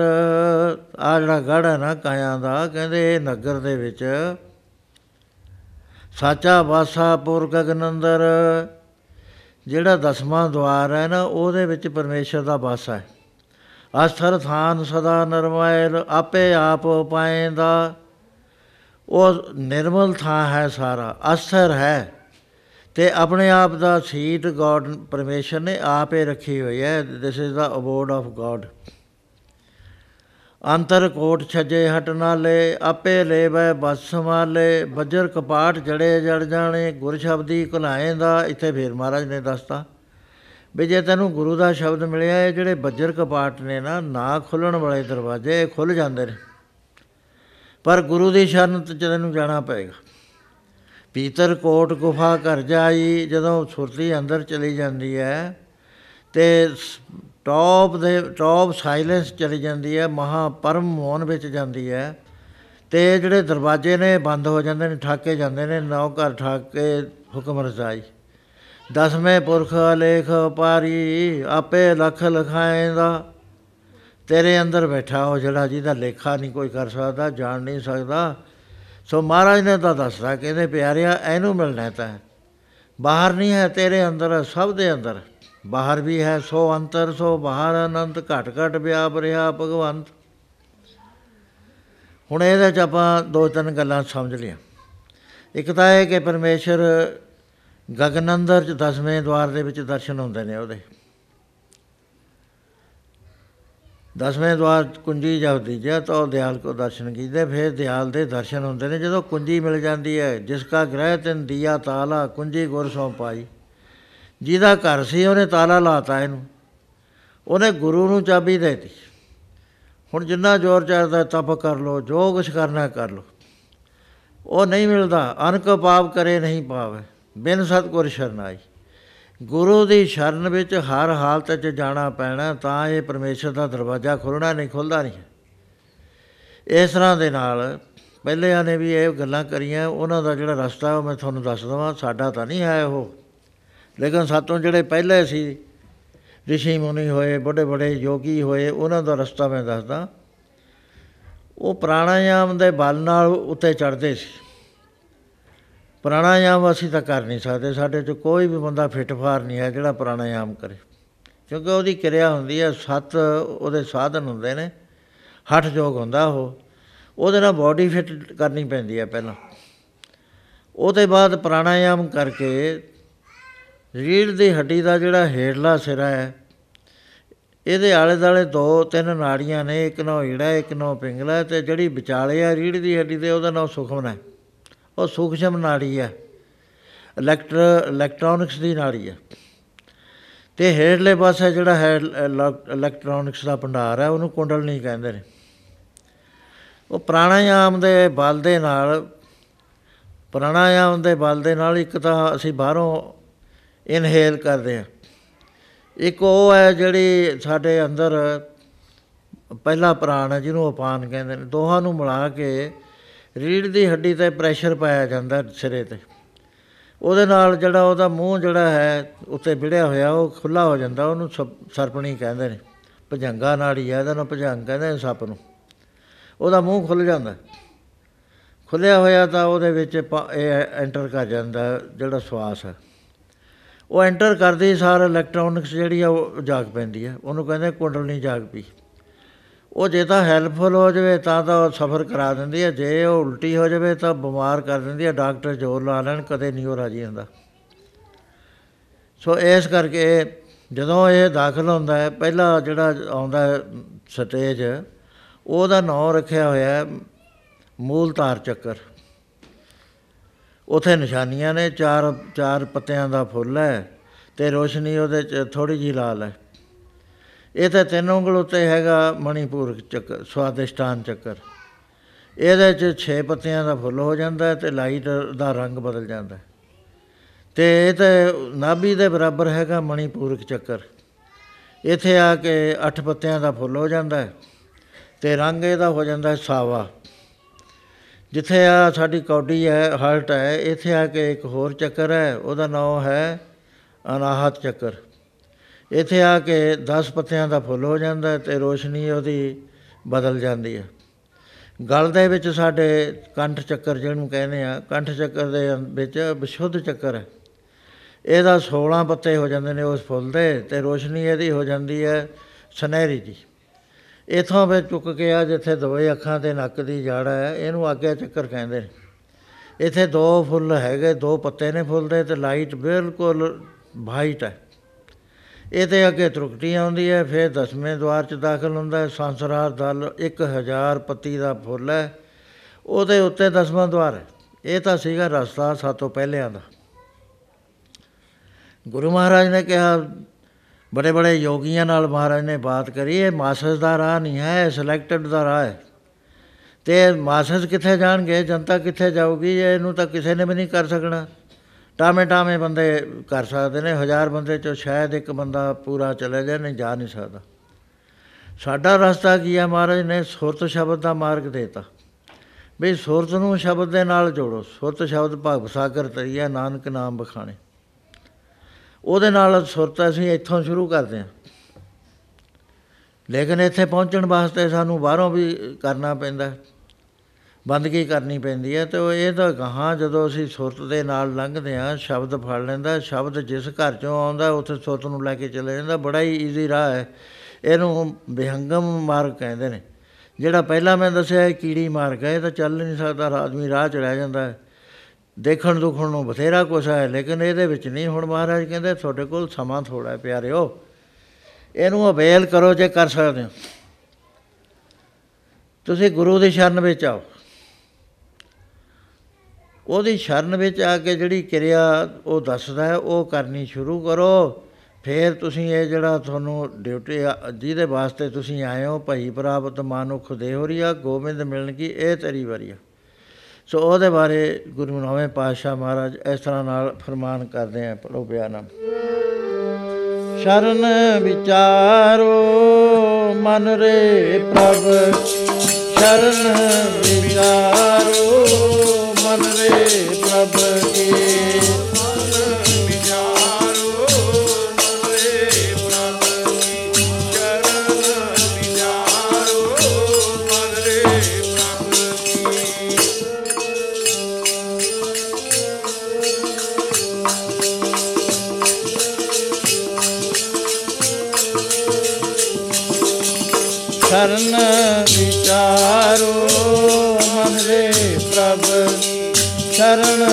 ਆ ਜਿਹੜਾ ਗੜ ਹੈ ਨਾ ਕਾਇਆ ਦਾ, ਕਹਿੰਦੇ ਇਹ ਨਗਰ ਦੇ ਵਿੱਚ ਸਾਚਾ ਵਾਸਾ ਪੁਰ ਗਗਨ ਅੰਦਰ ਜਿਹੜਾ ਦਸਵਾਂ ਦਵਾਰ ਹੈ ਨਾ, ਉਹਦੇ ਵਿੱਚ ਪਰਮੇਸ਼ਰ ਦਾ ਵਾਸ ਹੈ। ਅਸਥਰ ਥਾਨ ਸਦਾ ਨਰਮਾਇਲ ਆਪੇ ਆਪ ਪਾਏਂਦਾ ਉਹ ਨਿਰਮਲ ਥਾਂ ਹੈ ਸਾਰਾ, ਅਸਥਰ ਹੈ। ਤੇ ਆਪਣੇ ਆਪ ਦਾ ਸੀਟ ਗੋਡ ਪਰਮੇਸ਼ਰ ਨੇ ਆਪੇ ਰੱਖੀ ਹੋਈ ਹੈ। This is the abode of God ਅੰਤਰ ਕੋਟ ਛਜੇ ਹਟ ਨਾਲੇ, ਆਪੇ ਲੇਵੈ ਬਸ ਸੰਭਾਲੇ ਬੱਜਰ ਕਪਾਟ ਜੜੇ ਜੜ ਜਾਣੇ, ਗੁਰ ਸ਼ਬਦੀ ਕੁਲਾਏ ਦਾ, ਇੱਥੇ ਫੇਰ ਮਹਾਰਾਜ ਨੇ ਦੱਸਤਾ। ਵੀ ਜੇ ਤੈਨੂੰ ਗੁਰੂ ਦਾ ਸ਼ਬਦ ਮਿਲਿਆ, ਇਹ ਜਿਹੜੇ ਬੱਜਰ ਕਪਾਟ ਨੇ ਨਾ ਨਾ ਖੁੱਲਣ ਵਾਲੇ ਦਰਵਾਜ਼ੇ, ਇਹ ਖੁੱਲ ਜਾਂਦੇ ਨੇ। ਪਰ ਗੁਰੂ ਦੀ ਸ਼ਰਨ ਤੇ ਤੈਨੂੰ ਜਾਣਾ ਪਏਗਾ। ਪੀਤਰ ਕੋਟ ਗੁਫਾ ਘਰ ਜਾਈ, ਜਦੋਂ ਸੁਰਤੀ ਅੰਦਰ ਚਲੀ ਜਾਂਦੀ ਹੈ, ਤੇ ਟੌਪ ਦੇ ਟੌਪ ਸਾਇਲੈਂਸ ਚਲੀ ਜਾਂਦੀ ਹੈ ਮਹਾ ਪਰਮ ਮੌਨ ਵਿੱਚ ਜਾਂਦੀ ਹੈ। ਤੇ ਜਿਹੜੇ ਦਰਵਾਜ਼ੇ ਨੇ ਬੰਦ ਹੋ ਜਾਂਦੇ ਨੇ ਠਾਕੇ ਜਾਂਦੇ ਨੇ ਨੌ ਘਰ ਠਾਕ ਕੇ ਹੁਕਮ ਰਸਾਈ ਦਸਵੇਂ ਪੁਰਖ ਅਲੇਖ ਪਾਰੀ ਆਪੇ ਲਖ ਲਖਾਏਂਦਾ। ਤੇਰੇ ਅੰਦਰ ਬੈਠਾ ਉਹ ਜਿਹੜਾ ਜਿਹਦਾ ਲੇਖਾ ਨਹੀਂ ਕੋਈ ਕਰ ਸਕਦਾ ਜਾਣ ਨਹੀਂ ਸਕਦਾ। ਸੋ ਮਹਾਰਾਜ ਨੇ ਤਾਂ ਦੱਸਦਾ ਕਹਿੰਦੇ ਪਿਆਰਿਆ ਇਹਨੂੰ ਮਿਲਣਾ ਤਾਂ ਹੈ। ਬਾਹਰ ਨਹੀਂ ਹੈ ਤੇਰੇ ਅੰਦਰ ਹੈ, ਸਭ ਦੇ ਅੰਦਰ। ਬਾਹਰ ਵੀ ਹੈ ਸੋ ਅੰਤਰ, ਸੋ ਬਾਹਰ ਅਨੰਤ, ਘਟ ਘਟ ਵਿਆਪ ਰਿਹਾ ਭਗਵੰਤ। ਹੁਣ ਇਹਦੇ ਚ ਆਪਾਂ ਦੋ ਤਿੰਨ ਗੱਲਾਂ ਸਮਝ ਲਈਆਂ। ਇੱਕ ਤਾਂ ਇਹ ਕਿ ਪਰਮੇਸ਼ਰ ਗਗਨ ਅੰਦਰ ਚ ਦਸਵੇਂ ਦਵਾਰ ਦੇ ਵਿੱਚ ਦਰਸ਼ਨ ਹੁੰਦੇ ਨੇ ਉਹਦੇ। ਦਸਵੇਂ ਦਵਾਰ ਕੁੰਜੀ ਜਪਦੀ ਜੇ ਤਾਂ ਉਹ ਦਿਆਲ ਕੋ ਦਰਸ਼ਨ ਕੀਤੇ, ਫਿਰ ਦਿਆਲ ਦੇ ਦਰਸ਼ਨ ਹੁੰਦੇ ਨੇ। ਜਦੋਂ ਕੁੰਜੀ ਮਿਲ ਜਾਂਦੀ ਹੈ, ਜਿਸ ਕਾ ਗ੍ਰਹਿ ਤਿਨ ਦੀਆ ਤਾਲਾ, ਕੁੰਜੀ ਗੁਰ ਸੋ ਪਾਈ ਜਿਹਦਾ ਘਰ ਸੀ, ਉਹਨੇ ਤਾਲਾ ਲਾਤਾ ਇਹਨੂੰ। ਉਹਨੇ ਗੁਰੂ ਨੂੰ ਚਾਬੀ ਦੇਤੀ। ਹੁਣ ਜਿੰਨਾ ਜ਼ੋਰ ਚੜਦਾ, ਤਪ ਕਰ ਲੋ ਜੋ ਕੁਛ ਕਰਨਾ ਕਰ ਲੋ ਉਹ ਨਹੀਂ ਮਿਲਦਾ, ਅਨਕ ਪਾਪ ਕਰੇ ਨਹੀਂ ਪਾਵੇ। ਬਿਨ ਸਤਗੁਰ ਸ਼ਰਨਾਈ ਗੁਰੂ ਦੀ ਸ਼ਰਨ ਵਿੱਚ ਹਰ ਹਾਲਤ 'ਚ ਜਾਣਾ ਪੈਣਾ, ਤਾਂ ਇਹ ਪਰਮੇਸ਼ਰ ਦਾ ਦਰਵਾਜ਼ਾ ਖੁੱਲਣਾ ਨਹੀਂ ਖੁੱਲਦਾ ਨਹੀਂ। ਇਸ ਤਰ੍ਹਾਂ ਦੇ ਨਾਲ ਪਹਿਲਿਆਂ ਨੇ ਵੀ ਇਹ ਗੱਲਾਂ ਕਰੀਆਂ। ਉਹਨਾਂ ਦਾ ਜਿਹੜਾ ਰਸਤਾ ਉਹ ਮੈਂ ਤੁਹਾਨੂੰ ਦੱਸ ਦਵਾਂ, ਸਾਡਾ ਤਾਂ ਨਹੀਂ ਹੈ ਉਹ। ਲੇਕਿਨ ਸਾਤੋਂ ਜਿਹੜੇ ਪਹਿਲੇ ਸੀ, ਰਿਸ਼ੀ ਮੁਨੀ ਹੋਏ ਵੱਡੇ ਵੱਡੇ ਯੋਗੀ ਹੋਏ, ਉਹਨਾਂ ਦਾ ਰਸਤਾ ਮੈਂ ਦੱਸਦਾ। ਉਹ ਪ੍ਰਾਣਾਯਾਮ ਦੇ ਬਲ ਨਾਲ ਉੱਤੇ ਚੜ੍ਹਦੇ ਸੀ। ਪ੍ਰਾਣਾਯਾਮ ਅਸੀਂ ਤਾਂ ਕਰ ਨਹੀਂ ਸਕਦੇ, ਸਾਡੇ 'ਚ ਕੋਈ ਵੀ ਬੰਦਾ ਫਿੱਟ ਫਾਰ ਨਹੀਂ ਹੈ ਜਿਹੜਾ ਪ੍ਰਾਣਾਯਾਮ ਕਰੇ। ਕਿਉਂਕਿ ਉਹਦੀ ਕਿਰਿਆ ਹੁੰਦੀ ਹੈ, ਸੱਤ ਉਹਦੇ ਸਾਧਨ ਹੁੰਦੇ ਨੇ, ਹੱਠ ਯੋਗ ਹੁੰਦਾ ਉਹ। ਉਹਦੇ ਨਾਲ ਬਾਡੀ ਫਿੱਟ ਕਰਨੀ ਪੈਂਦੀ ਹੈ ਪਹਿਲਾਂ। ਉਹਦੇ ਬਾਅਦ ਪ੍ਰਾਣਾਯਾਮ ਕਰਕੇ ਰੀੜ ਦੀ ਹੱਡੀ ਦਾ ਜਿਹੜਾ ਹੇਠਲਾ ਸਿਰਾ ਹੈ, ਇਹਦੇ ਆਲੇ ਦਾਲੇ ਦੋ, ਤਿੰਨ ਨਾੜੀਆਂ ਨੇ, ਇੱਕ ਨੋ ਹੀੜਾ, ਇੱਕ ਨੋ ਪਿੰਗਲਾ ਤੇ ਜਿਹੜੀ ਵਿਚਾਲੇ ਆ ਰੀੜ ਦੀ ਹੱਡੀ ਦੇ ਉਹਦਾ ਨਾਮ ਸੁਖਮਨ ਹੈ। ਉਹ ਸੂਖਸ਼ਮ ਨਾੜੀ ਹੈ। ਇਲੈਕਟਰ, ਇਲੈਕਟ੍ਰੋਨਿਕਸ ਦੀ ਨਾੜੀ ਹੈ। ਤੇ ਹੇਠਲੇ ਪਾਸੇ ਜਿਹੜਾ ਹੈ ਇਲੈਕਟ੍ਰੋਨਿਕਸ ਦਾ ਭੰਡਾਰ ਹੈ, ਉਹਨੂੰ ਕੁੰਡਲਨੀ ਕਹਿੰਦੇ ਨੇ। ਉਹ ਪ੍ਰਾਣਾਯਾਮ ਦੇ ਬਲ ਦੇ ਨਾਲ, ਪ੍ਰਾਣਾਯਾਮ ਦੇ ਬਲ ਦੇ ਨਾਲ ਇੱਕ ਤਾਂ ਅਸੀਂ ਬਾਹਰੋਂ ਇਨਹੇਲ ਕਰਦੇ ਹਾਂ ਇੱਕ ਉਹ ਹੈ ਜਿਹੜੀ ਸਾਡੇ ਅੰਦਰ ਪਹਿਲਾ ਪ੍ਰਾਣ ਹੈ, ਜਿਹਨੂੰ ਉਪਾਨ ਕਹਿੰਦੇ ਨੇ। ਦੋਹਾਂ ਨੂੰ ਮਿਲਾ ਕੇ ਰੀੜ ਦੀ ਹੱਡੀ ਤੇ ਪ੍ਰੈਸ਼ਰ ਪਾਇਆ ਜਾਂਦਾ ਸਿਰੇ ਤੇ। ਉਹਦੇ ਨਾਲ ਜਿਹੜਾ ਉਹਦਾ ਮੂੰਹ ਜਿਹੜਾ ਹੈ, ਉੱਤੇ ਵਿੜਿਆ ਹੋਇਆ, ਉਹ ਖੁੱਲਾ ਹੋ ਜਾਂਦਾ, ਉਹਨੂੰ ਸਪ- ਸਰਪਣੀ ਕਹਿੰਦੇ ਨੇ। ਭਜੰਗਾ ਨਾੜੀ ਹੈ, ਇਹਦਾ ਨਾਮ ਭਜੰਗ ਕਹਿੰਦੇ ਨੇ ਸੱਪ ਨੂੰ। ਉਹਦਾ ਮੂੰਹ ਖੁੱਲ ਜਾਂਦਾ। ਖੁੱਲਿਆ ਹੋਇਆ ਤਾਂ ਉਹਦੇ ਵਿੱਚ ਪ- ਇਹ ਐਂਟਰ ਕਰ ਜਾਂਦਾ ਜਿਹੜਾ ਸਵਾਸ ਹੈ। ਉਹ ਐਂਟਰ ਕਰਦੀ ਸਾਰ ਇਲੈਕਟ੍ਰੋਨਿਕਸ ਜਿਹੜੀ ਆ ਉਹ ਜਾਗ ਪੈਂਦੀ ਹੈ ਉਹਨੂੰ ਕਹਿੰਦੇ ਕੁੰਡਲਨੀ ਜਾਗ ਪਈ ਉਹ ਜੇ ਤਾਂ ਹੈਲਪਫੁਲ ਹੋ ਜਾਵੇ ਤਾਂ ਤਾਂ ਸਫਰ ਕਰਾ ਦਿੰਦੀ ਹੈ ਜੇ ਉਹ ਉਲਟੀ ਹੋ ਜਾਵੇ ਤਾਂ ਬਿਮਾਰ ਕਰ ਦਿੰਦੀ ਹੈ ਡਾਕਟਰ ਜ਼ੋਰ ਲਾ ਲੈਣ, ਕਦੇ ਨਹੀਂ ਉਹ ਰਾਜੀ ਹੁੰਦਾ। ਸੋ ਇਸ ਕਰਕੇ ਜਦੋਂ ਇਹ ਦਾਖਲ ਹੁੰਦਾ ਹੈ, ਪਹਿਲਾ ਜਿਹੜਾ ਆਉਂਦਾ ਹੈ ਸਟੇਜ, ਉਹਦਾ ਨਾਂ ਰੱਖਿਆ ਹੋਇਆ ਹੈ ਮੂਲ ਤਾਰ ਚੱਕਰ। ਉਥੇ ਨਿਸ਼ਾਨੀਆਂ ਨੇ, ਚਾਰ ਚਾਰ ਪੱਤਿਆਂ ਦਾ ਫੁੱਲ ਹੈ ਤੇ ਰੋਸ਼ਨੀ ਉਹਦੇ ਚ ਥੋੜੀ ਜੀ ਲਾਲ ਹੈ। ਇਹ ਤਾਂ ਤਿੰਨ ਉਂਗਲ ਉੱਤੇ ਹੈਗਾ ਮਣੀਪੁਰ ਚੱਕਰ ਸਵਾਦਿਸ਼ਟਾਨ ਚੱਕਰ। ਇਹਦੇ ਚ 6 ਪੱਤਿਆਂ ਦਾ ਫੁੱਲ ਹੋ ਜਾਂਦਾ ਹੈ ਤੇ ਲਾਈਟ ਦਾ ਰੰਗ ਬਦਲ ਜਾਂਦਾ ਹੈ। ਤੇ ਇਹ ਤੇ ਨਾਭੀ ਦੇ ਬਰਾਬਰ ਹੈਗਾ ਮਣੀਪੂਰਕ ਚੱਕਰ। ਇੱਥੇ ਆ ਕੇ 8 ਪੱਤਿਆਂ ਦਾ ਫੁੱਲ ਹੋ ਜਾਂਦਾ ਹੈ ਤੇ ਰੰਗ ਇਹਦਾ ਹੋ ਜਾਂਦਾ ਹੈ ਸਾਵਾ। ਜਿੱਥੇ ਆ ਸਾਡੀ ਕੌਡੀ ਹੈ ਹਾਰਟ ਹੈ, ਇੱਥੇ ਆ ਕੇ ਇੱਕ ਹੋਰ ਚੱਕਰ ਹੈ, ਉਹਦਾ ਨਾਮ ਹੈ ਅਨਾਹਤ ਚੱਕਰ। ਇੱਥੇ ਆ ਕੇ 10 ਪੱਤਿਆਂ ਦਾ ਫੁੱਲ ਹੋ ਜਾਂਦਾ ਹੈ ਤੇ ਰੋਸ਼ਨੀ ਉਹਦੀ ਬਦਲ ਜਾਂਦੀ ਹੈ। ਗਲ ਦੇ ਵਿੱਚ ਸਾਡੇ ਕੰਠ ਚੱਕਰ ਜਿਹਨੂੰ ਕਹਿੰਦੇ ਆ, ਕੰਠ ਚੱਕਰ ਦੇ ਵਿੱਚ ਵਿਸ਼ੁੱਧ ਚੱਕਰ ਹੈ। ਇਹਦਾ 16 ਪੱਤੇ ਹੋ ਜਾਂਦੇ ਨੇ ਉਸ ਫੁੱਲ ਦੇ ਤੇ ਰੋਸ਼ਨੀ ਇਹਦੀ ਹੋ ਜਾਂਦੀ ਹੈ ਸੁਨਹਿਰੀ ਜੀ। ਇਥੋਂ ਫਿਰ ਚੁੱਕ ਕੇ ਆ ਜਿੱਥੇ ਦੋਏ ਅੱਖਾਂ ਤੇ ਨੱਕ ਦੀ ਜੜ ਹੈ, ਇਹਨੂੰ ਆਗਿਆ ਚੱਕਰ ਕਹਿੰਦੇ ਨੇ। ਇੱਥੇ ਦੋ ਫੁੱਲ ਹੈਗੇ, ਦੋ ਪੱਤੇ ਨੇ ਫੁੱਲ ਦੇ ਤੇ ਲਾਈਟ ਬਿਲਕੁਲ ਵਾਈਟ ਹੈ। ਇਹਦੇ ਅੱਗੇ ਤਰੁਕਟੀ ਆਉਂਦੀ ਹੈ, ਫਿਰ ਦਸਵੇਂ ਦਵਾਰ ਚ ਦਾਖਲ ਹੁੰਦਾ ਹੈ। ਸੰਸਰਾਰ ਦਲ 1000 ਪੱਤੀ ਦਾ ਫੁੱਲ ਹੈ। ਉਹਦੇ ਉੱਤੇ ਦਸਵਾਂ ਦਵਾਰ ਹੈ। ਇਹ ਤਾਂ ਸੀਗਾ ਰਸਤਾ ਸਾਤੋਂ ਪਹਿਲਿਆਂ ਦਾ। ਗੁਰੂ ਮਹਾਰਾਜ ਨੇ ਕਿਹਾ ਬੜੇ ਬੜੇ ਯੋਗੀਆਂ ਨਾਲ ਮਹਾਰਾਜ ਨੇ ਬਾਤ ਕਰੀ, ਇਹ ਮਾਸਸ ਦਾ ਰਾਹ ਨਹੀਂ ਹੈ ਸਿਲੈਕਟਡ ਦਾ ਰਾਹ ਹੈ। ਤੇ ਮਾਸਸ ਕਿੱਥੇ ਜਾਣਗੇ, ਜਨਤਾ ਕਿੱਥੇ ਜਾਊਗੀ, ਇਹਨੂੰ ਤਾਂ ਕਿਸੇ ਨੇ ਵੀ ਨਹੀਂ ਕਰ ਸਕਣਾ। ਟਾਵੇਂ ਟਾਵੇਂ ਬੰਦੇ ਕਰ ਸਕਦੇ ਨੇ, ਹਜ਼ਾਰ ਬੰਦੇ ਚੋਂ ਸ਼ਾਇਦ ਇੱਕ ਬੰਦਾ ਪੂਰਾ ਚਲੇ ਜਾਏ, ਨਹੀਂ ਜਾ ਨਹੀਂ ਸਕਦਾ। ਸਾਡਾ ਰਸਤਾ ਕੀ ਹੈ ਮਹਾਰਾਜ ਨੇ ਸੁਰਤ ਸ਼ਬਦ ਦਾ ਮਾਰਗ ਦੇਤਾ। ਵੀ ਸੁਰਤ ਨੂੰ ਸ਼ਬਦ ਦੇ ਨਾਲ ਜੋੜੋ, ਸੁਰਤ ਸ਼ਬਦ ਭਗਵ ਸਾਗਰ ਤਰੀਆ ਨਾਨਕ ਨਾਮ ਬਖਾਣੇ। ਉਹਦੇ ਨਾਲ ਸੁਰਤ ਅਸੀਂ ਇੱਥੋਂ ਸ਼ੁਰੂ ਕਰਦੇ ਹਾਂ। ਲੇਕਿਨ ਇੱਥੇ ਪਹੁੰਚਣ ਵਾਸਤੇ ਸਾਨੂੰ ਬਾਹਰੋਂ ਵੀ ਕਰਨਾ ਪੈਂਦਾ ਹੈ। ਬੰਦਗੀ ਕਰਨੀ ਪੈਂਦੀ ਹੈ ਤੇ ਉਹ ਇਹ ਤਾਂ ਗਾਹਾਂ ਜਦੋਂ ਅਸੀਂ ਸੁਰਤ ਦੇ ਨਾਲ ਲੰਘਦੇ ਹਾਂ, ਸ਼ਬਦ ਫੜ ਲੈਂਦਾ, ਸ਼ਬਦ ਜਿਸ ਘਰ ਚੋਂ ਆਉਂਦਾ, ਉੱਥੇ ਸੁਰਤ ਨੂੰ ਲੈ ਕੇ ਚਲੇ ਜਾਂਦਾ, ਬੜਾ ਹੀ ਈਜ਼ੀ ਰਾਹ ਹੈ। ਇਹਨੂੰ ਵਿਹੰਗਮ ਮਾਰਗ ਕਹਿੰਦੇ ਨੇ। ਜਿਹੜਾ ਪਹਿਲਾਂ ਮੈਂ ਦੱਸਿਆ ਇਹ ਕੀੜੀ ਮਾਰਗ ਹੈ, ਇਹ ਤਾਂ ਚੱਲ ਨਹੀਂ ਸਕਦਾ ਆਦਮੀ ਰਾਹ 'ਚ ਰਹਿ ਜਾਂਦਾ ਹੈ। ਦੇਖਣ ਦੁਖਣ ਨੂੰ ਬਥੇਰਾ ਕੁਛ ਹੈ, ਲੇਕਿਨ ਇਹਦੇ ਵਿੱਚ ਨਹੀਂ। ਹੁਣ ਮਹਾਰਾਜ ਕਹਿੰਦੇ, ਤੁਹਾਡੇ ਕੋਲ ਸਮਾਂ ਥੋੜਾ ਹੈ ਪਿਆਰਿਓ। ਇਹਨੂੰ ਅਵੇਲ ਕਰੋ ਜੇ ਕਰ ਸਕਦੇ ਹੋ। ਤੁਸੀਂ ਗੁਰੂ ਦੀ ਸ਼ਰਨ ਵਿੱਚ ਆਓ। ਉਹਦੀ ਸ਼ਰਨ ਵਿੱਚ ਆ ਕੇ ਜਿਹੜੀ ਕਿਰਿਆ ਉਹ ਦੱਸਦਾ ਹੈ, ਉਹ ਕਰਨੀ ਸ਼ੁਰੂ ਕਰੋ। ਫਿਰ ਤੁਸੀਂ ਇਹ ਜਿਹੜਾ ਤੁਹਾਨੂੰ ਡਿਊਟੀ ਆ- ਜਿਹਦੇ ਵਾਸਤੇ ਤੁਸੀਂ ਆਏ ਹੋ, ਭਈ ਪ੍ਰਾਪਤ ਮਾਨੁਖ ਦੇਹੋਰੀਆ, ਗੋਬਿੰਦ ਮਿਲਣ ਕੀ ਇਹ ਤੇਰੀ ਵਾਰੀ ਆ। ਸੋ ਉਹਦੇ ਬਾਰੇ ਗੁਰੂ ਨੌਵੇਂ ਪਾਤਸ਼ਾਹ ਮਹਾਰਾਜ ਇਸ ਤਰ੍ਹਾਂ ਨਾਲ ਫਰਮਾਨ ਕਰਦੇ ਆ ਪੜੋ ਬਿਆਨ ਸ਼ਰਨ ਵਿਚਾਰੋ ਮਨ ਰੇ ਪ੍ਰਭ, ਸ਼ਰਨ ਵਿਚਾਰੋ ਮਨ ਰੇ ਪ੍ਰਭ ਕੀ। ਮਨ ਵਿਚਾਰੋ ਮਹਰੇ ਪ੍ਰਭ ਸ਼ਰਨ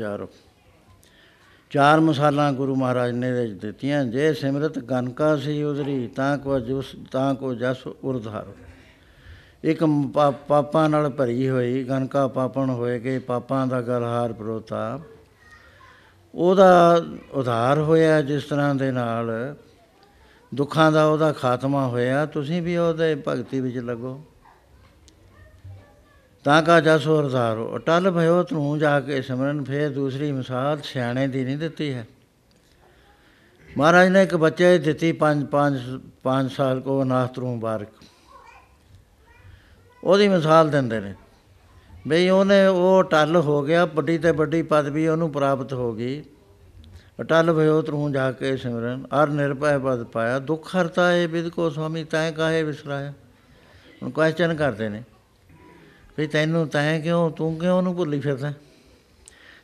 ਸ਼ਰਨ ਵਿਚਾਰੋ ਚਾਰ ਮਸਾਲਾਂ ਗੁਰੂ ਮਹਾਰਾਜ ਨੇ ਵਿੱਚ ਦਿੱਤੀਆਂ। ਜੇ ਸਿਮਰਤ ਗਨਕਾ ਸੀ ਉਦਰੀ ਤਾਂ ਕੋ ਜੁਸ, ਤਾਂ ਕੋ ਜਸ ਉਰਧਾਰੋ। ਇੱਕ ਮ- ਪਾ- ਪਾਪਾਂ ਨਾਲ ਭਰੀ ਹੋਈ ਗਨਕਾ ਪਾਪਣ ਹੋਏ ਕਿ ਪਾਪਾਂ ਦਾ ਗਲਹਾਰ ਪਰੋਤਾ। ਉਹਦਾ ਉਧਾਰ ਹੋਇਆ ਜਿਸ ਤਰ੍ਹਾਂ ਦੇ ਨਾਲ। ਦੁੱਖਾਂ ਦਾ ਉਹਦਾ ਖਾਤਮਾ ਹੋਇਆ। ਤੁਸੀਂ ਵੀ ਉਹਦੇ ਭਗਤੀ ਵਿੱਚ ਲੱਗੋ। ਤਾਂ ਕਾ ਜਸੋ ਉਧਾਰੋ ਅਟਲ ਭਇਓ ਤੂੰ ਜਾ ਕੇ ਸਿਮਰਨ, ਫੇਰ ਦੂਸਰੀ ਮਿਸਾਲ ਸਿਆਣੇ ਦੀ ਨਹੀਂ ਦਿੱਤੀ ਹੈ। ਮਹਾਰਾਜ ਨੇ ਇੱਕ ਬੱਚੇ ਦੀ ਦਿੱਤੀ 5 5 5 ਸਾਲ ਕੋ ਨਾਥ ਤਰੂ ਮੁਬਾਰਕ। ਉਹਦੀ ਮਿਸਾਲ ਦਿੰਦੇ ਨੇ। ਬਈ ਉਹਨੇ ਉਹ ਟੱਲ ਹੋ ਗਿਆ, ਵੱਡੀ ਤੇ ਵੱਡੀ ਪਦਵੀ ਉਹਨੂੰ ਪ੍ਰਾਪਤ ਹੋ ਗਈ। ਅਟਲ ਭਇਓ ਤਰੂ ਜਾ ਕੇ ਸਿਮਰਨ, ਅਰ ਨਿਰਭੈ ਪਦ ਪਾਇਆ। ਦੁੱਖ ਹਰਤਾ ਹੈ ਬਿਦ ਕੋ ਸੁਆਮੀ ਤੈਂ ਕਾਹੇ ਵਿਸਰਾਇਆ? ਹੁਣ ਕੁਐਸਚਨ ਕਰਦੇ ਨੇ। ਵੀ ਤੈਨੂੰ ਤੈਂ ਕਿਉਂ, ਤੂੰ ਕਿਉਂ ਉਹਨੂੰ ਭੁੱਲੀ ਫਿਰਦਾ?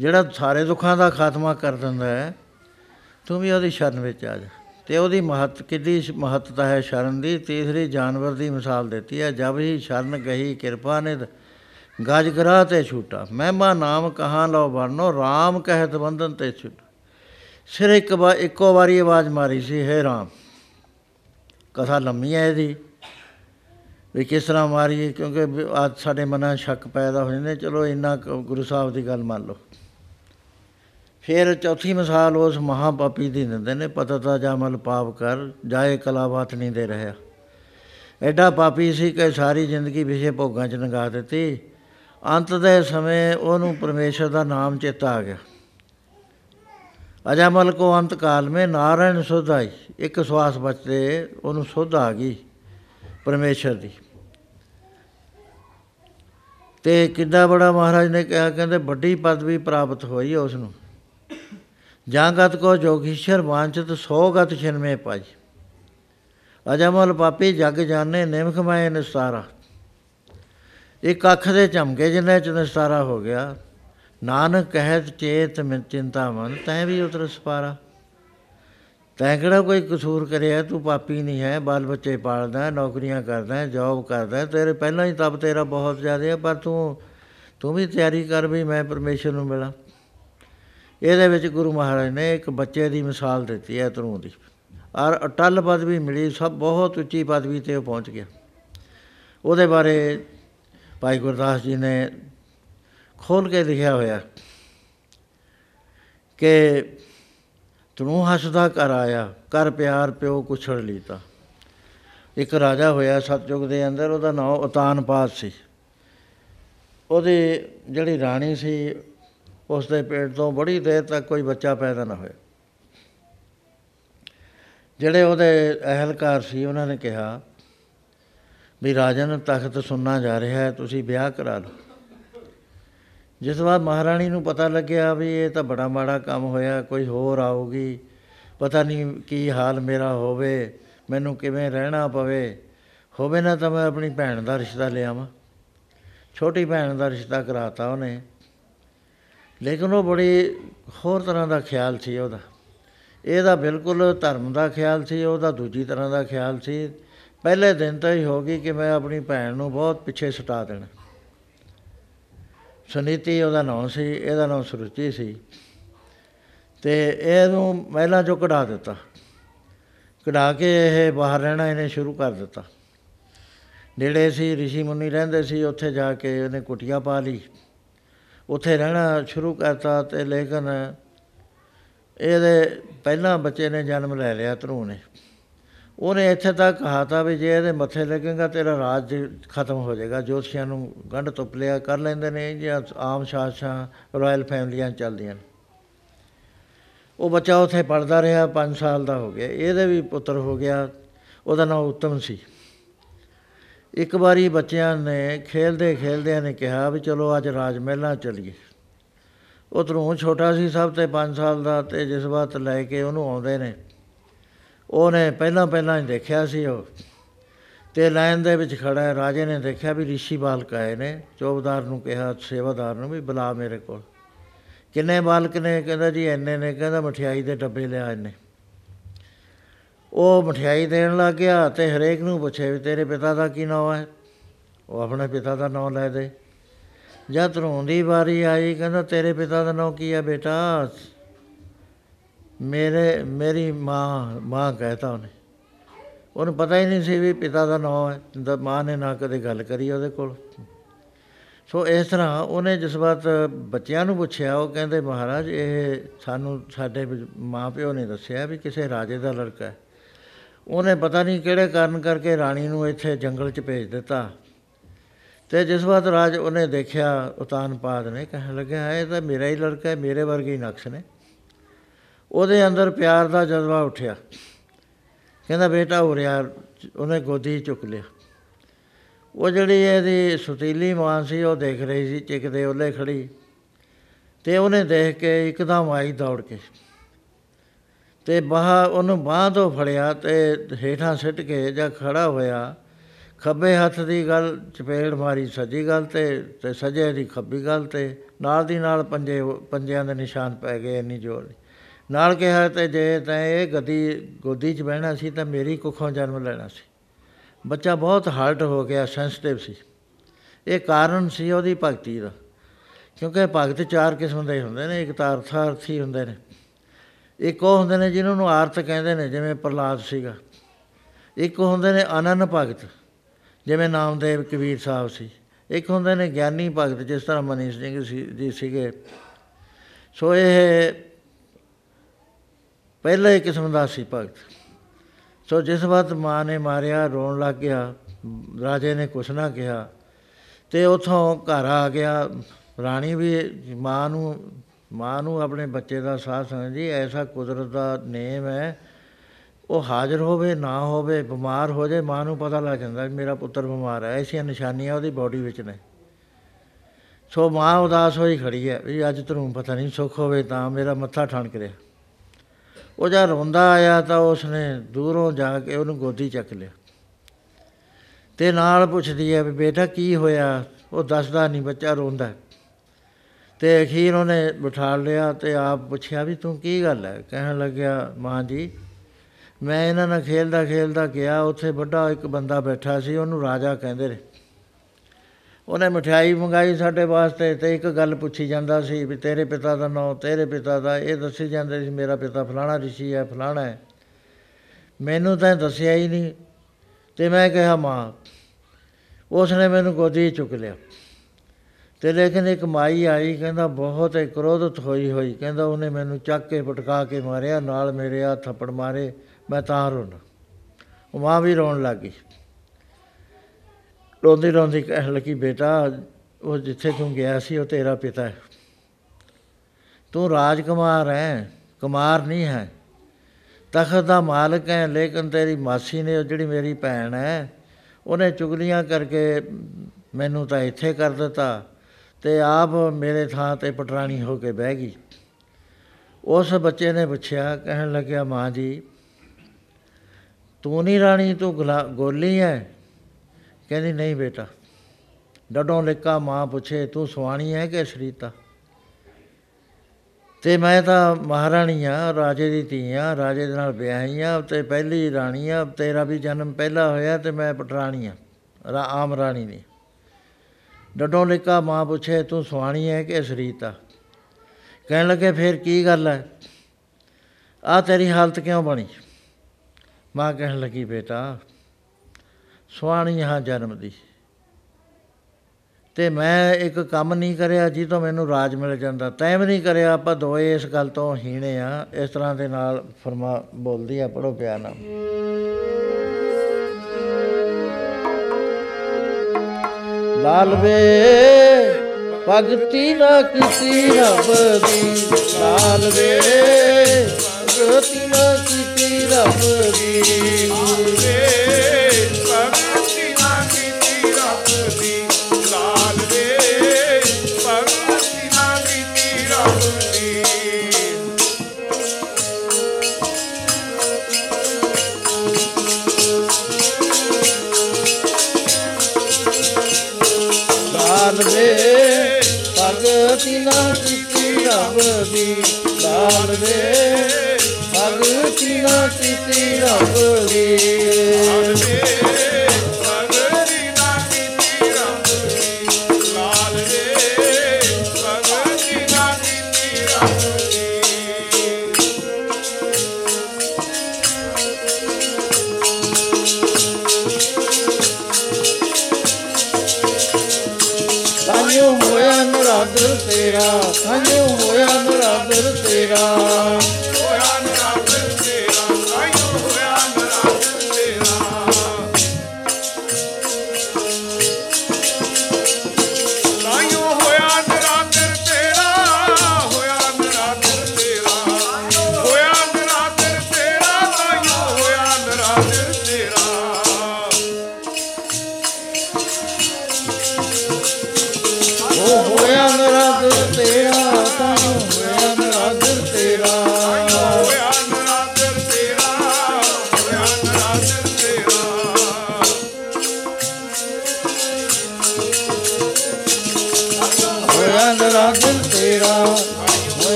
ਜਿਹੜਾ ਸਾਰੇ ਦੁੱਖਾਂ ਦਾ ਖਾਤਮਾ ਕਰ ਦਿੰਦਾ ਹੈ, ਤੂੰ ਵੀ ਉਹਦੀ ਸ਼ਰਨ ਵਿੱਚ ਆ ਜਾ। ਤੇ ਉਹਦੀ ਮਹੱਤ, ਕਿੱਡੀ ਸ਼- ਮਹੱਤਤਾ ਹੈ ਸ਼ਰਨ ਦੀ, ਤੀਸਰੀ ਜਾਨਵਰ ਦੀ ਮਿਸਾਲ ਦਿੱਤੀ ਹੈ, ਜਬ ਹੀ ਸ਼ਰਨ ਗਈ ਕਿਰਪਾ ਨਿਧ, ਗਜ ਗਰਾ ਤੇ ਛੂਟਾ। ਮਹਿਮਾ ਨਾਮ ਕਹਾਂ ਲਓ ਵਰਨੋ RAM ਕਹਿਤ ਬੰਧਨ ਤੇ ਛੁਟ। ਸਿਰ ਇੱਕ ਵਾਰ ਇੱਕੋ ਵਾਰੀ ਆਵਾਜ਼ ਮਾਰੀ ਸੀ, ਹੈ RAM ਕਥਾ ਲੰਮੀ ਹੈ ਇਹਦੀ। ਵੀ ਕਿਸ ਤਰ੍ਹਾਂ ਮਾਰੀ ਕਿਉਂਕਿ ਵੀ ਅੱਜ ਸਾਡੇ ਮਨਾਂ 'ਚ ਸ਼ੱਕ ਪੈਦਾ ਹੋ ਜਾਂਦੇ, ਚਲੋ ਇੰਨਾ ਕੁ ਗੁਰੂ ਸਾਹਿਬ ਦੀ ਗੱਲ ਮੰਨ ਲਓ। ਫਿਰ ਚੌਥੀ ਮਿਸਾਲ ਉਸ ਮਹਾਪਾਪੀ ਦੀ ਦਿੰਦੇ ਨੇ, ਪਤਤਾ ਜਾਮਲ ਪਾਪ ਕਰ, ਜਾਏ ਕਲਾਵਾਤ ਨਹੀਂ ਦੇ ਰਿਹਾ ਐਡਾ ਪਾਪੀ ਸੀ ਕਿ ਸਾਰੀ ਜ਼ਿੰਦਗੀ ਵਿਸ਼ੇ ਭੋਗਾਂ 'ਚ ਲੰਘਾ ਦਿੱਤੀ। ਅੰਤ ਦੇ ਸਮੇਂ ਉਹਨੂੰ ਪਰਮੇਸ਼ਰ ਦਾ ਨਾਮ ਚੇਤਾ ਆ ਗਿਆ। ਅਜਾਮਲ ਕੋ ਅੰਤ ਕਾਲ ਮੇ ਨਾਰਾਇਣ ਸੁਧ ਆਈ। ਇੱਕ ਸਵਾਸ ਬਚਦੇ, ਉਹਨੂੰ ਸੁਧ ਆ ਗਈ ਪਰਮੇਸ਼ਰ ਦੀ। ਤੇ ਕਿੱਡਾ ਬੜਾ ਮਹਾਰਾਜ ਨੇ ਕਿਹਾ, ਕਹਿੰਦੇ ਵੱਡੀ ਪਦਵੀ ਪ੍ਰਾਪਤ ਹੋਈ ਉਸ ਨੂੰ ਜਾਂਗਤ ਕੋ ਜੋਗੀਸ਼ਰ ਵਾਂਚਤ, ਸੋ ਗਤ ਛਿਨਮੇ ਪਾਈ ਅਜਮਲ ਪਾਪੀ ਜਗ ਜਾਣੇ, ਨਿਮਖ ਮੈਂ ਨਿਸਤਾਰਾ। ਇੱਕ ਅੱਖ ਦੇ ਝਮਕੇ ਜਿੰਨੇ ਚ ਨਿਸਤਾਰਾ ਹੋ ਗਿਆ, ਨਾਨਕ ਕਹਿਤ ਚੇਤ ਮਿ ਚਿੰਤਾ ਮਨ, ਤੈਂ ਵੀ ਉਤਰ ਸਪਾਰਾ। ਤੈਂ ਕਿਹੜਾ ਕੋਈ ਕਸੂਰ ਕਰਿਆ? ਤੂੰ ਪਾਪੀ ਨਹੀਂ ਹੈ ਬਾਲ ਬੱਚੇ ਪਾਲਦਾ ਹੈ, ਨੌਕਰੀਆਂ ਕਰਦਾ ਹੈ, ਜੌਬ ਕਰਦਾ ਹੈ, ਤੇਰੇ ਪਹਿਲਾਂ ਹੀ ਤਪ ਤੇਰਾ ਬਹੁਤ ਜ਼ਿਆਦਾ ਹੈ ਪਰ ਤੂੰ ਤੂੰ ਵੀ ਤਿਆਰੀ ਕਰ ਵੀ ਮੈਂ ਪਰਮੇਸ਼ਰ ਨੂੰ ਮਿਲਾਂ। ਇਹਦੇ ਵਿੱਚ ਗੁਰੂ ਮਹਾਰਾਜ ਨੇ ਇੱਕ ਬੱਚੇ ਦੀ ਮਿਸਾਲ ਦਿੱਤੀ ਹੈ ਤਰੂ ਦੀ। ਔਰ ਅਟਲ ਪਦਵੀ ਮਿਲੀ ਸਭ ਬਹੁਤ ਉੱਚੀ ਪਦਵੀ ਤੇ ਉਹ ਪਹੁੰਚ ਗਿਆ। ਉਹਦੇ ਬਾਰੇ ਭਾਈ ਗੁਰਦਾਸ ਜੀ ਨੇ ਖੋਲ ਕੇ ਲਿਖਿਆ ਹੋਇਆ ਕਿ ਤੂੰ ਹੱਸਦਾ ਕਰ ਆਇਆ ਕਰ ਪਿਆਰ ਪਿਓ ਕੁਛੜ ਲੀਤਾ। ਇੱਕ ਰਾਜਾ ਹੋਇਆ ਸਤਜੁਗ ਦੇ ਅੰਦਰ, ਉਹਦਾ ਨਾਮ ਉਤਾਨਪਾਦ ਸੀ। ਉਹਦੀ ਜਿਹੜੀ ਰਾਣੀ ਸੀ ਉਸ ਦੇ ਪੇਟ ਤੋਂ ਬੜੀ ਦੇਰ ਤੱਕ ਕੋਈ ਬੱਚਾ ਪੈਦਾ ਨਾ ਹੋਇਆ। ਜਿਹੜੇ ਉਹਦੇ ਅਹਿਲਕਾਰ ਸੀ, ਉਹਨਾਂ ਨੇ ਕਿਹਾ ਵੀ ਰਾਜਨ, ਤਖਤ ਸੁਣਨਾ ਜਾ ਰਿਹਾ ਹੈ, ਤੁਸੀਂ ਵਿਆਹ ਕਰਾ ਲਓ। ਜਿਸ ਤੋਂ ਬਾਅਦ ਮਹਾਰਾਣੀ ਨੂੰ ਪਤਾ ਲੱਗਿਆ ਵੀ ਇਹ ਤਾਂ ਬੜਾ ਮਾੜਾ ਕੰਮ ਹੋਇਆ, ਕੋਈ ਹੋਰ ਆਊਗੀ। ਪਤਾ ਨਹੀਂ ਕੀ ਹਾਲ ਮੇਰਾ ਹੋਵੇ, ਮੈਨੂੰ ਕਿਵੇਂ ਰਹਿਣਾ ਪਵੇ। ਹੋਵੇ ਨਾ ਤਾਂ ਮੈਂ ਆਪਣੀ ਭੈਣ ਦਾ ਰਿਸ਼ਤਾ ਲਿਆਵਾਂ। ਛੋਟੀ ਭੈਣ ਦਾ ਰਿਸ਼ਤਾ ਕਰਾਤਾ ਉਹਨੇ। ਲੇਕਿਨ ਉਹ ਬੜੀ ਹੋਰ ਤਰ੍ਹਾਂ ਦਾ ਖਿਆਲ ਸੀ ਉਹਦਾ। ਇਹਦਾ ਬਿਲਕੁਲ ਧਰਮ ਦਾ ਖਿਆਲ ਸੀ, ਉਹਦਾ ਦੂਜੀ ਤਰ੍ਹਾਂ ਦਾ ਖਿਆਲ ਸੀ। ਪਹਿਲੇ ਦਿਨ ਤੋਂ ਹੀ ਹੋ ਗਈ ਕਿ ਮੈਂ ਆਪਣੀ ਭੈਣ ਨੂੰ ਬਹੁਤ ਪਿੱਛੇ ਸੁਟਾ ਦੇਣਾ। ਸੁਨੀਤੀ ਉਹਦਾ ਨਾਮ ਸੀ, ਇਹਦਾ ਨਾਮ ਸੁਰੁਚੀ ਸੀ। ਤੇ ਇਹਨੂੰ ਮਹਿਲਾਂ ਚੋਂ ਕਢਾ ਦਿੱਤਾ। ਕਢਾ ਕੇ ਇਹ ਬਾਹਰ ਰਹਿਣਾ ਇਹਨੇ ਸ਼ੁਰੂ ਕਰ ਦਿੱਤਾ। ਨੇੜੇ ਸੀ, ਰਿਸ਼ੀ ਮੁਨੀ ਰਹਿੰਦੇ ਸੀ, ਉੱਥੇ ਜਾ ਕੇ ਇਹਨੇ ਕੁਟੀਆਂ ਪਾ ਲਈ। ਉੱਥੇ ਰਹਿਣਾ ਸ਼ੁਰੂ ਕਰਤਾ ਤੇ ਲੇਕਿਨ ਇਹਦੇ ਪਹਿਲਾਂ ਬੱਚੇ ਨੇ ਜਨਮ ਲੈ ਲਿਆ ਧਰੂ ਨੇ। ਉਹਨੇ ਇੱਥੇ ਤੱਕ ਕਹਾ ਤਾ ਵੀ ਜੇ ਇਹਦੇ ਮੱਥੇ ਲੱਗੇਗਾ ਤੇਰਾ ਰਾਜ ਖਤਮ ਹੋ ਜਾਏਗਾ। ਜੋਤਸ਼ੀਆਂ ਨੂੰ ਗੰਢ ਤੁਪ ਲਿਆ ਕਰ ਲੈਂਦੇ ਨੇ ਜਾਂ ਆਮ ਸ਼ਾਸਕਾਂ, ਰਾਇਲ ਫੈਮਲੀਆਂ ਚੱਲਦੀਆਂ ਨੇ। ਉਹ ਬੱਚਾ ਉੱਥੇ ਪੜਦਾ ਰਿਹਾ 5 ਸਾਲ ਦਾ ਹੋ ਗਿਆ। ਇਹਦੇ ਵੀ ਪੁੱਤਰ ਹੋ ਗਿਆ, ਉਹਦਾ ਨਾਮ ਉੱਤਮ ਸੀ। ਇੱਕ ਵਾਰੀ ਬੱਚਿਆਂ ਨੇ ਖੇਲਦੇ ਖੇਲਦਿਆਂ ਨੇ ਕਿਹਾ ਵੀ ਚਲੋ ਅੱਜ ਰਾਜ ਮਹਿਲਾਂ ਚੱਲੀਏ। ਉਧਰੋਂ ਛੋਟਾ ਸੀ ਸਭ ਤੇ 5 ਸਾਲ ਦਾ ਤੇ ਜਿਸ ਵਕਤ ਲੈ ਕੇ ਉਹਨੂੰ ਆਉਂਦੇ ਨੇ ਉਹਨੇ ਪਹਿਲਾਂ ਪਹਿਲਾਂ ਹੀ ਦੇਖਿਆ ਸੀ ਉਹ। ਤੇ ਲਾਈਨ ਦੇ ਵਿੱਚ ਖੜਾ ਹੈ। ਰਾਜੇ ਨੇ ਦੇਖਿਆ ਵੀ ਰਿਸ਼ੀ ਬਾਲਕ ਆਏ ਨੇ। ਚੌਬਦਾਰ ਨੂੰ ਕਿਹਾ, ਸੇਵਾਦਾਰ ਨੂੰ ਵੀ ਬੁਲਾ ਮੇਰੇ ਕੋਲ। ਕਿੰਨੇ ਬਾਲਕ ਨੇ? ਕਹਿੰਦਾ ਜੀ ਇੰਨੇ ਨੇ। ਕਹਿੰਦਾ ਮਠਿਆਈ ਦੇ ਡੱਬੇ ਲਿਆ ਇੰਨੇ ਉਹ ਮਠਿਆਈ ਦੇਣ ਲੱਗ ਗਿਆ ਤੇ ਹਰੇਕ ਨੂੰ ਪੁੱਛੇ ਵੀ ਤੇਰੇ ਪਿਤਾ ਦਾ ਕੀ ਨਾਮ ਹੈ? ਉਹ ਆਪਣੇ ਪਿਤਾ ਦਾ ਨਾਮ ਲੈ ਦੇ। ਜਦ ਧਰੋਂ ਦੀ ਵਾਰੀ ਆਈ, ਕਹਿੰਦਾ ਤੇਰੇ ਪਿਤਾ ਦਾ ਨਾਮ ਕੀ ਹੈ ਬੇਟਾ? ਮੇਰੇ, ਮੇਰੀ ਮਾਂ ਮਾਂ ਕਹਿਤਾ ਉਹਨੇ। ਉਹਨੂੰ ਪਤਾ ਹੀ ਨਹੀਂ ਸੀ ਵੀ ਪਿਤਾ ਦਾ ਨਾਮ ਹੈ ਤਾਂ ਮਾਂ ਨੇ ਨਾ ਕਦੇ ਗੱਲ ਕਰੀ ਉਹਦੇ ਕੋਲ। ਸੋ ਇਸ ਤਰ੍ਹਾਂ ਉਹਨੇ ਜਿਸ ਵਕਤ ਬੱਚਿਆਂ ਨੂੰ ਪੁੱਛਿਆ, ਉਹ ਕਹਿੰਦੇ, ਮਹਾਰਾਜ, ਇਹ ਸਾਨੂੰ, ਸਾਡੇ ਮਾਂ ਪਿਓ ਨੇ ਦੱਸਿਆ ਵੀ ਕਿਸੇ ਰਾਜੇ ਦਾ ਲੜਕਾ ਹੈ। ਉਹਨੇ ਪਤਾ ਨਹੀਂ ਕਿਹੜੇ ਕਾਰਨ ਕਰਕੇ ਰਾਣੀ ਨੂੰ ਇੱਥੇ ਜੰਗਲ 'ਚ ਭੇਜ ਦਿੱਤਾ। ਤੇ ਜਿਸ ਵਕਤ ਰਾਜ ਉਹਨੇ ਦੇਖਿਆ, ਉਤਾਨਪਾਦ ਨੇ ਕਹਿਣ ਲੱਗਿਆ, ਇਹ ਤਾਂ ਮੇਰਾ ਹੀ ਲੜਕਾ ਹੈ, ਮੇਰੇ ਵਰਗੇ ਹੀ ਨਕਸ਼ ਨੇ। ਉਹਦੇ ਅੰਦਰ ਪਿਆਰ ਦਾ ਜਜ਼ਬਾ ਉੱਠਿਆ। ਕਹਿੰਦਾ, ਬੇਟਾ, ਹੋ ਰਿਹਾ। ਉਹਨੇ ਗੋਦੀ 'ਚ ਚੁੱਕ ਲਿਆ। ਉਹ ਜਿਹੜੀ ਇਹਦੀ ਸੁਤੀਲੀ ਮਾਂ ਸੀ, ਉਹ ਦੇਖ ਰਹੀ ਸੀ, ਚਿਕਦੇ ਉਹਲੇ ਖੜੀ। ਤੇ ਉਹਨੇ ਦੇਖ ਕੇ ਇੱਕਦਮ ਆਈ ਦੌੜ ਕੇ। ਤੇ ਬਾਹ, ਉਹਨੂੰ ਬਾਹ ਤੋਂ ਫੜਿਆ ਤੇ ਹੇਠਾਂ ਸਿੱਟ ਕੇ ਜਾਂ ਖੜਾ ਹੋਇਆ। ਖੱਬੇ ਹੱਥ ਦੀ ਗੱਲ, ਚਪੇੜ ਮਾਰੀ ਸੱਜੀ ਗੱਲ ਤੇ ਤੇ ਸੱਜੇ ਦੀ ਖੱਬੀ ਗੱਲ ਤੇ। ਨਾਲ ਦੀ ਨਾਲ ਪੰਜੇ, ਪੰਜਿਆਂ ਦੇ ਨਿਸ਼ਾਨ ਪੈ ਗਏ ਇੰਨੀ ਜ਼ੋਰ ਦੀ। ਨਾਲ ਕਿਹਾ ਤੇ ਜੇ ਤੈਂ ਇਹ ਗਦੀ, ਗੋਦੀ 'ਚ ਬਹਿਣਾ ਸੀ ਤਾਂ ਮੇਰੀ ਕੁੱਖੋਂ ਜਨਮ ਲੈਣਾ ਸੀ। ਬੱਚਾ ਬਹੁਤ ਹਰਟ ਹੋ ਗਿਆ ਸੈਂਸਿਟਿਵ ਸੀ। ਇਹ ਕਾਰਨ ਸੀ ਉਹਦੀ ਭਗਤੀ ਦਾ। ਕਿਉਂਕਿ ਭਗਤ ਚਾਰ ਕਿਸਮ ਦੇ ਹੁੰਦੇ ਨੇ, ਇੱਕ ਤਾਂ ਅਰਥਾਰਥੀ ਹੁੰਦੇ ਨੇ। ਇੱਕ ਉਹ ਹੁੰਦੇ ਨੇ ਜਿਨ੍ਹਾਂ ਨੂੰ ਆਰਤ ਕਹਿੰਦੇ ਨੇ, ਜਿਵੇਂ ਪ੍ਰਲਾਦ ਸੀਗਾ। ਇੱਕ ਹੁੰਦੇ ਨੇ ਅਨੰਨ ਭਗਤ, ਜਿਵੇਂ ਨਾਮਦੇਵ ਕਬੀਰ ਸਾਹਿਬ ਸੀ। ਇੱਕ ਹੁੰਦੇ ਨੇ ਗਿਆਨੀ ਭਗਤ, ਜਿਸ ਤਰ੍ਹਾਂ ਮਨੀਸ਼ ਸਿੰਘ ਸੀ ਜੀ ਸੀਗੇ। ਸੋ ਇਹ ਪਹਿਲਾ ਹੀ ਕਿਸਮ ਦਾ ਸੀ ਭਗਤ। ਸੋ ਜਿਸ ਵਕਤ ਮਾਂ ਨੇ ਮਾਰਿਆ, ਰੋਣ ਲੱਗ ਗਿਆ, ਰਾਜੇ ਨੇ ਕੁਛ ਨਾ ਕਿਹਾ, ਤੇ ਉਥੋਂ ਘਰ ਆ ਗਿਆ। ਰਾਣੀ ਵੀ ਮਾਂ ਨੂੰ ਮਾਂ ਨੂੰ ਆਪਣੇ ਬੱਚੇ ਦਾ ਸਾਥ ਸਮਝਦੀ, ਐਸਾ ਕੁਦਰਤ ਦਾ ਨੇਮ ਹੈ, ਉਹ ਹਾਜ਼ਰ ਹੋਵੇ, ਨਾ ਹੋਵੇ, ਬਿਮਾਰ ਹੋ ਜਾਏ, ਮਾਂ ਨੂੰ ਪਤਾ ਲੱਗ ਜਾਂਦਾ ਵੀ ਮੇਰਾ ਪੁੱਤਰ ਬਿਮਾਰ ਹੈ, ਐਸੀਆਂ ਨਿਸ਼ਾਨੀਆਂ ਉਹਦੀ ਬਾਡੀ ਵਿੱਚ ਨੇ। ਸੋ ਮਾਂ ਉਦਾਸ ਹੋਈ ਖੜੀ ਹੈ ਵੀ ਅੱਜ ਤੈਨੂੰ ਪਤਾ ਨਹੀਂ ਸੁੱਖ ਹੋਵੇ ਤਾਂ ਮੇਰਾ ਮੱਥਾ ਠਣਕ ਰਿਹਾ। ਉਹ ਜਦ ਰੋਂਦਾ ਆਇਆ ਤਾਂ ਉਸਨੇ ਦੂਰੋਂ ਜਾ ਕੇ ਉਹਨੂੰ ਗੋਦੀ ਚੱਕ ਲਿਆ। ਤੇ ਨਾਲ ਪੁੱਛਦੀ ਹੈ ਵੀ ਬੇਟਾ ਕੀ ਹੋਇਆ? ਉਹ ਦੱਸਦਾ ਨਹੀਂ ਬੱਚਾ ਰੋਂਦਾ। ਤੇ ਅਖੀਰ ਉਹਨੇ ਬਿਠਾ ਲਿਆ ਤੇ ਆਪ ਪੁੱਛਿਆ ਵੀ ਤੂੰ ਕੀ ਗੱਲ ਹੈ? ਕਹਿਣ ਲੱਗਿਆ, ਮਾਂ ਜੀ, ਮੈਂ ਇਹਨਾਂ ਨਾਲ ਖੇਲਦਾ ਖੇਲਦਾ ਗਿਆ, ਉੱਥੇ ਵੱਡਾ ਇੱਕ ਬੰਦਾ ਬੈਠਾ ਸੀ, ਉਹਨੂੰ ਰਾਜਾ ਕਹਿੰਦੇ ਨੇ। ਉਹਨੇ ਮਠਿਆਈ ਮੰਗਾਈ ਸਾਡੇ ਵਾਸਤੇ ਤੇ ਇੱਕ ਗੱਲ ਪੁੱਛੀ ਜਾਂਦਾ ਸੀ ਵੀ ਤੇਰੇ ਪਿਤਾ ਦਾ ਨਾਮ ਤੇਰੇ ਪਿਤਾ ਦਾ, ਇਹ ਦੱਸੀ ਜਾਂਦੇ ਸੀ ਮੇਰਾ ਪਿਤਾ ਫਲਾਣਾ ਰਿਸ਼ੀ ਹੈ, ਫਲਾਣਾ ਹੈ। ਮੈਨੂੰ ਤਾਂ ਦੱਸਿਆ ਹੀ ਨਹੀਂ ਤੇ ਮੈਂ ਕਿਹਾ, ਮਾਂ ਉਸ ਨੇ ਮੈਨੂੰ ਗੋਦੀ 'ਚ ਚੁੱਕ ਲਿਆ। ਤੇ ਲੇਕਿਨ ਇੱਕ ਮਾਈ ਆਈ, ਕਹਿੰਦਾ, ਬਹੁਤ ਹੀ ਕ੍ਰੋਧਿਤ ਹੋਈ ਹੋਈ। ਕਹਿੰਦਾ, ਉਹਨੇ ਮੈਨੂੰ ਚੱਕ ਕੇ ਪਟਕਾ ਕੇ ਮਾਰਿਆ, ਨਾਲ ਮੇਰੇ ਆ ਥੱਪੜ ਮਾਰੇ, ਮੈਂ ਤਾਂ ਰੋਣਾ ਉਹ ਮਾਂ ਵੀ ਰੋਣ ਲੱਗ ਗਈ। ਰੋਂਦੀ ਰੋਂਦੀ ਕਹਿਣ ਲੱਗੀ, ਬੇਟਾ, ਉਹ ਜਿੱਥੇ ਤੂੰ ਗਿਆ ਸੀ, ਉਹ ਤੇਰਾ ਪਿਤਾ ਹੈ। ਤੂੰ ਰਾਜਕੁਮਾਰ ਹੈ, ਕੁਮਾਰ ਨਹੀਂ ਹੈ। ਤਖਤ ਦਾ ਮਾਲਕ ਹੈ, ਲੇਕਿਨ ਤੇਰੀ ਮਾਸੀ ਨੇ, ਉਹ ਜਿਹੜੀ ਮੇਰੀ ਭੈਣ ਹੈ, ਉਹਨੇ ਚੁਗਲੀਆਂ ਕਰਕੇ ਮੈਨੂੰ ਤਾਂ ਇੱਥੇ ਕਰ ਦਿੱਤਾ ਤੇ ਆਪ ਮੇਰੇ ਥਾਂ ਤੇ ਪਟਰਾਣੀ ਹੋ ਕੇ ਬਹਿ ਗਈ। ਉਸ ਬੱਚੇ ਨੇ ਪੁੱਛਿਆ, ਕਹਿਣ ਲੱਗਿਆ, ਮਾਂ ਜੀ, ਤੂੰ ਨਹੀਂ ਰਾਣੀ, ਤੂੰ ਗੁਲਾ- ਗੋਲੀ ਹੈ ਕਹਿੰਦੀ, ਨਹੀਂ ਬੇਟਾ, ਡਡੋਂ ਲਿਕਾ ਮਾਂ ਪੁੱਛੇ, ਤੂੰ ਸੁਆਣੀ ਹੈ ਕਿ ਸ਼ਰੀਤਾ ਤੇ ਮੈਂ ਤਾਂ ਮਹਾਰਾਣੀ ਆ, ਰਾਜੇ ਦੀ ਧੀ ਆ, ਰਾਜੇ ਦੇ ਨਾਲ ਵਿਆਹੀ ਆ, ਤੇ ਪਹਿਲੀ ਰਾਣੀ ਆ, ਤੇਰਾ ਵੀ ਜਨਮ ਪਹਿਲਾ ਹੋਇਆ ਤੇ ਮੈਂ ਪਟਰਾਣੀ ਆ, ਰਾ, ਆਮ ਰਾਣੀ ਨਹੀਂ ਡਡੋਂ ਲਿਕਾ ਮਾਂ ਪੁੱਛੇ, ਤੂੰ ਸੁਆਣੀ ਹੈ ਕਿ ਸ਼ਰੀਤਾ ਕਹਿਣ ਲੱਗੇ, ਫੇਰ ਕੀ ਗੱਲ ਹੈ? ਆ ਤੇਰੀ ਹਾਲਤ ਕਿਉਂ ਬਣੀ? ਮਾਂ ਕਹਿਣ ਲੱਗੀ, ਬੇਟਾ ਸੁਆਣੀ ਹਾਂ ਜਨਮ ਦੀ। ਤੇ ਮੈਂ ਇੱਕ ਕੰਮ ਨਹੀਂ ਕਰਿਆ ਜੀ ਤੋਂ ਮੈਨੂੰ ਰਾਜ ਮਿਲ ਜਾਂਦਾ। ਤੈਂ ਵੀ ਨਹੀਂ ਕਰਿਆ, ਆਪਾਂ ਦੋਏ ਇਸ ਗੱਲ ਤੋਂ ਹੀਣੇ ਆ। ਇਸ ਤਰ੍ਹਾਂ ਦੇ ਨਾਲ ਫਰਮਾ ਬੋਲਦੀ ਆ ਪੜੋ ਪਿਆਰ ਨਾਲ। ਲਾਲ ਵੇ, ਭਗਤੀ ਨਾ ਕੀਤੀ ਰੱਬ ਦੀ। ਲਾਲ ਵੇ, ਭਗਤੀ ਨਾ ਕੀਤੀ ਰੱਬ ਦੀ। ਰੱਬ ਦੀ ਲਾਲ ਵੇ ਭਗਤੀ ਨਾ ਕੀਤੀ ਰੱਬ ਦੀ। ਲਾਲ ਵੇ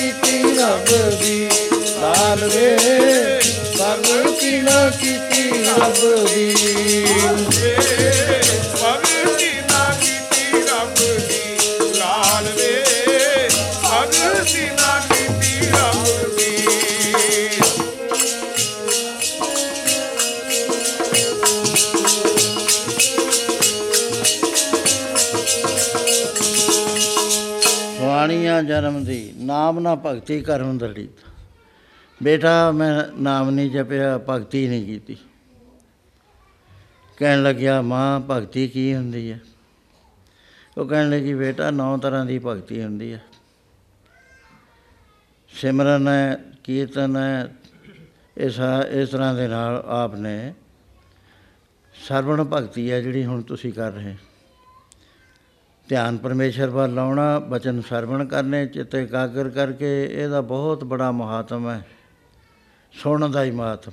ਕੀਤੀ ਰੱਬ ਦੀ। ਸਾਲ ਵੇ ਕੀ ਨਾ ਕੀਤੀ ਰੱਬ ਦੀ। ਭਗਤੀ ਨਾ ਕੀਤੀ ਰੱਬ ਦੀ। ਲਾਲ ਵੇ ਭਗਤੀ ਨਾ ਕੀਤੀ ਰੱਬ ਦੀ। ਸੁਆਣੀਆਂ ਜਨਮ ਦੀ। ਨਾਮ ਨਾ ਭਗਤੀ ਕਰਮ ਦੜੀ ਬੇਟਾ, ਮੈਂ ਨਾਮ ਨਹੀਂ ਜਪਿਆ, ਭਗਤੀ ਨਹੀਂ ਕੀਤੀ। ਕਹਿਣ ਲੱਗਿਆ, ਮਾਂ, ਭਗਤੀ ਕੀ ਹੁੰਦੀ ਹੈ ਉਹ ਕਹਿਣ ਲੱਗੀ, ਬੇਟਾ, ਨੌ ਤਰ੍ਹਾਂ ਦੀ ਭਗਤੀ ਹੁੰਦੀ ਹੈ ਸਿਮਰਨ ਹੈ, ਕੀਰਤਨ ਹੈ, ਇਸ ਇਸ ਤਰ੍ਹਾਂ ਦੇ ਨਾਲ ਆਪ ਨੇ ਸਰਵਣ ਭਗਤੀ ਹੈ ਜਿਹੜੀ ਹੁਣ ਤੁਸੀਂ ਕਰ ਰਹੇ ਧਿਆਨ ਪਰਮੇਸ਼ਰ ਵੱਲ ਲਾਉਣਾ ਬਚਨ ਸਰਵਣ ਕਰਨੇ, ਚਿੱਤ ਇਕਾਗਰ ਕਰਕੇ, ਇਹਦਾ ਬਹੁਤ ਬੜਾ ਮਹਾਤਮ ਹੈ। ਸੁਣਨ ਦਾ ਹੀ ਮਹਾਤਮ।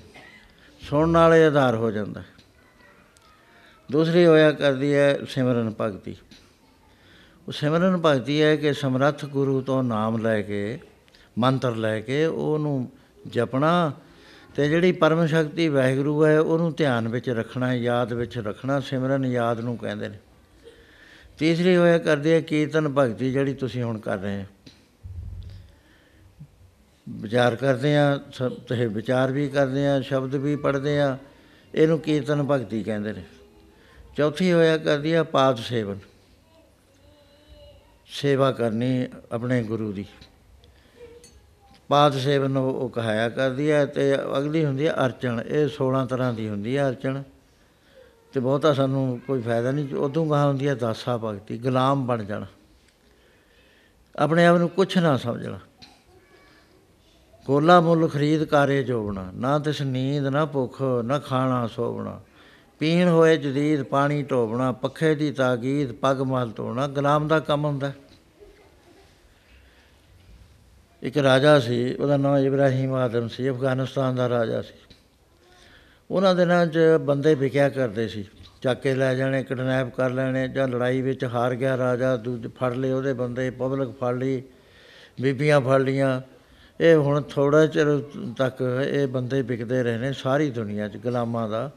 ਸੁਣਨ ਵਾਲੇ ਆਧਾਰ ਹੋ ਜਾਂਦਾ। ਹੈ ਦੂਸਰੀ ਹੋਇਆ ਕਰਦੀ ਹੈ ਸਿਮਰਨ ਭਗਤੀ। ਉਹ ਸਿਮਰਨ ਭਗਤੀ ਹੈ ਕਿ ਸਮਰੱਥ ਗੁਰੂ ਤੋਂ ਨਾਮ ਲੈ ਕੇ, ਮੰਤਰ ਲੈ ਕੇ ਉਹਨੂੰ ਜਪਣਾ ਤੇ ਜਿਹੜੀ ਪਰਮ ਸ਼ਕਤੀ ਵਾਹਿਗੁਰੂ ਹੈ ਉਹਨੂੰ ਧਿਆਨ ਵਿੱਚ ਰੱਖਣਾ, ਯਾਦ ਵਿੱਚ ਰੱਖਣਾ, ਸਿਮਰਨ ਯਾਦ ਨੂੰ ਕਹਿੰਦੇ ਨੇ। ਤੀਸਰੀ ਹੋਇਆ ਕਰਦੇ ਆ, ਕੀਰਤਨ ਭਗਤੀ ਜਿਹੜੀ ਤੁਸੀਂ ਹੁਣ ਕਰ ਰਹੇ ਹੋ। ਵਿਚਾਰ ਕਰਦੇ ਆ ਸ- ਤੇ ਵਿਚਾਰ ਵੀ ਕਰਦੇ ਆ, ਸ਼ਬਦ ਵੀ ਪੜ੍ਹਦੇ ਆ, ਇਹਨੂੰ ਕੀਰਤਨ ਭਗਤੀ ਕਹਿੰਦੇ ਨੇ। ਚੌਥੀ ਹੋਇਆ ਕਰਦੀ ਆ ਪਾਦ ਸੇਵਨ। ਸੇਵਾ ਕਰਨੀ ਆਪਣੇ ਗੁਰੂ ਦੀ। ਪਾਦ ਸੇਵਨ ਉਹ ਉਹ ਕਹਾਇਆ ਕਰਦੀ ਹੈ ਤੇ ਅਗਲੀ ਹੁੰਦੀ ਹੈ ਅਰਚਨ, ਇਹ 16 ਤਰ੍ਹਾਂ ਦੀ ਹੁੰਦੀ ਹੈ ਅਰਚਨ। ਤੇ ਬਹੁਤਾ ਸਾਨੂੰ ਕੋਈ ਫਾਇਦਾ ਨਹੀਂ, ਉਦੋਂ ਗਾਹ ਹੁੰਦੀ ਹੈ ਦਾਸਾ ਭਗਤੀ, ਗੁਲਾਮ ਬਣ ਜਾਣਾ। ਆਪਣੇ ਆਪ ਨੂੰ ਕੁਛ ਨਾ ਸਮਝਣਾ। ਕੋਲਾ ਮੁੱਲ ਖਰੀਦ ਕਾਰੇ ਜੋਬਣਾ, ਨਾ ਤਿਸ ਨੀਂਦ, ਨਾ ਭੁੱਖ, ਨਾ ਖਾਣਾ ਸੋਵਣਾ ਪੀਣ ਹੋਏ ਜਦੀਦ ਪਾਣੀ ਢੋਵਣਾ ਪੱਖੇ ਦੀ ਤਾਕੀਦ ਪੱਗ ਮਲ ਧੋਣਾ, ਗੁਲਾਮ ਦਾ ਕੰਮ ਹੁੰਦਾ। ਇੱਕ ਰਾਜਾ ਸੀ, ਉਹਦਾ ਨਾਮ ਇਬਰਾਹੀਮ ਆਦਮ ਸੀ, ਅਫਗਾਨਿਸਤਾਨ ਦਾ ਰਾਜਾ ਸੀ। ਉਹਨਾਂ ਦਿਨਾਂ 'ਚ ਬੰਦੇ ਵਿਕਿਆ ਕਰਦੇ ਸੀ। ਚੱਕ ਕੇ ਲੈ ਜਾਣੇ, ਕਿਡਨੈਪ ਕਰ ਲੈਣੇ ਜਾਂ ਲੜਾਈ ਵਿੱਚ ਹਾਰ ਗਿਆ ਰਾਜਾ, ਦੂਜ ਫੜ ਲਏ ਉਹਦੇ ਬੰਦੇ, ਪਬਲਿਕ ਫੜ ਲਈ, ਬੀਬੀਆਂ ਫੜ ਲੀਆਂ ਇਹ ਹੁਣ ਥੋੜਾ ਚਿਰ ਤੱਕ ਇਹ ਬੰਦੇ ਵਿਕਦੇ ਰਹੇ ਨੇ ਸਾਰੀ ਦੁਨੀਆ 'ਚ ਗੁਲਾਮਾਂ ਦਾ।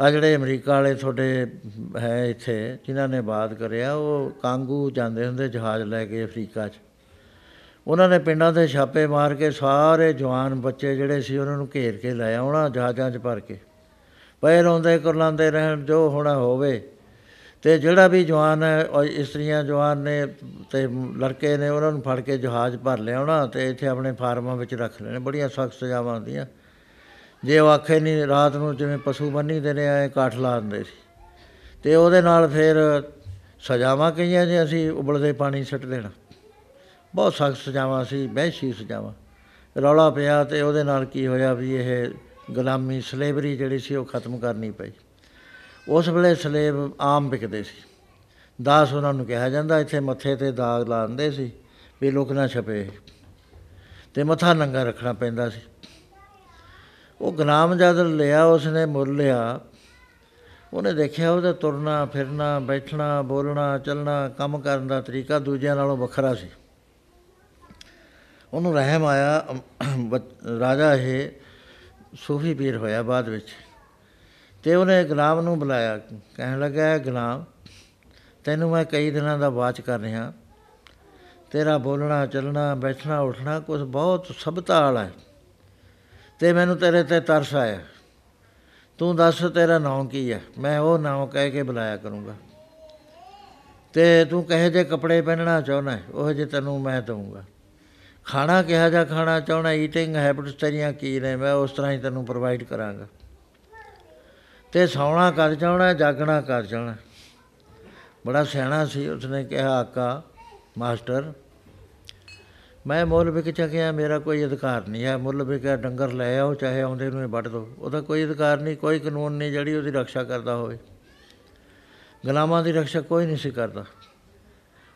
ਆ ਜਿਹੜੇ ਅਮਰੀਕਾ ਵਾਲੇ ਤੁਹਾਡੇ ਹੈ ਇੱਥੇ, ਜਿਨ੍ਹਾਂ ਨੇ ਬਾਤ ਕਰਿਆ, ਉਹ ਕਾਂਗੂ ਜਾਂਦੇ ਹੁੰਦੇ ਜਹਾਜ਼ ਲੈ ਕੇ ਅਫਰੀਕਾ 'ਚ। ਉਹਨਾਂ ਨੇ ਪਿੰਡਾਂ ਦੇ ਛਾਪੇ ਮਾਰ ਕੇ ਸਾਰੇ ਜਵਾਨ ਬੱਚੇ ਜਿਹੜੇ ਸੀ ਉਹਨਾਂ ਨੂੰ ਘੇਰ ਕੇ ਲੈ ਆਉਣਾ, ਜਹਾਜ਼ਾਂ 'ਚ ਭਰ ਕੇ। ਪਏ ਰੋਂਦੇ ਕੁਰਲਾਉਂਦੇ ਰਹਿਣ, ਜੋ ਹੋਣਾ ਹੋਵੇ। ਤੇ ਜਿਹੜਾ ਵੀ ਜਵਾਨ ਹੈ ਔਰ ਇਸਤਰੀਆਂ ਜਵਾਨ ਨੇ ਤੇ ਲੜਕੇ ਨੇ, ਉਹਨਾਂ ਨੂੰ ਫੜ ਕੇ ਜਹਾਜ਼ ਭਰ ਲਿਆਉਣਾ ਤੇ ਇੱਥੇ ਆਪਣੇ ਫਾਰਮਾਂ ਵਿੱਚ ਰੱਖ ਲੈਣੇ। ਬੜੀਆਂ ਸਖਤ ਸਜ਼ਾਵਾਂ ਹੁੰਦੀਆਂ। ਜੇ ਉਹ ਆਖੇ ਨਹੀਂ ਰਾਤ ਨੂੰ ਜਿਵੇਂ ਪਸ਼ੂ ਬੰਨੀ ਦੇ ਨੇ, ਐ ਕਾਠ ਲਾ ਦਿੰਦੇ ਸੀ। ਤੇ ਉਹਦੇ ਨਾਲ ਫਿਰ ਸਜ਼ਾਵਾਂ ਕਈਆਂ ਜੇ ਅਸੀਂ, ਉਬਲਦੇ ਪਾਣੀ ਸੁੱਟ ਦੇਣਾ। ਬਹੁਤ ਸਖਤ ਸਜ਼ਾਵਾਂ ਸੀ, ਵਹਿਸ਼ੀ ਸਜ਼ਾਵਾਂ। ਰੌਲਾ ਪਿਆ ਤੇ ਉਹਦੇ ਨਾਲ ਕੀ ਹੋਇਆ ਵੀ ਇਹ ਗੁਲਾਮੀ, ਸਲੇਵਰੀ ਜਿਹੜੀ ਸੀ ਉਹ ਖਤਮ ਕਰਨੀ ਪਈ। ਉਸ ਵੇਲੇ ਸਲੇਬ ਆਮ ਵਿਕਦੇ ਸੀ। ਦਾਸ ਉਹਨਾਂ ਨੂੰ ਕਿਹਾ ਜਾਂਦਾ, ਇੱਥੇ ਮੱਥੇ ਤੇ ਦਾਗ ਲਾ ਦਿੰਦੇ ਸੀ ਵੀ ਲੋਕ ਨਾ ਛਪੇ ਤੇ ਮੱਥਾ ਨੰਗਾ ਰੱਖਣਾ ਪੈਂਦਾ ਸੀ। ਉਹ ਗੁਲਾਮ ਜਦ ਲਿਆ, ਉਸਨੇ ਮੁੱਲ ਲਿਆ। ਉਹਨੇ ਦੇਖਿਆ ਉਹਦਾ ਤੁਰਨਾ, ਫਿਰਨਾ, ਬੈਠਣਾ, ਬੋਲਣਾ, ਚੱਲਣਾ, ਕੰਮ ਕਰਨ ਦਾ ਤਰੀਕਾ ਦੂਜਿਆਂ ਨਾਲੋਂ ਵੱਖਰਾ ਸੀ। ਉਹਨੂੰ ਰਹਿਮ ਆਇਆ ਅਮ, ਬ- ਰਾਜਾ ਇਹ ਸੂਫੀ ਪੀਰ ਹੋਇਆ ਬਾਅਦ ਵਿੱਚ। ਤੇ ਉਹਨੇ ਗੁਲਾਮ ਨੂੰ ਬੁਲਾਇਆ ਕਹਿਣ ਲੱਗਾ "ਇਹ ਗੁਲਾਮ ਤੈਨੂੰ ਮੈਂ ਕਈ ਦਿਨਾਂ ਦਾ ਵਾਚ ਕਰ ਰਿਹਾ। ਤੇਰਾ ਬੋਲਣਾ ਚੱਲਣਾ ਬੈਠਣਾ ਉੱਠਣਾ ਕੁਝ ਬਹੁਤ ਸਭਤਾ ਵਾਲਾ ਹੈ। ਤੇ ਮੈਨੂੰ ਤੇਰੇ ਤੇ ਤਰਸ ਆਇਆ। ਤੂੰ ਦੱਸ ਤੇਰਾ ਨਾਮ ਕੀ ਹੈ? ਮੈਂ ਉਹ ਨਾਮ ਕਹਿ ਕੇ ਬੁਲਾਇਆ ਕਰੂੰਗਾ। ਤੇ ਤੂੰ ਕਹੇ ਜੇ ਕੱਪੜੇ ਪਹਿਨਣਾ ਚਾਹੁੰਦਾ ਹੈ, ਉਹ ਜੇ ਤੈਨੂੰ ਮੈਂ ਦਊਂਗਾ। ਖਾਣਾ ਕਿਹਾ ਜਾ ਖਾਣਾ ਚਾਹੁੰਦਾ ਈਟਿੰਗ ਹੈਬਿਟਸ ਤੇਰੀਆਂ ਕੀ ਨੇ, ਮੈਂ ਉਸ ਤਰ੍ਹਾਂ ਹੀ ਤੈਨੂੰ ਪ੍ਰੋਵਾਈਡ ਕਰਾਂਗਾ। ਤੇ ਸੌਣਾ ਕਦ ਚਾਹੁੰਦਾ ਜਾਗਣਾ ਕਦ ਚਾਹੁੰਦਾ ਬੜਾ ਸਿਆਣਾ ਸੀ, ਉਸਨੇ ਕਿਹਾ, ਆਕਾ, ਮਾਸਟਰ, ਮੈਂ ਮੁੱਲ ਵਿਕ ਚੱਕਿਆ, ਮੇਰਾ ਕੋਈ ਅਧਿਕਾਰ ਨਹੀਂ ਹੈ। ਮੁੱਲ ਵਿਕਿਆ ਡੰਗਰ ਲੈ ਆਓ, ਚਾਹੇ ਆਉਂਦੇ ਨੂੰ ਹੀ ਵੱਢ ਦਿਓ ਉਹਦਾ ਕੋਈ ਅਧਿਕਾਰ ਨਹੀਂ, ਕੋਈ ਕਾਨੂੰਨ ਨਹੀਂ ਜਿਹੜੀ ਉਹਦੀ ਰੱਖਿਆ ਕਰਦਾ ਹੋਵੇ। ਗੁਲਾਮਾਂ ਦੀ ਰੱਖਿਆ ਕੋਈ ਨਹੀਂ ਸੀ ਕਰਦਾ।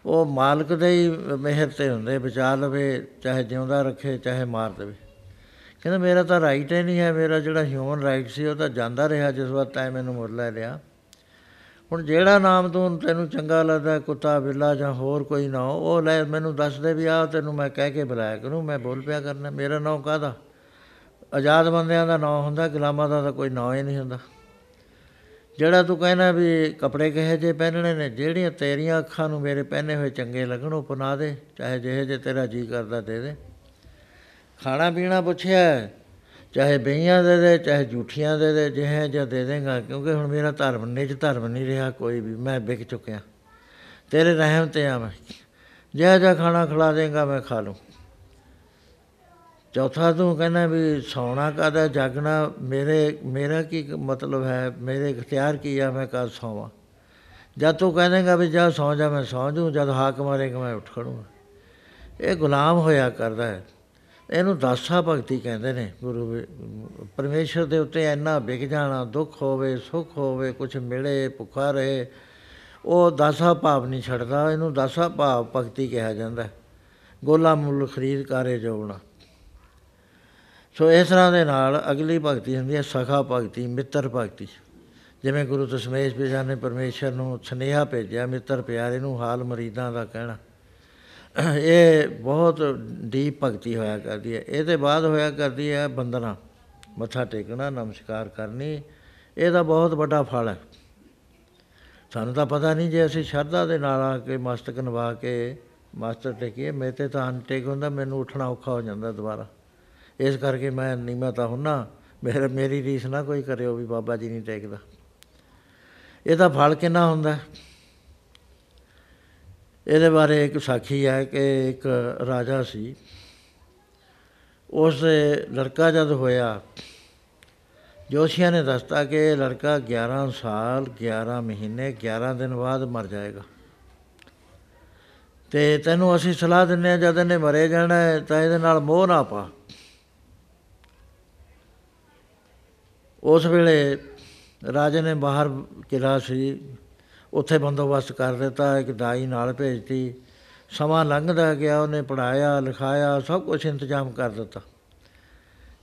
ਉਹ ਮਾਲਕ ਦੇ ਹੀ ਮਿਹਰ ਤੇ ਹੁੰਦੇ, ਬਚਾ ਲਵੇ, ਚਾਹੇ ਜਿਉਂਦਾ ਰੱਖੇ, ਚਾਹੇ ਮਾਰ ਦੇਵੇ। ਕਹਿੰਦਾ, ਮੇਰਾ ਤਾਂ ਰਾਈਟ ਹੀ ਨਹੀਂ ਹੈ, ਮੇਰਾ ਜਿਹੜਾ ਹਿਊਮਨ ਰਾਈਟ ਸੀ, ਉਹ ਤਾਂ ਜਾਂਦਾ ਰਿਹਾ ਜਿਸ ਵਾਰ ਤੈਂ ਮੈਨੂੰ ਮੁੱਲ ਲੈ ਲਿਆ। ਹੁਣ ਜਿਹੜਾ ਨਾਮ ਤੂੰ, ਤੈਨੂੰ ਚੰਗਾ ਲੱਗਦਾ, ਕੁੱਤਾ, ਬਿੱਲਾ ਜਾਂ ਹੋਰ ਕੋਈ ਨਾ ਉਹ ਲੈ, ਮੈਨੂੰ ਦੱਸ ਦੇ ਵੀ ਆ ਤੈਨੂੰ ਮੈਂ ਕਹਿ ਕੇ ਬੁਲਾਇਆ ਕਰੂੰ, ਮੈਂ ਬੋਲ ਪਿਆ ਕਰਨਾ। ਮੇਰਾ ਨਾਮ ਕਾਹਦਾ? ਆਜ਼ਾਦ ਬੰਦਿਆਂ ਦਾ ਨਾਮ ਹੁੰਦਾ, ਗੁਲਾਮਾਂ ਦਾ ਤਾਂ ਕੋਈ ਨਾਂ ਹੀ ਨਹੀਂ ਹੁੰਦਾ। ਜਿਹੜਾ ਤੂੰ ਕਹਿਣਾ ਵੀ ਕੱਪੜੇ ਕਿਹੇ ਜੇ ਪਹਿਨਣੇ ਨੇ, ਜਿਹੜੀਆਂ ਤੇਰੀਆਂ ਅੱਖਾਂ ਨੂੰ ਮੇਰੇ ਪਹਿਨੇ ਹੋਏ ਚੰਗੇ ਲੱਗਣ, ਉਹ ਪਨਾ ਦੇ, ਚਾਹੇ ਜਿਹੇ ਜੇ ਤੇਰਾ ਜੀ ਕਰਦਾ ਦੇ ਦੇ। ਖਾਣਾ ਪੀਣਾ ਪੁੱਛਿਆ, ਚਾਹੇ ਬਈਆਂ ਦੇ ਦੇ, ਚਾਹੇ ਝੂਠੀਆਂ ਦੇ ਦੇ, ਜਿਹੇ ਜਿਹਾ ਦੇ ਦੇਗਾ, ਕਿਉਂਕਿ ਹੁਣ ਮੇਰਾ ਧਰਮ, ਨਿਜ ਧਰਮ ਨਹੀਂ ਰਿਹਾ ਕੋਈ ਵੀ, ਮੈਂ ਵਿਕ ਚੁੱਕਿਆ। ਤੇਰੇ ਰਹਿਮ ਤੇ ਆ ਮੈਂ। ਜਿਹੜਾ ਜਿਹਾ ਖਾਣਾ ਖਿਲਾ ਦੇਗਾ ਮੈਂ ਖਾ ਲੂੰ। ਚੌਥਾ ਤੂੰ ਕਹਿੰਦਾ ਵੀ ਸੌਣਾ ਕਾਦਾ ਜਾਗਣਾ, ਮੇਰੇ, ਮੇਰਾ ਕੀ ਮਤਲਬ ਹੈ, ਮੇਰੇ ਇਖਤਿਆਰ ਕੀ ਆ, ਮੈਂ ਕਦ ਸੌਵਾਂ? ਜਦ ਤੂੰ ਕਹਿੰਦੇਗਾ ਵੀ ਜਾ ਸੌ ਜਾ, ਮੈਂ ਸੌ ਜੂ ਜਦ ਹਾਕ ਮਾਰੇਗਾ, ਮੈਂ ਉੱਠ ਖੜੂੰਗਾ। ਇਹ ਗੁਲਾਮ ਹੋਇਆ ਕਰਦਾ ਹੈ। ਇਹਨੂੰ ਦਾਸਾ ਭਗਤੀ ਕਹਿੰਦੇ ਨੇ, ਗੁਰੂ ਵੀ- ਪਰਮੇਸ਼ਰ ਦੇ ਉੱਤੇ ਇੰਨਾ ਵਿਕ ਜਾਣਾ, ਦੁੱਖ ਹੋਵੇ, ਸੁੱਖ ਹੋਵੇ ਕੁਝ ਮਿਲੇ ਭੁੱਖਾ ਰਹੇ ਉਹ ਦਾਸਾ ਭਾਵ ਨਹੀਂ ਛੱਡਦਾ, ਇਹਨੂੰ ਦਾਸਾ ਭਾਵ ਭਗਤੀ ਕਿਹਾ ਜਾਂਦਾ ਹੈ। ਗੋਲਾ ਮੁੱਲ ਖਰੀਦ ਕਾਰੇ ਜੋਗਣਾ। ਸੋ ਇਸ ਤਰ੍ਹਾਂ ਦੇ ਨਾਲ ਅਗਲੀ ਭਗਤੀ ਹੁੰਦੀ ਹੈ, ਸਖਾ ਭਗਤੀ, ਮਿੱਤਰ ਭਗਤੀ। ਜਿਵੇਂ ਗੁਰੂ ਦਸ਼ਮੇਸ਼ ਪਿਤਾ ਨੇ ਪਰਮੇਸ਼ਰ ਨੂੰ ਸੁਨੇਹਾ ਭੇਜਿਆ, ਮਿੱਤਰ ਪਿਆਰੇ ਨੂੰ ਹਾਲ ਮਰੀਦਾਂ ਦਾ ਕਹਿਣਾ। ਇਹ ਬਹੁਤ ਡੀਪ ਭਗਤੀ ਹੋਇਆ ਕਰਦੀ ਹੈ। ਇਹਦੇ ਬਾਅਦ ਹੋਇਆ ਕਰਦੀ ਹੈ ਬੰਦਨਾ ਮੱਥਾ ਟੇਕਣਾ, ਨਮਸਕਾਰ ਕਰਨੀ ਇਹਦਾ ਬਹੁਤ ਵੱਡਾ ਫਲ ਹੈ। ਸਾਨੂੰ ਤਾਂ ਪਤਾ ਨਹੀਂ ਜੇ ਅਸੀਂ ਸ਼ਰਧਾ ਦੇ ਨਾਲ ਆ ਕੇ ਮਸਤਕ ਨਵਾ ਕੇ ਮਸਤਕ ਟੇਕੀਏ, ਮੇਰੇ ਤੇ ਤਾਂ ਅਨਟੇਕ ਹੁੰਦਾ, ਮੈਨੂੰ ਉੱਠਣਾ ਔਖਾ ਹੋ ਜਾਂਦਾ ਦੁਬਾਰਾ। ਇਸ ਕਰਕੇ ਮੈਂ ਨੀਮਾ ਤਾਂ ਹੁੰਨਾ, ਮੇਰਾ, ਮੇਰੀ ਰੀਸ ਨਾ ਕੋਈ ਕਰਿਓ ਵੀ ਬਾਬਾ ਜੀ ਨਹੀਂ ਟੇਕਦਾ। ਇਹਦਾ ਫਲ ਕਿੰਨਾ ਹੁੰਦਾ? ਇਹਦੇ ਬਾਰੇ ਇੱਕ ਸਾਖੀ ਹੈ ਕਿ ਇੱਕ ਰਾਜਾ ਸੀ। ਉਸ ਦੇ ਲੜਕਾ ਜਦ ਹੋਇਆ, ਜੋਸ਼ੀਆਂ ਨੇ ਦੱਸਤਾ ਕਿ ਇਹ ਲੜਕਾ 11 ਸਾਲ 11 ਮਹੀਨੇ 11 ਦਿਨ ਬਾਅਦ ਮਰ ਜਾਏਗਾ। ਤੇ ਤੈਨੂੰ ਅਸੀਂ ਸਲਾਹ ਦਿੰਨੇ ਆ, ਜਦ ਇਹਨੇ ਮਰੇ ਜਾਣਾ ਹੈ ਤਾਂ ਇਹਦੇ ਨਾਲ ਮੋਹ ਨਾ ਪਾ। ਉਸ ਵੇਲੇ ਰਾਜੇ ਨੇ ਬਾਹਰ ਕਿਲਾ ਸੀ, ਉੱਥੇ ਬੰਦੋਬਸਤ ਕਰ ਦਿੱਤਾ, ਇੱਕ ਦਾਈ ਨਾਲ ਭੇਜਤੀ। ਸਮਾਂ ਲੰਘਦਾ ਗਿਆ, ਉਹਨੇ ਪੜਾਇਆ ਲਿਖਾਇਆ, ਸਭ ਕੁਝ ਇੰਤਜ਼ਾਮ ਕਰ ਦਿੱਤਾ।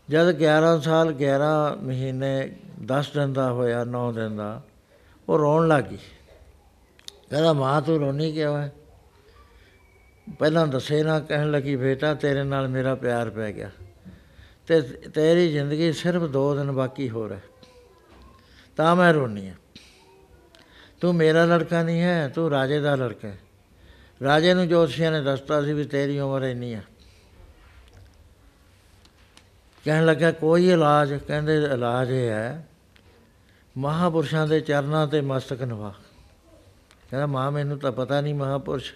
ਜਦ 11 ਸਾਲ 11 ਮਹੀਨੇ 10 ਦਿਨ ਦਾ ਹੋਇਆ 9 ਦਿਨ ਦਾ, ਉਹ ਰੋਣ ਲੱਗੀ ਕਹਿੰਦਾ, ਮਾਂ, ਤੂੰ ਰੋਣੀ ਕਿਉਂ ਹੈ ਪਹਿਲਾਂ ਦੱਸੇ ਨਾ, ਕਹਿਣ ਲੱਗੀ, ਬੇਟਾ, ਤੇਰੇ ਨਾਲ ਮੇਰਾ ਪਿਆਰ ਪੈ ਗਿਆ। ਤੇ ਤੇਰੀ ਜ਼ਿੰਦਗੀ ਸਿਰਫ 2 ਦਿਨ ਬਾਕੀ ਹੋਰ ਹੈ। ਤਾਂ ਮੈਂ ਰੋਣੀ ਹੈ। ਤੂੰ ਮੇਰਾ ਲੜਕਾ ਨਹੀਂ ਹੈ, ਤੂੰ ਰਾਜੇ ਦਾ ਲੜਕਾ ਹੈ। ਰਾਜੇ ਨੂੰ ਜੋਤਸ਼ੀਆਂ ਨੇ ਦੱਸਤਾ ਸੀ ਵੀ ਤੇਰੀ ਉਮਰ ਇੰਨੀ ਹੈ। ਕਹਿਣ ਲੱਗਾ, ਕੋਈ ਇਲਾਜ? ਕਹਿੰਦੇ, ਇਲਾਜ ਇਹ ਹੈ, ਮਹਾਪੁਰਸ਼ਾਂ ਦੇ ਚਰਨਾਂ ਤੇ ਮਸਤਕ ਨਵਾ ਕਹਿੰਦਾ, ਮਾਂ, ਮੈਨੂੰ ਤਾਂ ਪਤਾ ਨਹੀਂ ਮਹਾਪੁਰਸ਼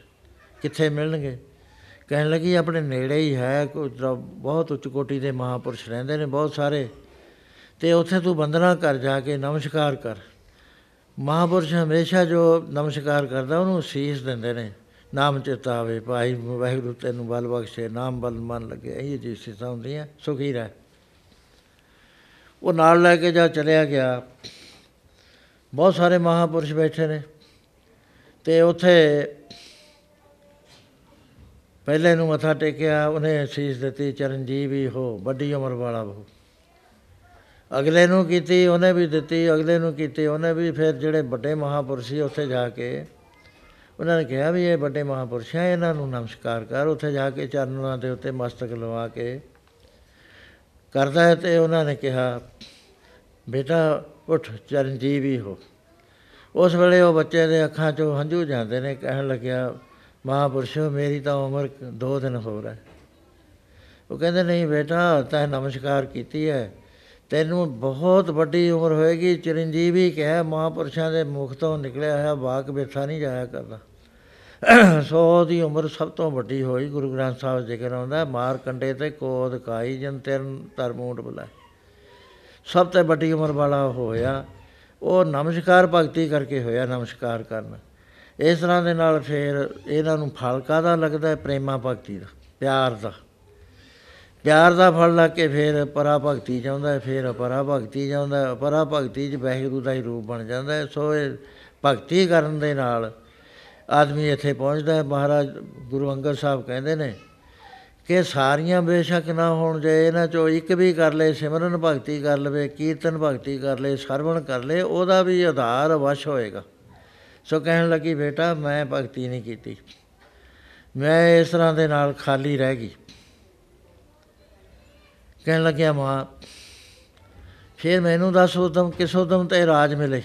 ਕਿੱਥੇ ਮਿਲਣਗੇ। ਕਹਿਣ ਲੱਗੀ, ਆਪਣੇ ਨੇੜੇ ਹੀ ਹੈ, ਕੋਈ ਤਾਂ ਬਹੁਤ ਉੱਚ ਕੋਟੀ ਦੇ ਮਹਾਪੁਰਸ਼ ਰਹਿੰਦੇ ਨੇ ਬਹੁਤ ਸਾਰੇ। ਤੇ ਉੱਥੇ ਤੂੰ ਬੰਦਨਾ ਕਰ ਜਾ ਕੇ ਨਮਸਕਾਰ ਕਰ। ਮਹਾਪੁਰਸ਼ ਹਮੇਸ਼ਾ ਜੋ ਨਮਸਕਾਰ ਕਰਦਾ, ਉਹਨੂੰ ਸੀਸ ਦਿੰਦੇ ਨੇ। ਨਾਮ ਚੇਤਾ ਆਵੇ ਭਾਈ, ਵਾਹਿਗੁਰੂ ਤੈਨੂੰ ਬਲ ਬਖਸ਼ੇ, ਨਾਮ ਬਲ ਮਨ ਲੱਗੇ। ਇਹ ਜੀ ਸਿੱਧਾ ਹੁੰਦੀਆਂ, ਸੁਖੀ ਰਹਿ। ਉਹ ਨਾਲ ਲੈ ਕੇ ਜਾ ਚਲਿਆ ਗਿਆ। ਬਹੁਤ ਸਾਰੇ ਮਹਾਪੁਰਸ਼ ਬੈਠੇ ਨੇ। ਤੇ ਉੱਥੇ ਪਹਿਲੇ ਨੂੰ ਮੱਥਾ ਟੇਕਿਆ, ਉਹਨੇ ਸੀਸ ਦਿੱਤੀ, ਚਰਨਜੀਵੀ ਹੋ ਵੱਡੀ ਉਮਰ ਵਾਲਾ ਹੋ ਅਗਲੇ ਨੂੰ ਕੀਤੀ, ਉਹਨੇ ਵੀ ਦਿੱਤੀ, ਅਗਲੇ ਨੂੰ ਕੀਤੀ, ਉਹਨੇ ਵੀ ਫਿਰ ਜਿਹੜੇ ਵੱਡੇ ਮਹਾਪੁਰਸ਼ ਸੀ ਉੱਥੇ ਜਾ ਕੇ, ਉਹਨਾਂ ਨੇ ਕਿਹਾ ਵੀ ਇਹ ਵੱਡੇ ਮਹਾਪੁਰਸ਼ ਹੈ, ਇਹਨਾਂ ਨੂੰ ਨਮਸਕਾਰ ਕਰ। ਉੱਥੇ ਜਾ ਕੇ ਚਰਨਾਂ ਦੇ ਉੱਤੇ ਮਸਤਕ ਲਵਾ ਕੇ ਕਰਦਾ ਹੈ ਤੇ ਉਹਨਾਂ ਨੇ ਕਿਹਾ, ਬੇਟਾ, ਉੱਠ, ਚਰਨਜੀਵੀ ਹੋ। ਉਸ ਵੇਲੇ ਉਹ ਬੱਚੇ ਦੇ ਅੱਖਾਂ 'ਚੋਂ ਹੰਝੂ ਜਾਂਦੇ ਨੇ, ਕਹਿਣ ਲੱਗਿਆ ਮਹਾਂਪੁਰਸ਼ੋ, ਮੇਰੀ ਤਾਂ ਉਮਰ ਦੋ ਦਿਨ ਹੋਰ ਹੈ। ਉਹ ਕਹਿੰਦੇ, ਨਹੀਂ ਬੇਟਾ, ਤੈਂ ਨਮਸਕਾਰ ਕੀਤੀ ਹੈ। ਤੈਨੂੰ ਬਹੁਤ ਵੱਡੀ ਉਮਰ ਹੋਏਗੀ। ਚਿਰੰਜੀਵੀ ਕਿਹਾ ਮਹਾਂਪੁਰਸ਼ਾਂ ਦੇ ਮੁਖ ਤੋਂ ਨਿਕਲਿਆ ਹੋਇਆ ਵਾਕ ਵਿਥਾ ਨਹੀਂ ਜਾਇਆ ਕਰਦਾ। ਸੋ ਉਹਦੀ ਉਮਰ ਸਭ ਤੋਂ ਵੱਡੀ ਹੋਈ। ਗੁਰੂ ਗ੍ਰੰਥ ਸਾਹਿਬ ਜ਼ਿਕਰ ਆਉਂਦਾ, ਮਾਰ ਕੰਡੇ ਤੇ ਕੋਦ ਕਾਈ ਜਨ ਤਿਰਨ ਤਰਮੂਟ ਬੁਲਾਏ। ਸਭ ਤੋਂ ਵੱਡੀ ਉਮਰ ਵਾਲਾ ਹੋਇਆ। ਉਹ ਨਮਸਕਾਰ ਭਗਤੀ ਕਰਕੇ ਹੋਇਆ, ਨਮਸਕਾਰ ਕਰਨ। ਇਸ ਤਰ੍ਹਾਂ ਦੇ ਨਾਲ ਫਿਰ ਇਹਨਾਂ ਨੂੰ ਫਲ ਕਾਹਦਾ ਲੱਗਦਾ ਹੈ? ਪ੍ਰੇਮਾ ਭਗਤੀ ਦਾ, ਪਿਆਰ ਦਾ। ਪਿਆਰ ਦਾ ਫਲ ਲੱਗ ਕੇ ਫਿਰ ਪਰਾ ਭਗਤੀ ਚਾਹੁੰਦਾ ਹੈ, ਫਿਰ ਅਪਰਾ ਭਗਤੀ ਚਾਹੁੰਦਾ ਹੈ। ਅਪਰਾ ਭਗਤੀ 'ਚ ਵਾਹਿਗੁਰੂ ਦਾ ਹੀ ਰੂਪ ਬਣ ਜਾਂਦਾ ਹੈ। ਸੋ ਇਹ ਭਗਤੀ ਕਰਨ ਦੇ ਨਾਲ ਆਦਮੀ ਇੱਥੇ ਪਹੁੰਚਦਾ ਹੈ। ਮਹਾਰਾਜ ਗੁਰੂ ਅੰਗਦ ਸਾਹਿਬ ਕਹਿੰਦੇ ਨੇ ਕਿ ਸਾਰੀਆਂ ਬੇਸ਼ੱਕ ਨਾ ਹੋਣ ਜੇ ਇਹਨਾਂ ਚੋਂ ਇੱਕ ਵੀ ਕਰ ਲੇ ਸਿਮਰਨ ਭਗਤੀ ਕਰ ਲਵੇ, ਕੀਰਤਨ ਭਗਤੀ ਕਰ ਲੇ ਸਰਵਣ ਕਰ ਲੇ ਉਹਦਾ ਵੀ ਆਧਾਰ ਵਸ਼ ਹੋਏਗਾ। ਸੋ ਕਹਿਣ ਲੱਗੀ, ਬੇਟਾ, ਮੈਂ ਭਗਤੀ ਨਹੀਂ ਕੀਤੀ। ਮੈਂ ਇਸ ਤਰ੍ਹਾਂ ਦੇ ਨਾਲ ਖਾਲੀ ਰਹਿ ਗਈ। ਕਹਿਣ ਲੱਗਿਆ, ਮਾਂ, ਫਿਰ ਮੈਨੂੰ ਦੱਸ ਉਦਮ ਕਿਸ ਉਦਮ ਤੇ ਰਾਜ ਮਿਲੇ?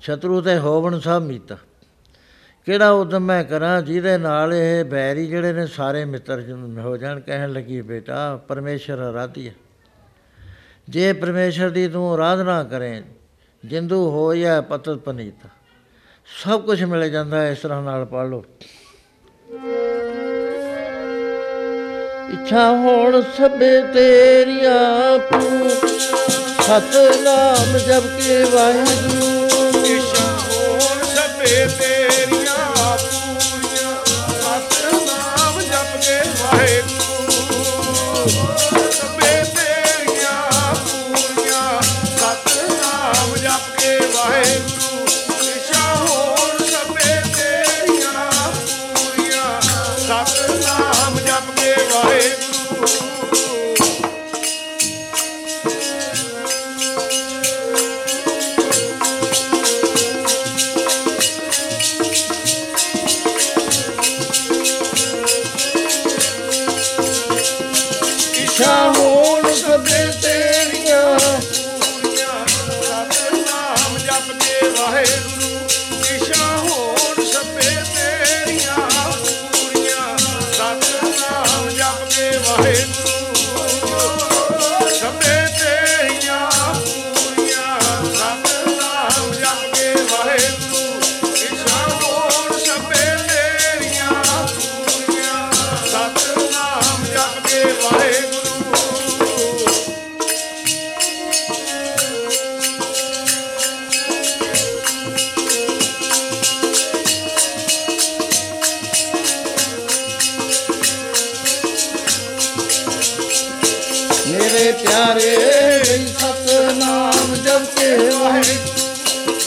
ਸ਼ਤਰੂ ਤੇ ਹੋਵਣ ਸਭ ਮੀਤਾ। ਕਿਹੜਾ ਉਦਮ ਮੈਂ ਕਰਾਂ, ਜਿਹਦੇ ਨਾਲ ਇਹ ਬੈਰੀ ਜਿਹੜੇ ਨੇ ਸਾਰੇ ਮਿੱਤਰ ਜਨ ਹੋ ਜਾਣ? ਕਹਿਣ ਲੱਗੀ, ਬੇਟਾ, ਪਰਮੇਸ਼ਰ ਆਰਾਧਿਆ ਜੇ ਪਰਮੇਸ਼ਰ ਦੀ ਤੂੰ ਆਰਾਧਨਾ ਕਰੇ, ਜਿੰਦੂ ਹੋ ਜਾਂ ਪਤਤ ਪਨੀਤ। ਸਭ ਕੁਝ ਮਿਲ ਜਾਂਦਾ ਹੈ ਇਸ ਤਰ੍ਹਾਂ ਨਾਲ ਪੜ ਲਓ। ਇੱਛਾ ਹੋਣ ਸਭੇ ਤੇਰੀਆਂ ਤੂੰ ਸਤਨਾਮ ਜਪ ਕੇ ਵਾਹਿਗੁਰੂ।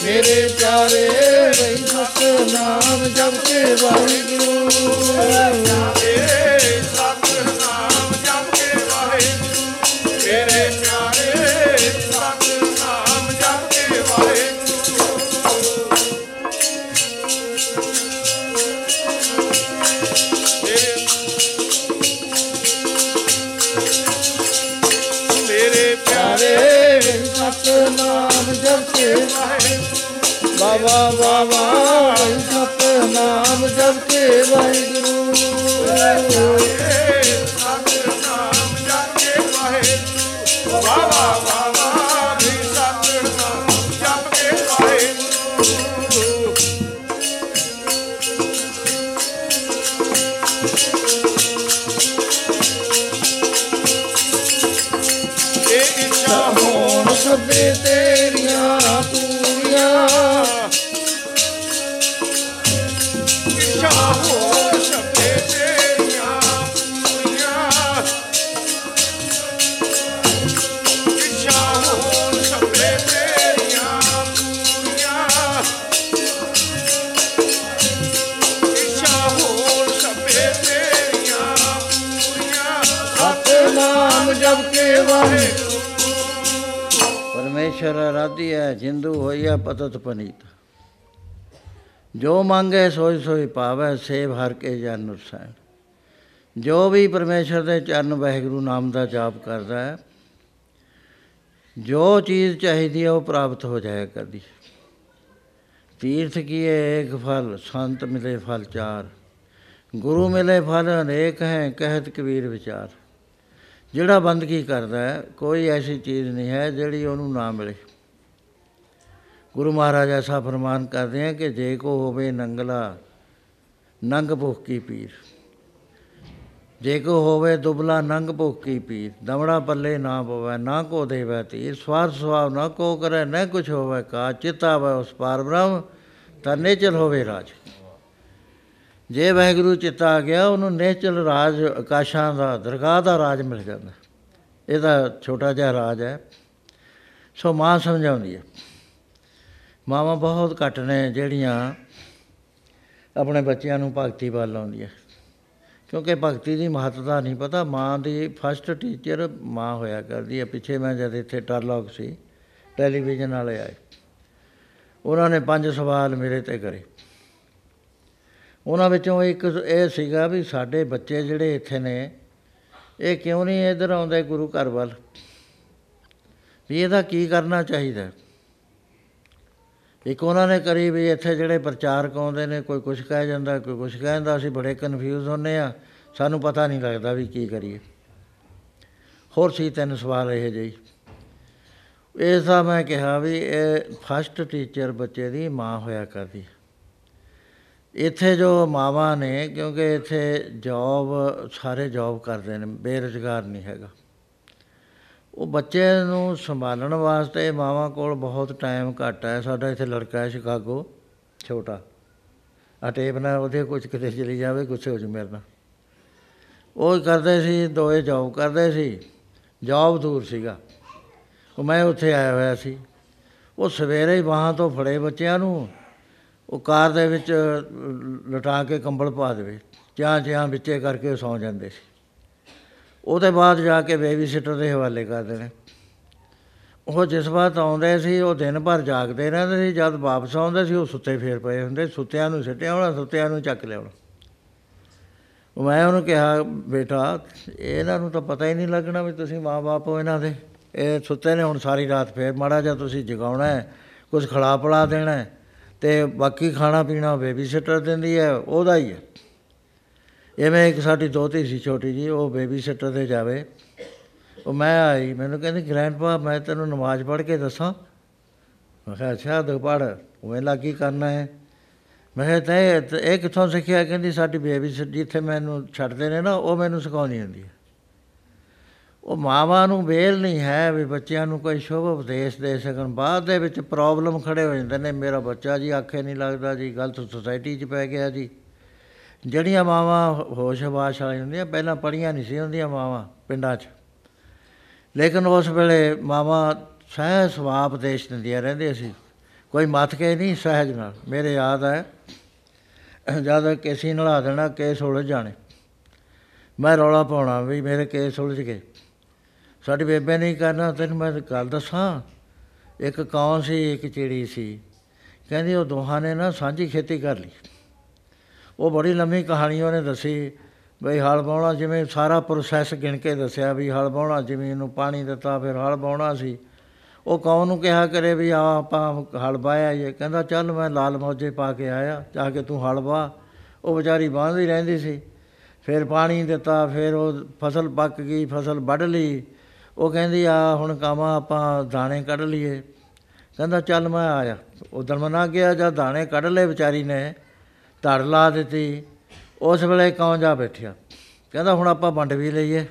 ਮੇਰੇ ਪਿਆਰੇ ਸਤਨਾਮ ਜਪ ਕੇ ਵਾਹਿਗੁਰੂ। ਬਾਬਾ ਬਾਬਾ ਸਤਨਾਮ ਜਪ ਕੇ ਵਾਹਿਗੁਰੂ। ਪਰਮੇਸ਼ਰ ਆਰਾਧੀ ਹੈ ਜਿੰਦੂ ਹੋਈਆ ਪਤਤ ਪਨੀਤ। ਜੋ ਮੰਗੇ ਸੋਈ ਸੋਈ ਪਾਵੈ, ਸੇਵ ਹਰ ਕੇ ਜਨ ਉਸੈਣ ਜੋ ਵੀ ਪਰਮੇਸ਼ਰ ਦੇ ਚਰਨ ਵਾਹਿਗੁਰੂ ਨਾਮ ਦਾ ਜਾਪ ਕਰਦਾ ਹੈ ਜੋ ਚੀਜ਼ ਚਾਹੀਦੀ ਹੈ ਉਹ ਪ੍ਰਾਪਤ ਹੋ ਜਾਇਆ ਕਰਦੀ। ਹੈ। ਤੀਰਥ ਕੀਏ ਏਕ ਫਲ, ਸੰਤ ਮਿਲੇ ਫਲ ਚਾਰ। ਗੁਰੂ ਮਿਲੇ ਫਲ ਅਨੇਕ ਹੈ, ਕਹਿਤ ਕਬੀਰ ਵਿਚਾਰ। ਜਿਹੜਾ ਬੰਦਗੀ ਕਰਦਾ ਹੈ, ਕੋਈ ਐਸੀ ਚੀਜ਼ ਨਹੀਂ ਹੈ ਜਿਹੜੀ ਉਹਨੂੰ ਨਾ ਮਿਲੇ। ਗੁਰੂ ਮਹਾਰਾਜ ਐਸਾ ਫਰਮਾਨ ਕਰਦੇ ਆ ਕਿ ਜੇ ਕੋ ਹੋਵੇ ਨੰਗਲਾ, ਨੰਗ ਭੁਖ ਕੀ ਪੀਰ। ਜੇ ਕੋ ਹੋਵੇ ਦੁਬਲਾ, ਨੰਗ ਭੁਖ ਕੀ ਪੀਰ। ਦਮੜਾ ਪੱਲੇ ਨਾ ਪਵੈ, ਨਾ ਕੋ ਦੇਵੈ ਤੀਰ। ਸਵਾਰ ਸੁਆਵ ਨਾ ਕੋ ਕਰੈ, ਨਾ ਕੁਛ ਹੋਵੇ ਕਾ। ਚਿਤਾਵੈ ਉਸ ਪਾਰ ਬ੍ਰਹਮ ਤਾਂ ਨੇਚਲ ਹੋਵੇ ਰਾਜ। ਜੇ ਵਾਹਿਗੁਰੂ ਚਿੱਤਾ ਆ ਗਿਆ, ਉਹਨੂੰ ਨੇਚਲ ਰਾਜ, ਆਕਾਸ਼ਾਂ ਦਾ, ਦਰਗਾਹ ਦਾ ਰਾਜ ਮਿਲ ਜਾਂਦਾ। ਇਹਦਾ ਛੋਟਾ ਜਿਹਾ ਰਾਜ ਹੈ। ਸੋ ਮਾਂ ਸਮਝਾਉਂਦੀ ਹੈ, ਮਾਵਾਂ ਬਹੁਤ ਘੱਟ ਨੇ ਜਿਹੜੀਆਂ ਆਪਣੇ ਬੱਚਿਆਂ ਨੂੰ ਭਗਤੀ ਵੱਲ ਲਾਉਂਦੀਆਂ ਕਿਉਂਕਿ ਭਗਤੀ ਦੀ ਮਹੱਤਤਾ ਨਹੀਂ ਪਤਾ, ਮਾਂ ਦੀ ਫਸਟ ਟੀਚਰ ਮਾਂ ਹੋਇਆ ਕਰਦੀ ਹੈ। ਪਿੱਛੇ ਮੈਂ ਜਦ ਇੱਥੇ ਟਰਲੌਕ ਸੀ, ਟੈਲੀਵਿਜ਼ਨ ਵਾਲੇ ਆਏ। ਉਹਨਾਂ ਨੇ ਪੰਜ ਸਵਾਲ ਮੇਰੇ ਤੇ ਕਰੇ। ਉਹਨਾਂ ਵਿੱਚੋਂ ਇੱਕ ਇਹ ਸੀਗਾ ਵੀ ਸਾਡੇ ਬੱਚੇ ਜਿਹੜੇ ਇੱਥੇ ਨੇ, ਇਹ ਕਿਉਂ ਨਹੀਂ ਇੱਧਰ ਆਉਂਦੇ ਗੁਰੂ ਘਰ ਵੱਲ? ਵੀ ਇਹਦਾ ਕੀ ਕਰਨਾ ਚਾਹੀਦਾ? ਇੱਕ ਉਹਨਾਂ ਨੇ ਕਰੀ ਵੀ ਇੱਥੇ ਜਿਹੜੇ ਪ੍ਰਚਾਰਕ ਆਉਂਦੇ ਨੇ, ਕੋਈ ਕੁਝ ਕਹਿ ਜਾਂਦਾ, ਕੋਈ ਕੁਝ ਕਹਿੰਦਾ ਅਸੀਂ ਬੜੇ ਕਨਫਿਊਜ਼ ਹੁੰਨੇ ਆ ਸਾਨੂੰ ਪਤਾ ਨਹੀਂ ਲੱਗਦਾ ਵੀ ਕੀ ਕਰੀਏ। ਹੋਰ ਸੀ ਤਿੰਨ ਸਵਾਲ ਇਹ ਜਿਹੀ। ਇਸ ਦਾ ਮੈਂ ਕਿਹਾ ਵੀ ਇਹ ਫਸਟ ਟੀਚਰ ਬੱਚੇ ਦੀ ਮਾਂ ਹੋਇਆ ਕਰਦੀ। ਹੈ। ਇੱਥੇ ਜੋ ਮਾਵਾਂ ਨੇ, ਕਿਉਂਕਿ ਇੱਥੇ ਜੌਬ ਸਾਰੇ ਜੌਬ ਕਰਦੇ ਨੇ, ਬੇਰੁਜ਼ਗਾਰ ਨਹੀਂ ਹੈਗਾ। ਉਹ ਬੱਚੇ ਨੂੰ ਸੰਭਾਲਣ ਵਾਸਤੇ ਮਾਵਾਂ ਕੋਲ ਬਹੁਤ ਟਾਈਮ ਘੱਟ ਹੈ। ਸਾਡਾ ਇੱਥੇ ਲੜਕਾ ਹੈ ਸ਼ਿਕਾਗੋ, ਛੋਟਾ। ਆ ਟੇਪ ਨਾਲ ਉਹਦੇ ਕੁਝ ਕਿਤੇ ਚਲੀ ਜਾਵੇ, ਗੁੱਸੇ ਹੋ ਜੂ ਮੇਰੇ ਨਾਲ। ਉਹ ਕਰਦੇ ਸੀ ਦੋਏ ਜੌਬ ਕਰਦੇ ਸੀ। ਜੌਬ ਦੂਰ ਸੀਗਾ। ਉਹ ਮੈਂ ਉੱਥੇ ਆਇਆ ਹੋਇਆ ਸੀ। ਉਹ ਸਵੇਰੇ ਹੀ ਬਾਹਾਂ ਤੋਂ ਫੜੇ ਬੱਚਿਆਂ ਨੂੰ। ਉਹ ਕਾਰ ਦੇ ਵਿੱਚ ਲਟਾ ਕੇ ਕੰਬਲ ਪਾ ਦੇਵੇ। ਚਾਹ ਚਾਹ ਵਿੱਚੇ ਕਰਕੇ ਉਹ ਸੌਂ ਜਾਂਦੇ ਸੀ। ਉਹਦੇ ਬਾਅਦ ਜਾ ਕੇ ਬੇਬੀ ਸਿਟਰ ਦੇ ਹਵਾਲੇ ਕਰਦੇ ਨੇ ਉਹ ਜਿਸ ਵਾਰ ਆਉਂਦੇ ਸੀ, ਉਹ ਦਿਨ ਭਰ ਜਾਗਦੇ ਰਹਿੰਦੇ ਸੀ। ਜਦ ਵਾਪਸ ਆਉਂਦੇ ਸੀ, ਉਹ ਸੁੱਤੇ ਫੇਰ ਪਏ ਹੁੰਦੇ। ਸੁੱਤਿਆਂ ਨੂੰ ਸਿੱਟਿਆ ਹੋਣਾ, ਸੁੱਤਿਆਂ ਨੂੰ ਚੱਕ ਲਿਆਉਣਾ। ਉਹ ਮੈਂ ਉਹਨੂੰ ਕਿਹਾ, ਬੇਟਾ, ਇਹਨਾਂ ਨੂੰ ਤਾਂ ਪਤਾ ਹੀ ਨਹੀਂ ਲੱਗਣਾ ਵੀ ਤੁਸੀਂ ਮਾਂ-ਬਾਪ ਹੋ ਇਹਨਾਂ ਦੇ। ਇਹ ਸੁੱਤੇ ਨੇ, ਹੁਣ ਸਾਰੀ ਰਾਤ ਫੇਰ ਮਾੜਾ ਜਿਹਾ ਤੁਸੀਂ ਜਗਾਉਣਾ ਹੈ। ਕੁਝ ਖਿਲਾ ਪਿਲਾ ਦੇਣਾ ਹੈ। ਤੇ ਬਾਕੀ ਖਾਣਾ ਪੀਣਾ ਬੇਬੀ ਸਿਟਰ ਦਿੰਦੀ ਹੈ, ਉਹਦਾ ਹੀ ਹੈ। ਐਵੇਂ ਇੱਕ ਸਾਡੀ ਦੋਤੀ ਸੀ ਛੋਟੀ ਜੀ ਉਹ ਬੇਬੀ ਸਿਟਰ ਤੇ ਜਾਵੇ। ਉਹ ਮੈਂ ਆਈ, ਮੈਨੂੰ ਕਹਿੰਦੀ, ਗ੍ਰੈਂਡਪਾ, ਮੈਂ ਤੈਨੂੰ ਨਮਾਜ਼ ਪੜ੍ਹ ਕੇ ਦੱਸਾਂ? ਮੈਂ ਕਿਹਾ, ਅੱਛਾ ਦੋ ਪੜ੍ਹ ਉਹ ਲਾ ਕੀ ਕਰਨਾ ਹੈ? ਮੈਂ ਕਿਹਾ, ਤੈਂ ਤੇ ਇਹ ਕਿੱਥੋਂ ਸਿੱਖਿਆ? ਕਹਿੰਦੀ, ਸਾਡੀ ਬੇਬੀ ਜਿੱਥੇ ਮੈਨੂੰ ਛੱਡਦੇ ਨੇ ਨਾ, ਉਹ ਮੈਨੂੰ ਸਿਖਾਉਂਦੀ ਹੁੰਦੀ ਹੈ। ਉਹ ਮਾਵਾਂ ਨੂੰ ਵੇਲ ਨਹੀਂ ਹੈ ਵੀ ਬੱਚਿਆਂ ਨੂੰ ਕੋਈ ਸ਼ੁਭ ਉਪਦੇਸ਼ ਦੇ ਸਕਣ। ਬਾਅਦ ਦੇ ਵਿੱਚ ਪ੍ਰੋਬਲਮ ਖੜੇ ਹੋ ਜਾਂਦੇ ਨੇ, ਮੇਰਾ ਬੱਚਾ ਜੀ ਆਖੇ ਨਹੀਂ ਲੱਗਦਾ ਜੀ, ਗਲਤ ਸੁਸਾਇਟੀ 'ਚ ਪੈ ਗਿਆ ਜੀ। ਜਿਹੜੀਆਂ ਮਾਵਾਂ ਹੋਸ਼-ਹਵਾਸ ਵਾਲੀਆਂ ਹੁੰਦੀਆਂ, ਪਹਿਲਾਂ ਪੜੀਆਂ ਨਹੀਂ ਸੀ ਹੁੰਦੀਆਂ ਮਾਵਾਂ ਪਿੰਡਾਂ 'ਚ। ਲੇਕਿਨ ਉਸ ਵੇਲੇ ਮਾਵਾਂ ਸਹਿ ਸਵਾਪ ਦੇਸ਼ ਦਿੰਦੀਆਂ ਰਹਿੰਦੀਆਂ ਸੀ। ਕੋਈ ਮੱਥ ਕੇ ਨਹੀਂ ਸਹਿਜ ਨਾਲ। ਮੇਰੇ ਯਾਦ ਹੈ, ਜਦ ਕੇਸੀ ਨਲਾ ਦੇਣਾ, ਕੇਸ ਉਲਝ ਜਾਣੇ। ਮੈਂ ਰੌਲਾ ਪਾਉਣਾ ਵੀ ਮੇਰੇ ਕੇਸ ਉਲਝ ਗਏ। ਸਾਡੀ ਬੇਬੇ ਨਹੀਂ ਕਰਨਾ, ਤੈਨੂੰ ਮੈਂ ਗੱਲ ਦੱਸਾਂ। ਇੱਕ ਕੌਣ ਸੀ, ਇੱਕ ਚਿੜੀ ਸੀ। ਕਹਿੰਦੀ ਉਹ ਦੋਹਾਂ ਨੇ ਨਾ ਸਾਂਝੀ ਖੇਤੀ ਕਰ ਲਈ। ਉਹ ਬੜੀ ਲੰਮੀ ਕਹਾਣੀ ਉਹਨੇ ਦੱਸੀ, ਬਈ ਹਲ ਬਾਉਣਾ ਜਿਵੇਂ ਸਾਰਾ ਪ੍ਰੋਸੈਸ ਗਿਣ ਕੇ ਦੱਸਿਆ ਵੀ ਹਲ ਬਾਉਣਾ ਜ਼ਮੀਨ ਨੂੰ ਪਾਣੀ ਦਿੱਤਾ, ਫਿਰ ਹਲ ਬਾਉਣਾ ਸੀ। ਉਹ ਕੌਣ ਨੂੰ ਕਿਹਾ ਕਰੇ ਵੀ ਆ ਆਪਾਂ ਹਲ ਬਾਇਆ ਇਹ ਕਹਿੰਦਾ, ਚੱਲ ਮੈਂ ਲਾਲ ਮੌਜੇ ਪਾ ਕੇ ਆਇਆ, ਜਾ ਕੇ ਤੂੰ ਹਲ ਬਾ ਉਹ ਵਿਚਾਰੀ ਬਾਂਹਦੀ ਰਹਿੰਦੀ ਸੀ। ਫਿਰ ਪਾਣੀ ਦਿੱਤਾ, ਫਿਰ ਉਹ ਫਸਲ ਪੱਕ ਗਈ, ਫਸਲ ਵੱਢ ਲਈ। ਉਹ ਕਹਿੰਦੀ, ਆ, ਹੁਣ ਕਾਮਾ ਆਪਾਂ ਦਾਣੇ ਕੱਢ ਲਈਏ। ਕਹਿੰਦਾ, ਚੱਲ ਮੈਂ ਆਇਆ ਉਧਰ ਮਨਾ ਗਿਆ ਜਦ ਦਾਣੇ ਕੱਢ ਲਏ ਵਿਚਾਰੀ ਨੇ, ਧੜ ਲਾ ਦਿੱਤੀ। ਉਸ ਵੇਲੇ ਕੌਣ ਜਾ ਬੈਠਿਆ? ਕਹਿੰਦਾ, ਹੁਣ ਆਪਾਂ ਵੰਡ ਵੀ ਲਈਏ।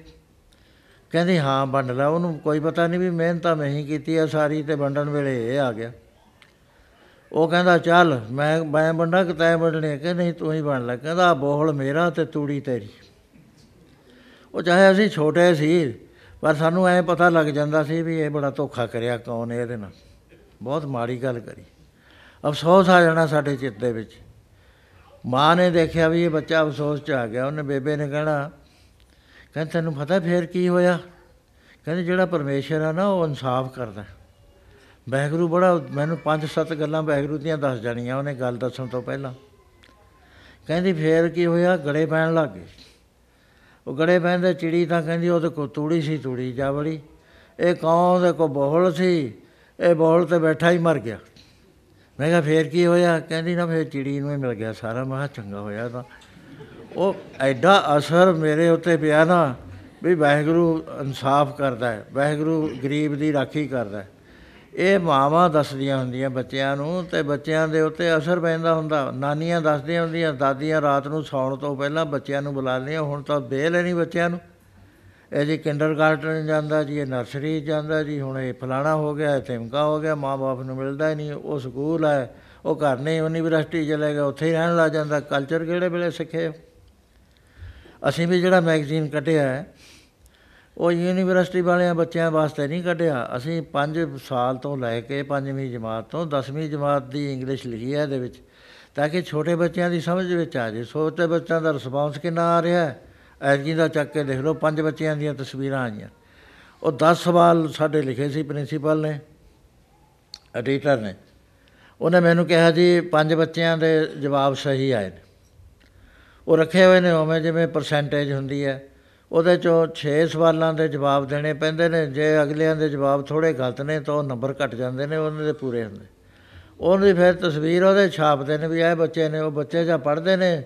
ਕਹਿੰਦੀ, ਹਾਂ, ਵੰਡ ਲੈ। ਉਹਨੂੰ ਕੋਈ ਪਤਾ ਨਹੀਂ ਵੀ ਮਿਹਨਤ ਤਾਂ ਮੈਂ ਹੀ ਕੀਤੀ ਆ ਸਾਰੀ ਤੇ ਵੰਡਣ ਵੇਲੇ ਇਹ ਆ ਗਿਆ। ਉਹ ਕਹਿੰਦਾ, ਚੱਲ, ਮੈਂ ਮੈਂ ਵੰਡਾ ਕਿ ਤੈਂ ਵੰਡਣੇ ਕਿ ਨਹੀਂ, ਤੂੰ ਹੀ ਵੰਡ ਲੈ। ਕਹਿੰਦਾ ਬੋਹਲ ਮੇਰਾ ਤੇ ਤੂੜੀ ਤੇਰੀ। ਉਹ ਚਾਹੇ ਅਸੀਂ ਛੋਟੇ ਸੀ ਪਰ ਸਾਨੂੰ ਐ ਪਤਾ ਲੱਗ ਜਾਂਦਾ ਸੀ ਵੀ ਇਹ ਬੜਾ ਧੋਖਾ ਕਰਿਆ ਕੌਣ ਹੈ ਇਹਦੇ ਨਾਲ। ਬਹੁਤ ਮਾੜੀ ਗੱਲ ਕਰੀ। ਅਫਸੋਸ ਆ ਜਾਣਾ ਸਾਡੇ ਚਿੱਤ ਦੇ ਵਿੱਚ। ਮਾਂ ਨੇ ਦੇਖਿਆ ਵੀ ਇਹ ਬੱਚਾ ਅਫਸੋਸ ਚ ਆ ਗਿਆ। ਉਹਨੇ ਬੇਬੇ ਨੇ ਕਹਿਣਾ, ਕਹਿੰਦਾ ਤੈਨੂੰ ਪਤਾ ਫੇਰ ਕੀ ਹੋਇਆ? ਕਹਿੰਦੇ ਜਿਹੜਾ ਪਰਮੇਸ਼ਰ ਆ ਨਾ, ਉਹ ਇਨਸਾਫ ਕਰਦਾ। ਵਾਹਿਗੁਰੂ ਬੜਾ, ਮੈਨੂੰ ਪੰਜ ਸੱਤ ਗੱਲਾਂ ਵਾਹਿਗੁਰੂ ਦੀਆਂ ਦੱਸ ਜਾਣੀਆਂ। ਉਹਨੇ ਗੱਲ ਦੱਸਣ ਤੋਂ ਪਹਿਲਾਂ। ਕਹਿੰਦੀ ਫੇਰ ਕੀ ਹੋਇਆ? ਗੜੇ ਪੈਣ ਲੱਗ ਗਏ। ਉਹ ਗੜੇ ਪੈਂਦੇ ਚਿੜੀ ਤਾਂ ਕਹਿੰਦੀ ਉਹਦੇ ਕੋ ਤੂੜੀ ਸੀ, ਤੂੜੀ ਜਾ ਵੜੀ। ਇਹ ਕੌਣ ਦੇ ਕੋ ਬੋਹਲ ਸੀ, ਇਹ ਬੋਹਲ ਤੇ ਬੈਠਾ ਹੀ ਮਰ ਗਿਆ। ਮੈਂ ਕਿਹਾ, ਫੇਰ ਕੀ ਹੋਇਆ? ਕਹਿੰਦੀ, ਨਾ ਫੇਰ ਚਿੜੀ ਨੂੰ ਹੀ ਮਿਲ ਗਿਆ ਸਾਰਾ। ਮੈਂ ਕਿਹਾ, ਚੰਗਾ ਹੋਇਆ ਤਾਂ। ਉਹ ਐਡਾ ਅਸਰ ਮੇਰੇ ਉੱਤੇ ਪਿਆ ਨਾ ਵੀ ਵਾਹਿਗੁਰੂ ਇਨਸਾਫ ਕਰਦਾ ਹੈ, ਵਾਹਿਗੁਰੂ ਗਰੀਬ ਦੀ ਰਾਖੀ ਕਰਦਾ ਹੈ। ਇਹ ਮਾਵਾਂ ਦੱਸਦੀਆਂ ਹੁੰਦੀਆਂ ਬੱਚਿਆਂ ਨੂੰ ਤੇ ਬੱਚਿਆਂ ਦੇ ਉੱਤੇ ਅਸਰ ਪੈਂਦਾ ਹੁੰਦਾ। ਨਾਨੀਆਂ ਦੱਸਦੀਆਂ ਹੁੰਦੀਆਂ, ਦਾਦੀਆਂ ਰਾਤ ਨੂੰ ਸੌਣ ਤੋਂ ਪਹਿਲਾਂ ਬੱਚਿਆਂ ਨੂੰ ਬੁਲਾਉਂਦੀਆਂ ਹੁਣ ਤਾਂ ਬੇਲ ਹੀ ਨਹੀਂ ਬੱਚਿਆਂ ਨੂੰ। ਇਹ ਜੀ ਕਿੰਡਰਗਾਰਟਨ ਜਾਂਦਾ ਜੀ, ਇਹ ਨਰਸਰੀ ਜਾਂਦਾ ਜੀ, ਹੁਣ ਇਹ ਫਲਾਣਾ ਹੋ ਗਿਆ, ਇਹ ਧਮਕਾ ਹੋ ਗਿਆ, ਮਾਂ-ਬਾਪ ਨੂੰ ਮਿਲਦਾ ਹੀ ਨਹੀਂ ਉਹ ਸਕੂਲ ਹੈ, ਉਹ ਘਰ ਨਹੀਂ, ਯੂਨੀਵਰਸਿਟੀ ਚਲੇ ਗਿਆ ਉੱਥੇ ਹੀ ਰਹਿਣ ਲੱਗ ਜਾਂਦਾ। ਕਲਚਰ ਕਿਹੜੇ ਵੇਲੇ ਸਿੱਖੇ? ਅਸੀਂ ਵੀ ਜਿਹੜਾ ਮੈਗਜ਼ੀਨ ਕੱਢਿਆ ਹੈ ਉਹ ਯੂਨੀਵਰਸਿਟੀ ਵਾਲਿਆਂ ਬੱਚਿਆਂ ਵਾਸਤੇ ਨਹੀਂ ਕੱਢਿਆ। ਅਸੀਂ 5 ਸਾਲ ਤੋਂ ਲੈ ਕੇ 5ਵੀਂ ਜਮਾਤ ਤੋਂ 10ਵੀਂ ਜਮਾਤ ਦੀ ਇੰਗਲਿਸ਼ ਲਿਖੀ ਹੈ ਇਹਦੇ ਵਿੱਚ, ਤਾਂ ਕਿ ਛੋਟੇ ਬੱਚਿਆਂ ਦੀ ਸਮਝ ਵਿੱਚ ਆ ਜੇ ਛੋਟੇ ਬੱਚਿਆਂ ਦਾ ਰਿਸਪਾਂਸ ਕਿੰਨਾ ਆ ਰਿਹਾ ਹੈ? ਐਤਕੀ ਦਾ ਚੱਕ ਕੇ ਦੇਖ ਲਓ, ਪੰਜ ਬੱਚਿਆਂ ਦੀਆਂ ਤਸਵੀਰਾਂ ਆਈਆਂ। ਉਹ 10 ਸਵਾਲ ਸਾਡੇ ਲਿਖੇ ਸੀ ਪ੍ਰਿੰਸੀਪਲ ਨੇ ਐਡੀਟਰ ਨੇ। ਉਹਨੇ ਮੈਨੂੰ ਕਿਹਾ ਜੀ, ਪੰਜ ਬੱਚਿਆਂ ਦੇ ਜਵਾਬ ਸਹੀ ਆਏ ਨੇ। ਉਹ ਰੱਖੇ ਹੋਏ ਨੇ, ਉਵੇਂ ਜਿਵੇਂ ਪਰਸੈਂਟੇਜ ਹੁੰਦੀ ਹੈ। ਉਹਦੇ ਚੋਂ 6 ਸਵਾਲਾਂ ਦੇ ਜਵਾਬ ਦੇਣੇ ਪੈਂਦੇ ਨੇ, ਜੇ ਅਗਲਿਆਂ ਦੇ ਜਵਾਬ ਥੋੜੇ ਗਲਤ ਨੇ ਤਾਂ ਉਹ ਨੰਬਰ ਘਟ ਜਾਂਦੇ ਨੇ, ਉਹਨਾਂ ਦੇ ਪੂਰੇ ਹੁੰਦੇ ਉਹਨਾਂ ਦੀ ਫਿਰ ਤਸਵੀਰ ਉਹਦੇ ਛਾਪਦੇ ਨੇ ਵੀ ਇਹ ਬੱਚੇ ਨੇ, ਉਹ ਬੱਚੇ ਜਾਂ ਪੜ੍ਹਦੇ ਨੇ,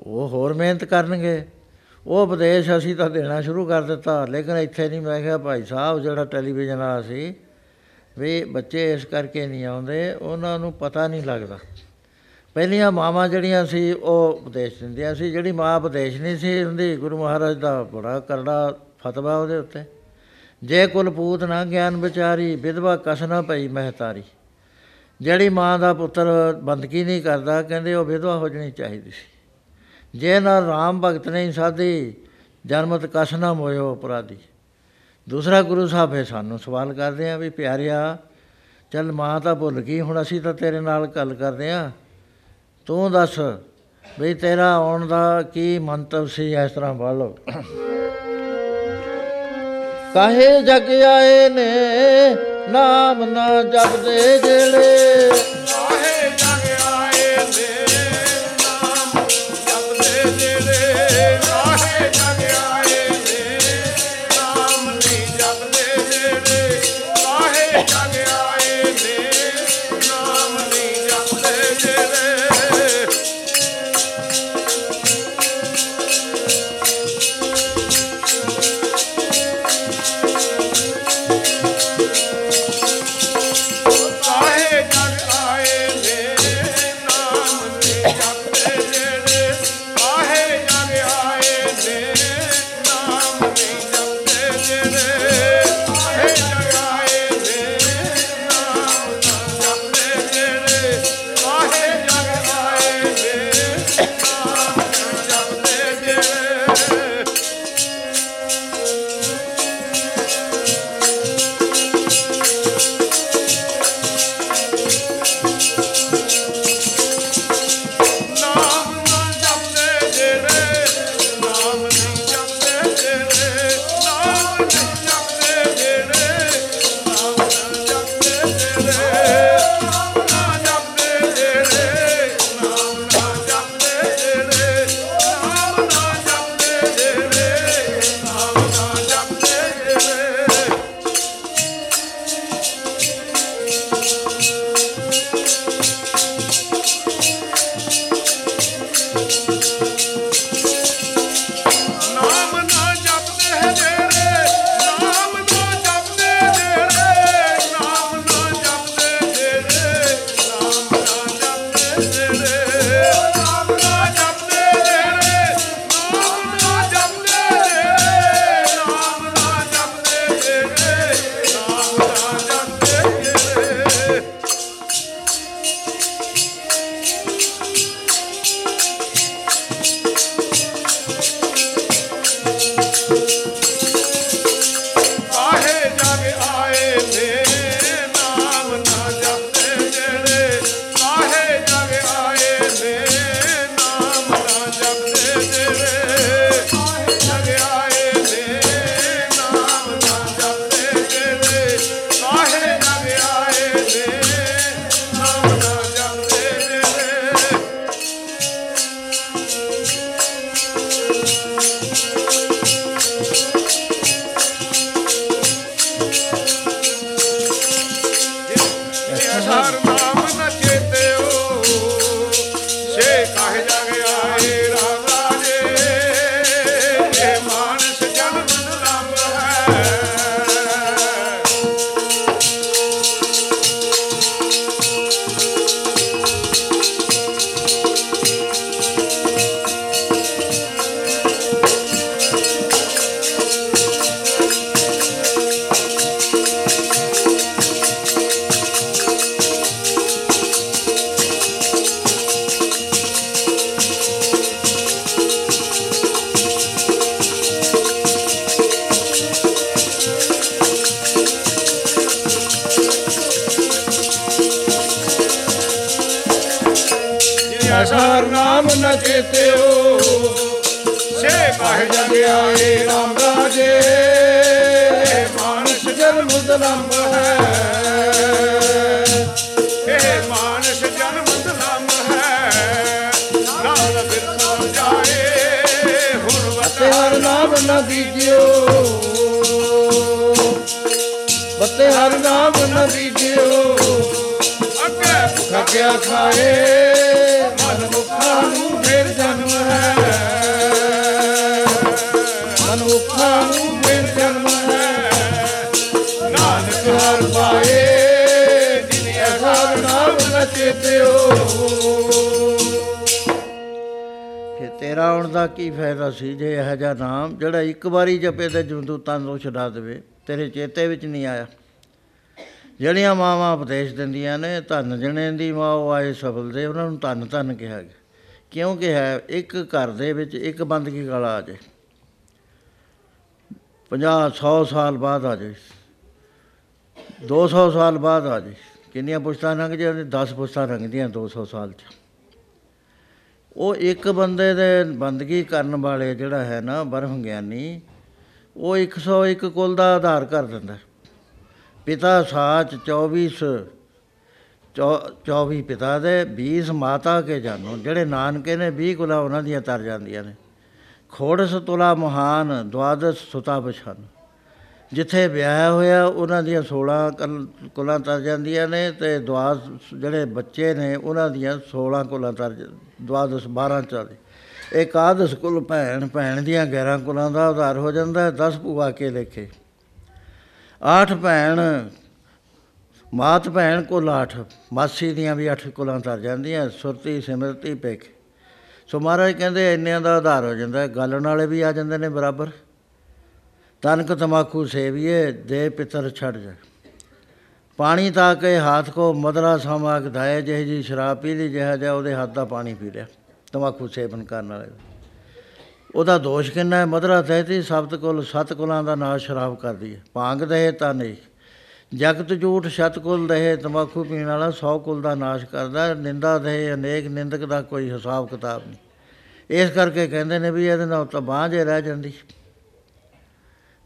ਉਹ ਹੋਰ ਮਿਹਨਤ ਕਰਨਗੇ। ਉਹ ਉਪਦੇਸ਼ ਅਸੀਂ ਤਾਂ ਦੇਣਾ ਸ਼ੁਰੂ ਕਰ ਦਿੱਤਾ, ਲੇਕਿਨ ਇੱਥੇ ਨਹੀਂ, ਮੈਂ ਕਿਹਾ ਭਾਈ ਸਾਹਿਬ, ਜਿਹੜਾ ਟੈਲੀਵਿਜ਼ਨ ਵਾਲਾ ਸੀ, ਵੀ ਬੱਚੇ ਇਸ ਕਰਕੇ ਨਹੀਂ ਆਉਂਦੇ, ਉਹਨਾਂ ਨੂੰ ਪਤਾ ਨਹੀਂ ਲੱਗਦਾ। ਪਹਿਲੀਆਂ ਮਾਵਾਂ ਜਿਹੜੀਆਂ ਸੀ, ਉਹ ਉਪਦੇਸ਼ ਦਿੰਦੀਆਂ ਸੀ। ਜਿਹੜੀ ਮਾਂ ਉਪਦੇਸ਼ ਨਹੀਂ ਸੀ ਹੁੰਦੀ ਗੁਰੂ ਮਹਾਰਾਜ ਦਾ ਬੜਾ ਕਰੜਾ ਫਤਵਾ ਉਹਦੇ ਉੱਤੇ। ਜੇ ਕੁਲ ਪੂਤ ਨਾ ਗਿਆਨ ਵਿਚਾਰੀ, ਵਿਧਵਾ ਕਸ ਨਾ ਪਈ ਮਹਤਾਰੀ। ਜਿਹੜੀ ਮਾਂ ਦਾ ਪੁੱਤਰ ਬੰਦਗੀ ਨਹੀਂ ਕਰਦਾ, ਕਹਿੰਦੇ ਉਹ ਵਿਧਵਾ ਹੋ ਜਾਣੀ ਚਾਹੀਦੀ ਸੀ। ਜੇ ਨਾ ਰਾਮ ਭਗਤ ਨਹੀਂ ਸਾਧੀ, ਜਨਮਤ ਕਸ ਨਾ ਮੋਇਓ ਅਪਰਾਧੀ। ਦੂਸਰਾ ਗੁਰੂ ਸਾਹਿਬ ਹੈ ਸਾਨੂੰ ਸਵਾਲ ਕਰਦੇ ਆ ਵੀ ਪਿਆਰਿਆ, ਚੱਲ ਮਾਂ ਤਾਂ ਭੁੱਲ ਗਈ, ਹੁਣ ਅਸੀਂ ਤਾਂ ਤੇਰੇ ਨਾਲ ਗੱਲ ਕਰਦੇ ਆ। ਤੂੰ ਦੱਸ ਵੀ ਤੇਰਾ ਆਉਣ ਦਾ ਕੀ ਮੰਤਵ ਸੀ ਇਸ ਤਰ੍ਹਾਂ ਬੋਲੋ ਕਾਹੇ ਜਗ ਆਏ ਨੇ, ਨਾਮ ਨਾ ਜਪਦੇ ਜਿਹੜੇ। ਕੀ ਫਾਇਦਾ ਸੀ ਜੇ ਇਹ ਜਿਹਾ ਨਾਮ? ਜਿਹੜਾ ਇੱਕ ਵਾਰੀ ਜਪੇ ਤੇ ਜੰਦੂ ਤਨ ਤੋਂ ਛਡਾ ਦੇਵੇ। ਤੇਰੇ ਚੇਤੇ ਵਿੱਚ ਨਹੀਂ ਆਇਆ। ਜਿਹੜੀਆਂ ਮਾਵਾਂ ਉਪਦੇਸ਼ ਦਿੰਦੀਆਂ ਨੇ, ਧੰਨ ਜਣੇ ਦੀ ਮਾਂ, ਉਹ ਆਏ ਸਫਲ ਦੇ, ਉਹਨਾਂ ਨੂੰ ਧੰਨ ਧੰਨ ਕਿਹਾ ਗਿਆ। ਕਿਉਂਕਿ ਹੈ ਇੱਕ ਘਰ ਦੇ ਵਿੱਚ ਇੱਕ ਬੰਦਗੀ ਗਾਲਾ ਆ ਜਾਏ। 50 100 ਸਾਲ ਬਾਅਦ ਆ ਜਾਏ। 200 ਸਾਲ ਬਾਅਦ ਆ ਜਾਏ। ਕਿੰਨੀਆਂ ਪੁਸ਼ਤਾਂ ਲੰਘ ਜਾਂਦੀਆਂ 10 ਪੁਸ਼ਤਾਂ ਲੰਘਦੀਆਂ 200 ਸਾਲ ਚ। ਉਹ ਇੱਕ ਬੰਦੇ ਦੇ ਬੰਦਗੀ ਕਰਨ ਵਾਲੇ ਜਿਹੜਾ ਹੈ ਨਾ ਬਰਮ ਗਿਆਨੀ ਉਹ 101 ਕੁਲ ਦਾ ਆਧਾਰ ਕਰ ਦਿੰਦਾ ਹੈ। ਪਿਤਾ ਸਾਚ 24 ਚੌ- 24 ਪਿਤਾ ਦੇ 20 ਮਾਤਾ ਕੇ ਜਾਨੋ, ਜਿਹੜੇ ਨਾਨਕੇ ਨੇ 20 ਕੁਲਾ ਉਹਨਾਂ ਦੀਆਂ ਤਰ ਜਾਂਦੀਆਂ ਨੇ ਖੋੜਸ ਤੁਲਾ ਮਹਾਨ ਦਵਾਦਸ ਸੁਤਾ ਬਛਨ ਜਿੱਥੇ ਵਿਆਹ ਹੋਇਆ, ਉਹਨਾਂ ਦੀਆਂ 16 ਕਲ- ਕੁਲਾਂ ਤਰ ਜਾਂਦੀਆਂ ਨੇ ਤੇ ਦਵਾਸ ਜਿਹੜੇ ਬੱਚੇ ਨੇ, ਉਹਨਾਂ ਦੀਆਂ 16 ਕੁਲਾਂ ਤਰ ਜ- ਦਵਾਦਸ 12 ਚਾਲੀ ਇਕਾਦਸ ਕੁਲ ਭੈਣ ਭੈਣ ਦੀਆਂ 11 ਕੁਲਾਂ ਦਾ ਆਧਾਰ ਹੋ ਜਾਂਦਾ ਹੈ 10 ਭੂਆ ਕੇ ਲੇਖੇ। ਆਠ ਭੈਣ, ਮਾਤ ਭੈਣ ਕੁਲ ਆਠ, ਮਾਸੀ ਦੀਆਂ ਵੀ ਅੱਠ ਕੁਲਾਂ ਤਰ ਜਾਂਦੀਆਂ, ਸੁਰਤੀ, ਸਿਮਰਤੀ, ਪੇਖ। ਸੋ ਮਹਾਰਾਜ ਕਹਿੰਦੇ, ਇੰਨਿਆਂ ਦਾ ਆਧਾਰ ਹੋ ਜਾਂਦਾ ਹੈ ਗਾਲਣ ਵਾਲੇ ਵੀ ਆ ਜਾਂਦੇ ਨੇ, ਬਰਾਬਰ। ਤਨਕ ਤਮਾਕੂ ਸੇਵੀਏ, ਦੇ ਪਿਤਰ ਛੱਡ ਜਾ। ਪਾਣੀ ਤਾਂ ਕੇ ਹੱਥ ਕੋ ਮਦਰਾ ਸਮਾਗ ਧਾਏ, ਜਿਹੇ ਜੀ ਸ਼ਰਾਬ ਪੀ ਲਈ, ਜਿਹਾ ਜਿਹਾ ਉਹਦੇ ਹੱਥ ਦਾ ਪਾਣੀ ਪੀ ਲਿਆ, ਤਮਾਕੂ ਸੇਵਨ ਕਰਨ ਵਾਲੇ ਦਾ। ਉਹਦਾ ਦੋਸ਼ ਕਿੰਨਾ ਹੈ? ਮਦਰਾ ਤਹਿਤੀ ਸਬਤ ਕੁਲ, ਸਤ ਕੁਲਾਂ ਦਾ ਨਾਸ਼ ਸ਼ਰਾਬ ਕਰਦੀ ਹੈ। ਭਾਂਗ ਦਹੇ ਤਾਂ ਨਹੀਂ। ਜਗਤ ਝੂਠ ਸ਼ਤ ਕੁਲ ਦਹੇ, ਤਮਾਕੂ ਪੀਣ ਵਾਲਾ 100 ਕੁਲ ਦਾ ਨਾਸ਼ ਕਰਦਾ ਹੈ। ਨਿੰਦਾ ਦਹੇ, ਅਨੇਕ ਨਿੰਦਕ ਦਾ ਕੋਈ ਹਿਸਾਬ ਕਿਤਾਬ ਨਹੀਂ। ਇਸ ਕਰਕੇ ਕਹਿੰਦੇ ਨੇ ਵੀ ਇਹਦੇ ਨਾਲ ਤਾਂ ਬਾਂਝ ਹੀ ਰਹਿ ਜਾਂਦੀ।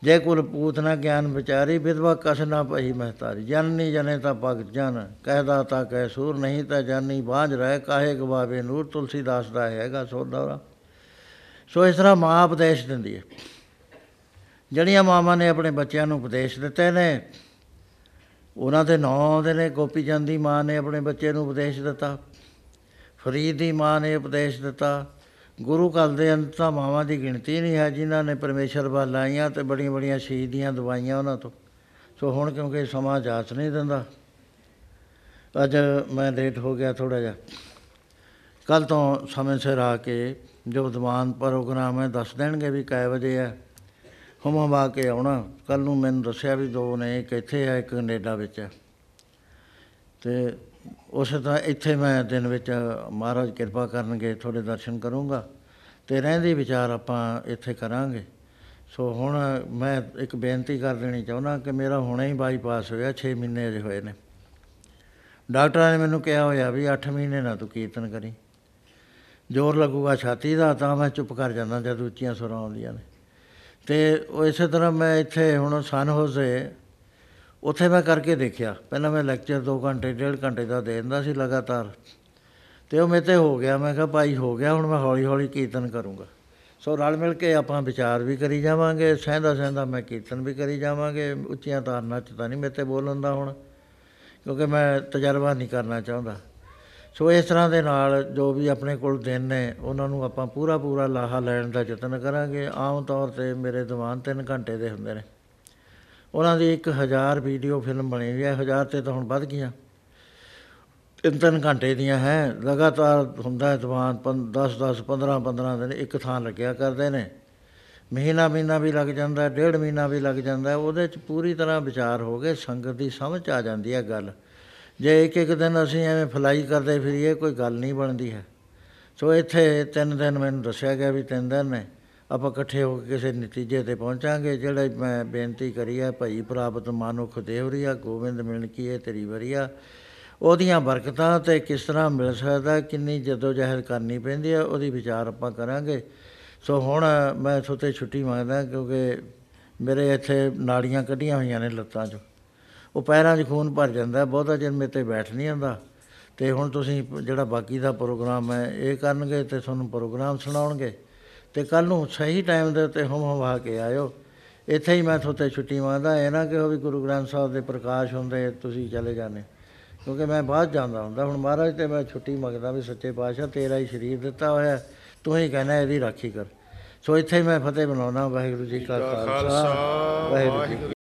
ਜੇ ਕੁਲ ਪੂਤ ਨਾ ਗਿਆਨ ਵਿਚਾਰੀ, ਵਿਧਵਾ ਕਸ ਨਾ ਪਈ ਮਹਤਾਰੀ। ਜਨਨੀ ਜਨੇ ਤਾਂ ਪਗ ਜਨ। ਕਹਿਦਾ ਤਾਂ ਕਹਿ ਸੂਰ, ਨਹੀਂ ਤਾਂ ਜਾਨੀ ਬਾਝ ਰਹਿ। ਕਾਹੇ ਗਵਾਵੇ ਨੂਰ, ਤੁਲਸੀਦਾਸ ਦਾ ਹੈਗਾ ਸੋਦਾ ਸੋ ਇਸ ਤਰ੍ਹਾਂ ਮਾਂ ਉਪਦੇਸ਼ ਦਿੰਦੀ ਹੈ। ਜਿਹੜੀਆਂ ਮਾਵਾਂ ਨੇ ਆਪਣੇ ਬੱਚਿਆਂ ਨੂੰ ਉਪਦੇਸ਼ ਦਿੱਤੇ ਨੇ, ਉਹਨਾਂ ਦੇ ਨਾਂ ਆਉਂਦੇ ਨੇ, ਗੋਪੀ ਚੰਦ ਦੀ ਮਾਂ ਨੇ ਆਪਣੇ ਬੱਚੇ ਨੂੰ ਉਪਦੇਸ਼ ਦਿੱਤਾ। ਫਰੀਦ ਦੀ ਮਾਂ ਨੇ ਉਪਦੇਸ਼ ਦਿੱਤਾ। ਗੁਰੂ ਘਰ ਦੇ ਅੰਦਰ ਤਾਂ ਮਾਵਾਂ ਦੀ ਗਿਣਤੀ ਨਹੀਂ ਹੈ ਜਿਨ੍ਹਾਂ ਨੇ ਪਰਮੇਸ਼ਰ ਵੱਲ ਲਾਈਆਂ ਤੇ ਬੜੀਆਂ ਬੜੀਆਂ ਸ਼ਹੀਦੀਆਂ ਦਵਾਈਆਂ ਉਹਨਾਂ ਤੋਂ। ਸੋ ਹੁਣ ਕਿਉਂਕਿ ਸਮਾਂ ਜਾਚ ਨਹੀਂ ਦਿੰਦਾ, ਅੱਜ ਮੈਂ ਲੇਟ ਹੋ ਗਿਆ ਥੋੜਾ ਜਿਹਾ। ਕੱਲ ਤੋਂ ਸਮੇਂ ਸਿਰ ਆ ਕੇ ਜੋ ਦੀਵਾਨ ਪ੍ਰੋਗਰਾਮ ਹੈ ਦੱਸ ਦੇਣਗੇ ਵੀ ਕੈ ਵਜੇ ਹੈ। ਹੁਮ ਹਮਾ ਕੇ ਆਉਣਾ। ਕੱਲ ਨੂੰ ਮੈਨੂੰ ਦੱਸਿਆ ਵੀ ਦੋ ਨੇ, ਇੱਕ ਇੱਥੇ ਹੈ, ਇੱਕ ਕੈਨੇਡਾ ਵਿੱਚ ਹੈ। ਤੇ ਉਸੇ ਤਰ੍ਹਾਂ ਇੱਥੇ ਮੈਂ ਦਿਨ ਵਿੱਚ ਮਹਾਰਾਜ ਕਿਰਪਾ ਕਰਨਗੇ ਥੋੜੇ ਦਰਸ਼ਨ ਕਰੂੰਗਾ ਤੇ ਰਹਿੰਦੇ ਵਿਚਾਰ ਆਪਾਂ ਇੱਥੇ ਕਰਾਂਗੇ। ਸੋ ਹੁਣ ਮੈਂ ਇੱਕ ਬੇਨਤੀ ਕਰ ਦੇਣੀ ਚਾਹੁੰਦਾ ਕਿ ਮੇਰਾ ਹੁਣੇ ਹੀ ਬਾਈਪਾਸ ਹੋਇਆ 6 ਮਹੀਨੇ ਅਜੇ ਹੋਏ ਨੇ। ਡਾਕਟਰਾਂ ਨੇ ਮੈਨੂੰ ਕਿਹਾ ਹੋਇਆ ਵੀ 8 ਮਹੀਨੇ ਨਾ ਤੂੰ ਕੀਰਤਨ ਕਰੀ। ਜ਼ੋਰ ਲੱਗੂਗਾ ਛਾਤੀ ਦਾ, ਤਾਂ ਮੈਂ ਚੁੱਪ ਕਰ ਜਾਂਦਾ ਜਦ ਉੱਚੀਆਂ ਸੁਰਾਂ ਆਉਂਦੀਆਂ ਨੇ। ਤੇ ਉਹ ਇਸੇ ਤਰ੍ਹਾਂ ਮੈਂ ਇੱਥੇ ਹੁਣ ਸਨ ਹੋਜ਼ੇ ਉੱਥੇ ਮੈਂ ਕਰਕੇ ਦੇਖਿਆ। ਪਹਿਲਾਂ ਮੈਂ ਲੈਕਚਰ 2 ਘੰਟੇ, ਡੇਢ ਘੰਟੇ ਦਾ ਦੇ ਦਿੰਦਾ ਸੀ ਲਗਾਤਾਰ। ਤੇ ਉਹ ਮੇਰੇ ਤੇ ਹੋ ਗਿਆ। ਮੈਂ ਕਿਹਾ, ਭਾਈ, ਹੋ ਗਿਆ। ਹੁਣ ਮੈਂ ਹੌਲੀ ਹੌਲੀ ਕੀਰਤਨ ਕਰੂੰਗਾ। ਸੋ ਰਲ ਮਿਲ ਕੇ ਆਪਾਂ ਵਿਚਾਰ ਵੀ ਕਰੀ ਜਾਵਾਂਗੇ। ਸਹਿੰਦਾ ਸਹਿੰਦਾ ਮੈਂ ਕੀਰਤਨ ਵੀ ਕਰੀ ਜਾਵਾਂਗੇ। ਉੱਚੀਆਂ ਤਾਰਨਾ ਚ ਤਾਂ ਨਹੀਂ ਮੇਰੇ ਤੇ ਬੋਲਣ ਦਾ ਹੁਣ, ਕਿਉਂਕਿ ਮੈਂ ਤਜਰਬਾ ਨਹੀਂ ਕਰਨਾ ਚਾਹੁੰਦਾ। ਸੋ ਇਸ ਤਰ੍ਹਾਂ ਦੇ ਨਾਲ ਜੋ ਵੀ ਆਪਣੇ ਕੋਲ ਦਿਨ ਨੇ, ਉਹਨਾਂ ਨੂੰ ਆਪਾਂ ਪੂਰਾ ਪੂਰਾ ਲਾਹਾ ਲੈਣ ਦਾ ਯਤਨ ਕਰਾਂਗੇ। ਆਮ ਤੌਰ ਤੇ ਮੇਰੇ ਦੀਵਾਨ 3 ਘੰਟੇ ਦੇ ਹੁੰਦੇ ਨੇ। ਉਹਨਾਂ ਦੀ 1000 ਵੀਡੀਓ ਫਿਲਮ ਬਣੀ ਹੋਈ ਹੈ ਹਜ਼ਾਰ ਤੇ ਤਾਂ ਹੁਣ ਵੱਧ ਗਈਆਂ। ਤਿੰਨ ਤਿੰਨ ਘੰਟੇ ਦੀਆਂ ਹੈ। ਲਗਾਤਾਰ ਹੁੰਦਾ ਹੈ ਦੀਵਾਨ 10 10 15 15 ਦਿਨ ਇੱਕ ਥਾਂ ਲੱਗਿਆ ਕਰਦੇ ਨੇ। ਮਹੀਨਾ ਮਹੀਨਾ ਵੀ ਲੱਗ ਜਾਂਦਾ ਹੈ, ਡੇਢ ਮਹੀਨਾ ਵੀ ਲੱਗ ਜਾਂਦਾ ਹੈ। ਉਹਦੇ ਚ ਪੂਰੀ ਤਰ੍ਹਾਂ ਵਿਚਾਰ ਹੋ ਗਏ ਸੰਗਤ ਦੀ ਸਮਝ ਆ ਜਾਂਦੀ ਹੈ ਗੱਲ। ਜੇ ਇੱਕ ਇੱਕ ਦਿਨ ਅਸੀਂ ਐਵੇਂ ਫਲਾਈ ਕਰਦੇ ਫਿਰੀਏ ਕੋਈ ਗੱਲ ਨਹੀਂ ਬਣਦੀ ਹੈ। ਸੋ ਇੱਥੇ ਤਿੰਨ ਦਿਨ ਮੈਨੂੰ ਦੱਸਿਆ ਗਿਆ ਵੀ ਤਿੰਨ ਦਿਨ ਨੇ। ਆਪਾਂ ਇਕੱਠੇ ਹੋ ਕੇ ਕਿਸੇ ਨਤੀਜੇ ਤੇ ਪਹੁੰਚਾਂਗੇ। ਜਿਹੜਾ ਮੈਂ ਬੇਨਤੀ ਕਰੀ ਹੈ ਭਈ ਪ੍ਰਾਪਤ ਮਾਨੁਖ ਦੇਵਰੀਆ ਗੋਬਿੰਦ ਮਿਲਣ ਕੀ ਇਹ ਤੇਰੀ ਵਰੀਆ। ਉਹਦੀਆਂ ਬਰਕਤਾਂ ਤੇ ਕਿਸ ਤਰ੍ਹਾਂ ਮਿਲ ਸਕਦਾ ਕਿੰਨੀ ਜਦੋਜਹਿਦ ਕਰਨੀ ਪੈਂਦੀ ਹੈ ਉਹਦੀ ਵਿਚਾਰ ਆਪਾਂ ਕਰਾਂਗੇ। ਸੋ ਹੁਣ ਮੈਂ ਤੁਹਾਡੇ ਛੁੱਟੀ ਮੰਗਦਾ ਕਿਉਂਕਿ ਮੇਰੇ ਇੱਥੇ ਨਾੜੀਆਂ ਕੱਢੀਆਂ ਹੋਈਆਂ ਨੇ ਲੱਤਾਂ 'ਚ। ਉਹ ਪੈਰਾਂ 'ਚ ਖੂਨ ਭਰ ਜਾਂਦਾ ਹੈ, ਬਹੁਤਾ ਚਿਰ ਮੇਰੇ ਤੇ ਬੈਠ ਨਹੀਂ ਆਉਂਦਾ ਤੇ ਹੁਣ ਤੁਸੀਂ ਜਿਹੜਾ ਬਾਕੀ ਦਾ ਪ੍ਰੋਗਰਾਮ ਹੈ ਇਹ ਕਰਨਗੇ ਤੇ ਤੁਹਾਨੂੰ ਪ੍ਰੋਗਰਾਮ ਸੁਣਾਉਣਗੇ। ਤੇ ਕੱਲ ਨੂੰ ਸਹੀ ਟਾਈਮ ਦੇ ਉੱਤੇ ਹਮ ਹਵਾ ਕੇ ਆਇਓ। ਇੱਥੇ ਹੀ ਮੈਂ ਤੁਹਾਡੇ ਛੁੱਟੀ ਮੰਗਦਾ ਇਹ ਨਾ ਕਿ ਉਹ ਵੀ ਗੁਰੂ ਗ੍ਰੰਥ ਸਾਹਿਬ ਦੇ ਪ੍ਰਕਾਸ਼ ਹੁੰਦੇ ਤੁਸੀਂ ਚਲੇ ਜਾਂਦੇ। ਕਿਉਂਕਿ ਮੈਂ ਬਾਅਦ ਜਾਂਦਾ ਹੁੰਦਾ ਹੁਣ ਮਹਾਰਾਜ ਤੇ ਮੈਂ ਛੁੱਟੀ ਮੰਗਦਾ ਵੀ ਸੱਚੇ ਪਾਤਸ਼ਾਹ ਤੇਰਾ ਹੀ ਸਰੀਰ ਦਿੱਤਾ ਹੋਇਆ ਤੂੰ ਹੀ ਕਹਿਣਾ ਇਹਦੀ ਰਾਖੀ ਕਰ। ਸੋ ਇੱਥੇ ਹੀ ਮੈਂ ਫਤਿਹ ਬਣਾਉਣਾ ਵਾਹਿਗੁਰੂ ਜੀ ਕਾ ਖਾਲਸਾ ਵਾਹਿਗੁਰੂ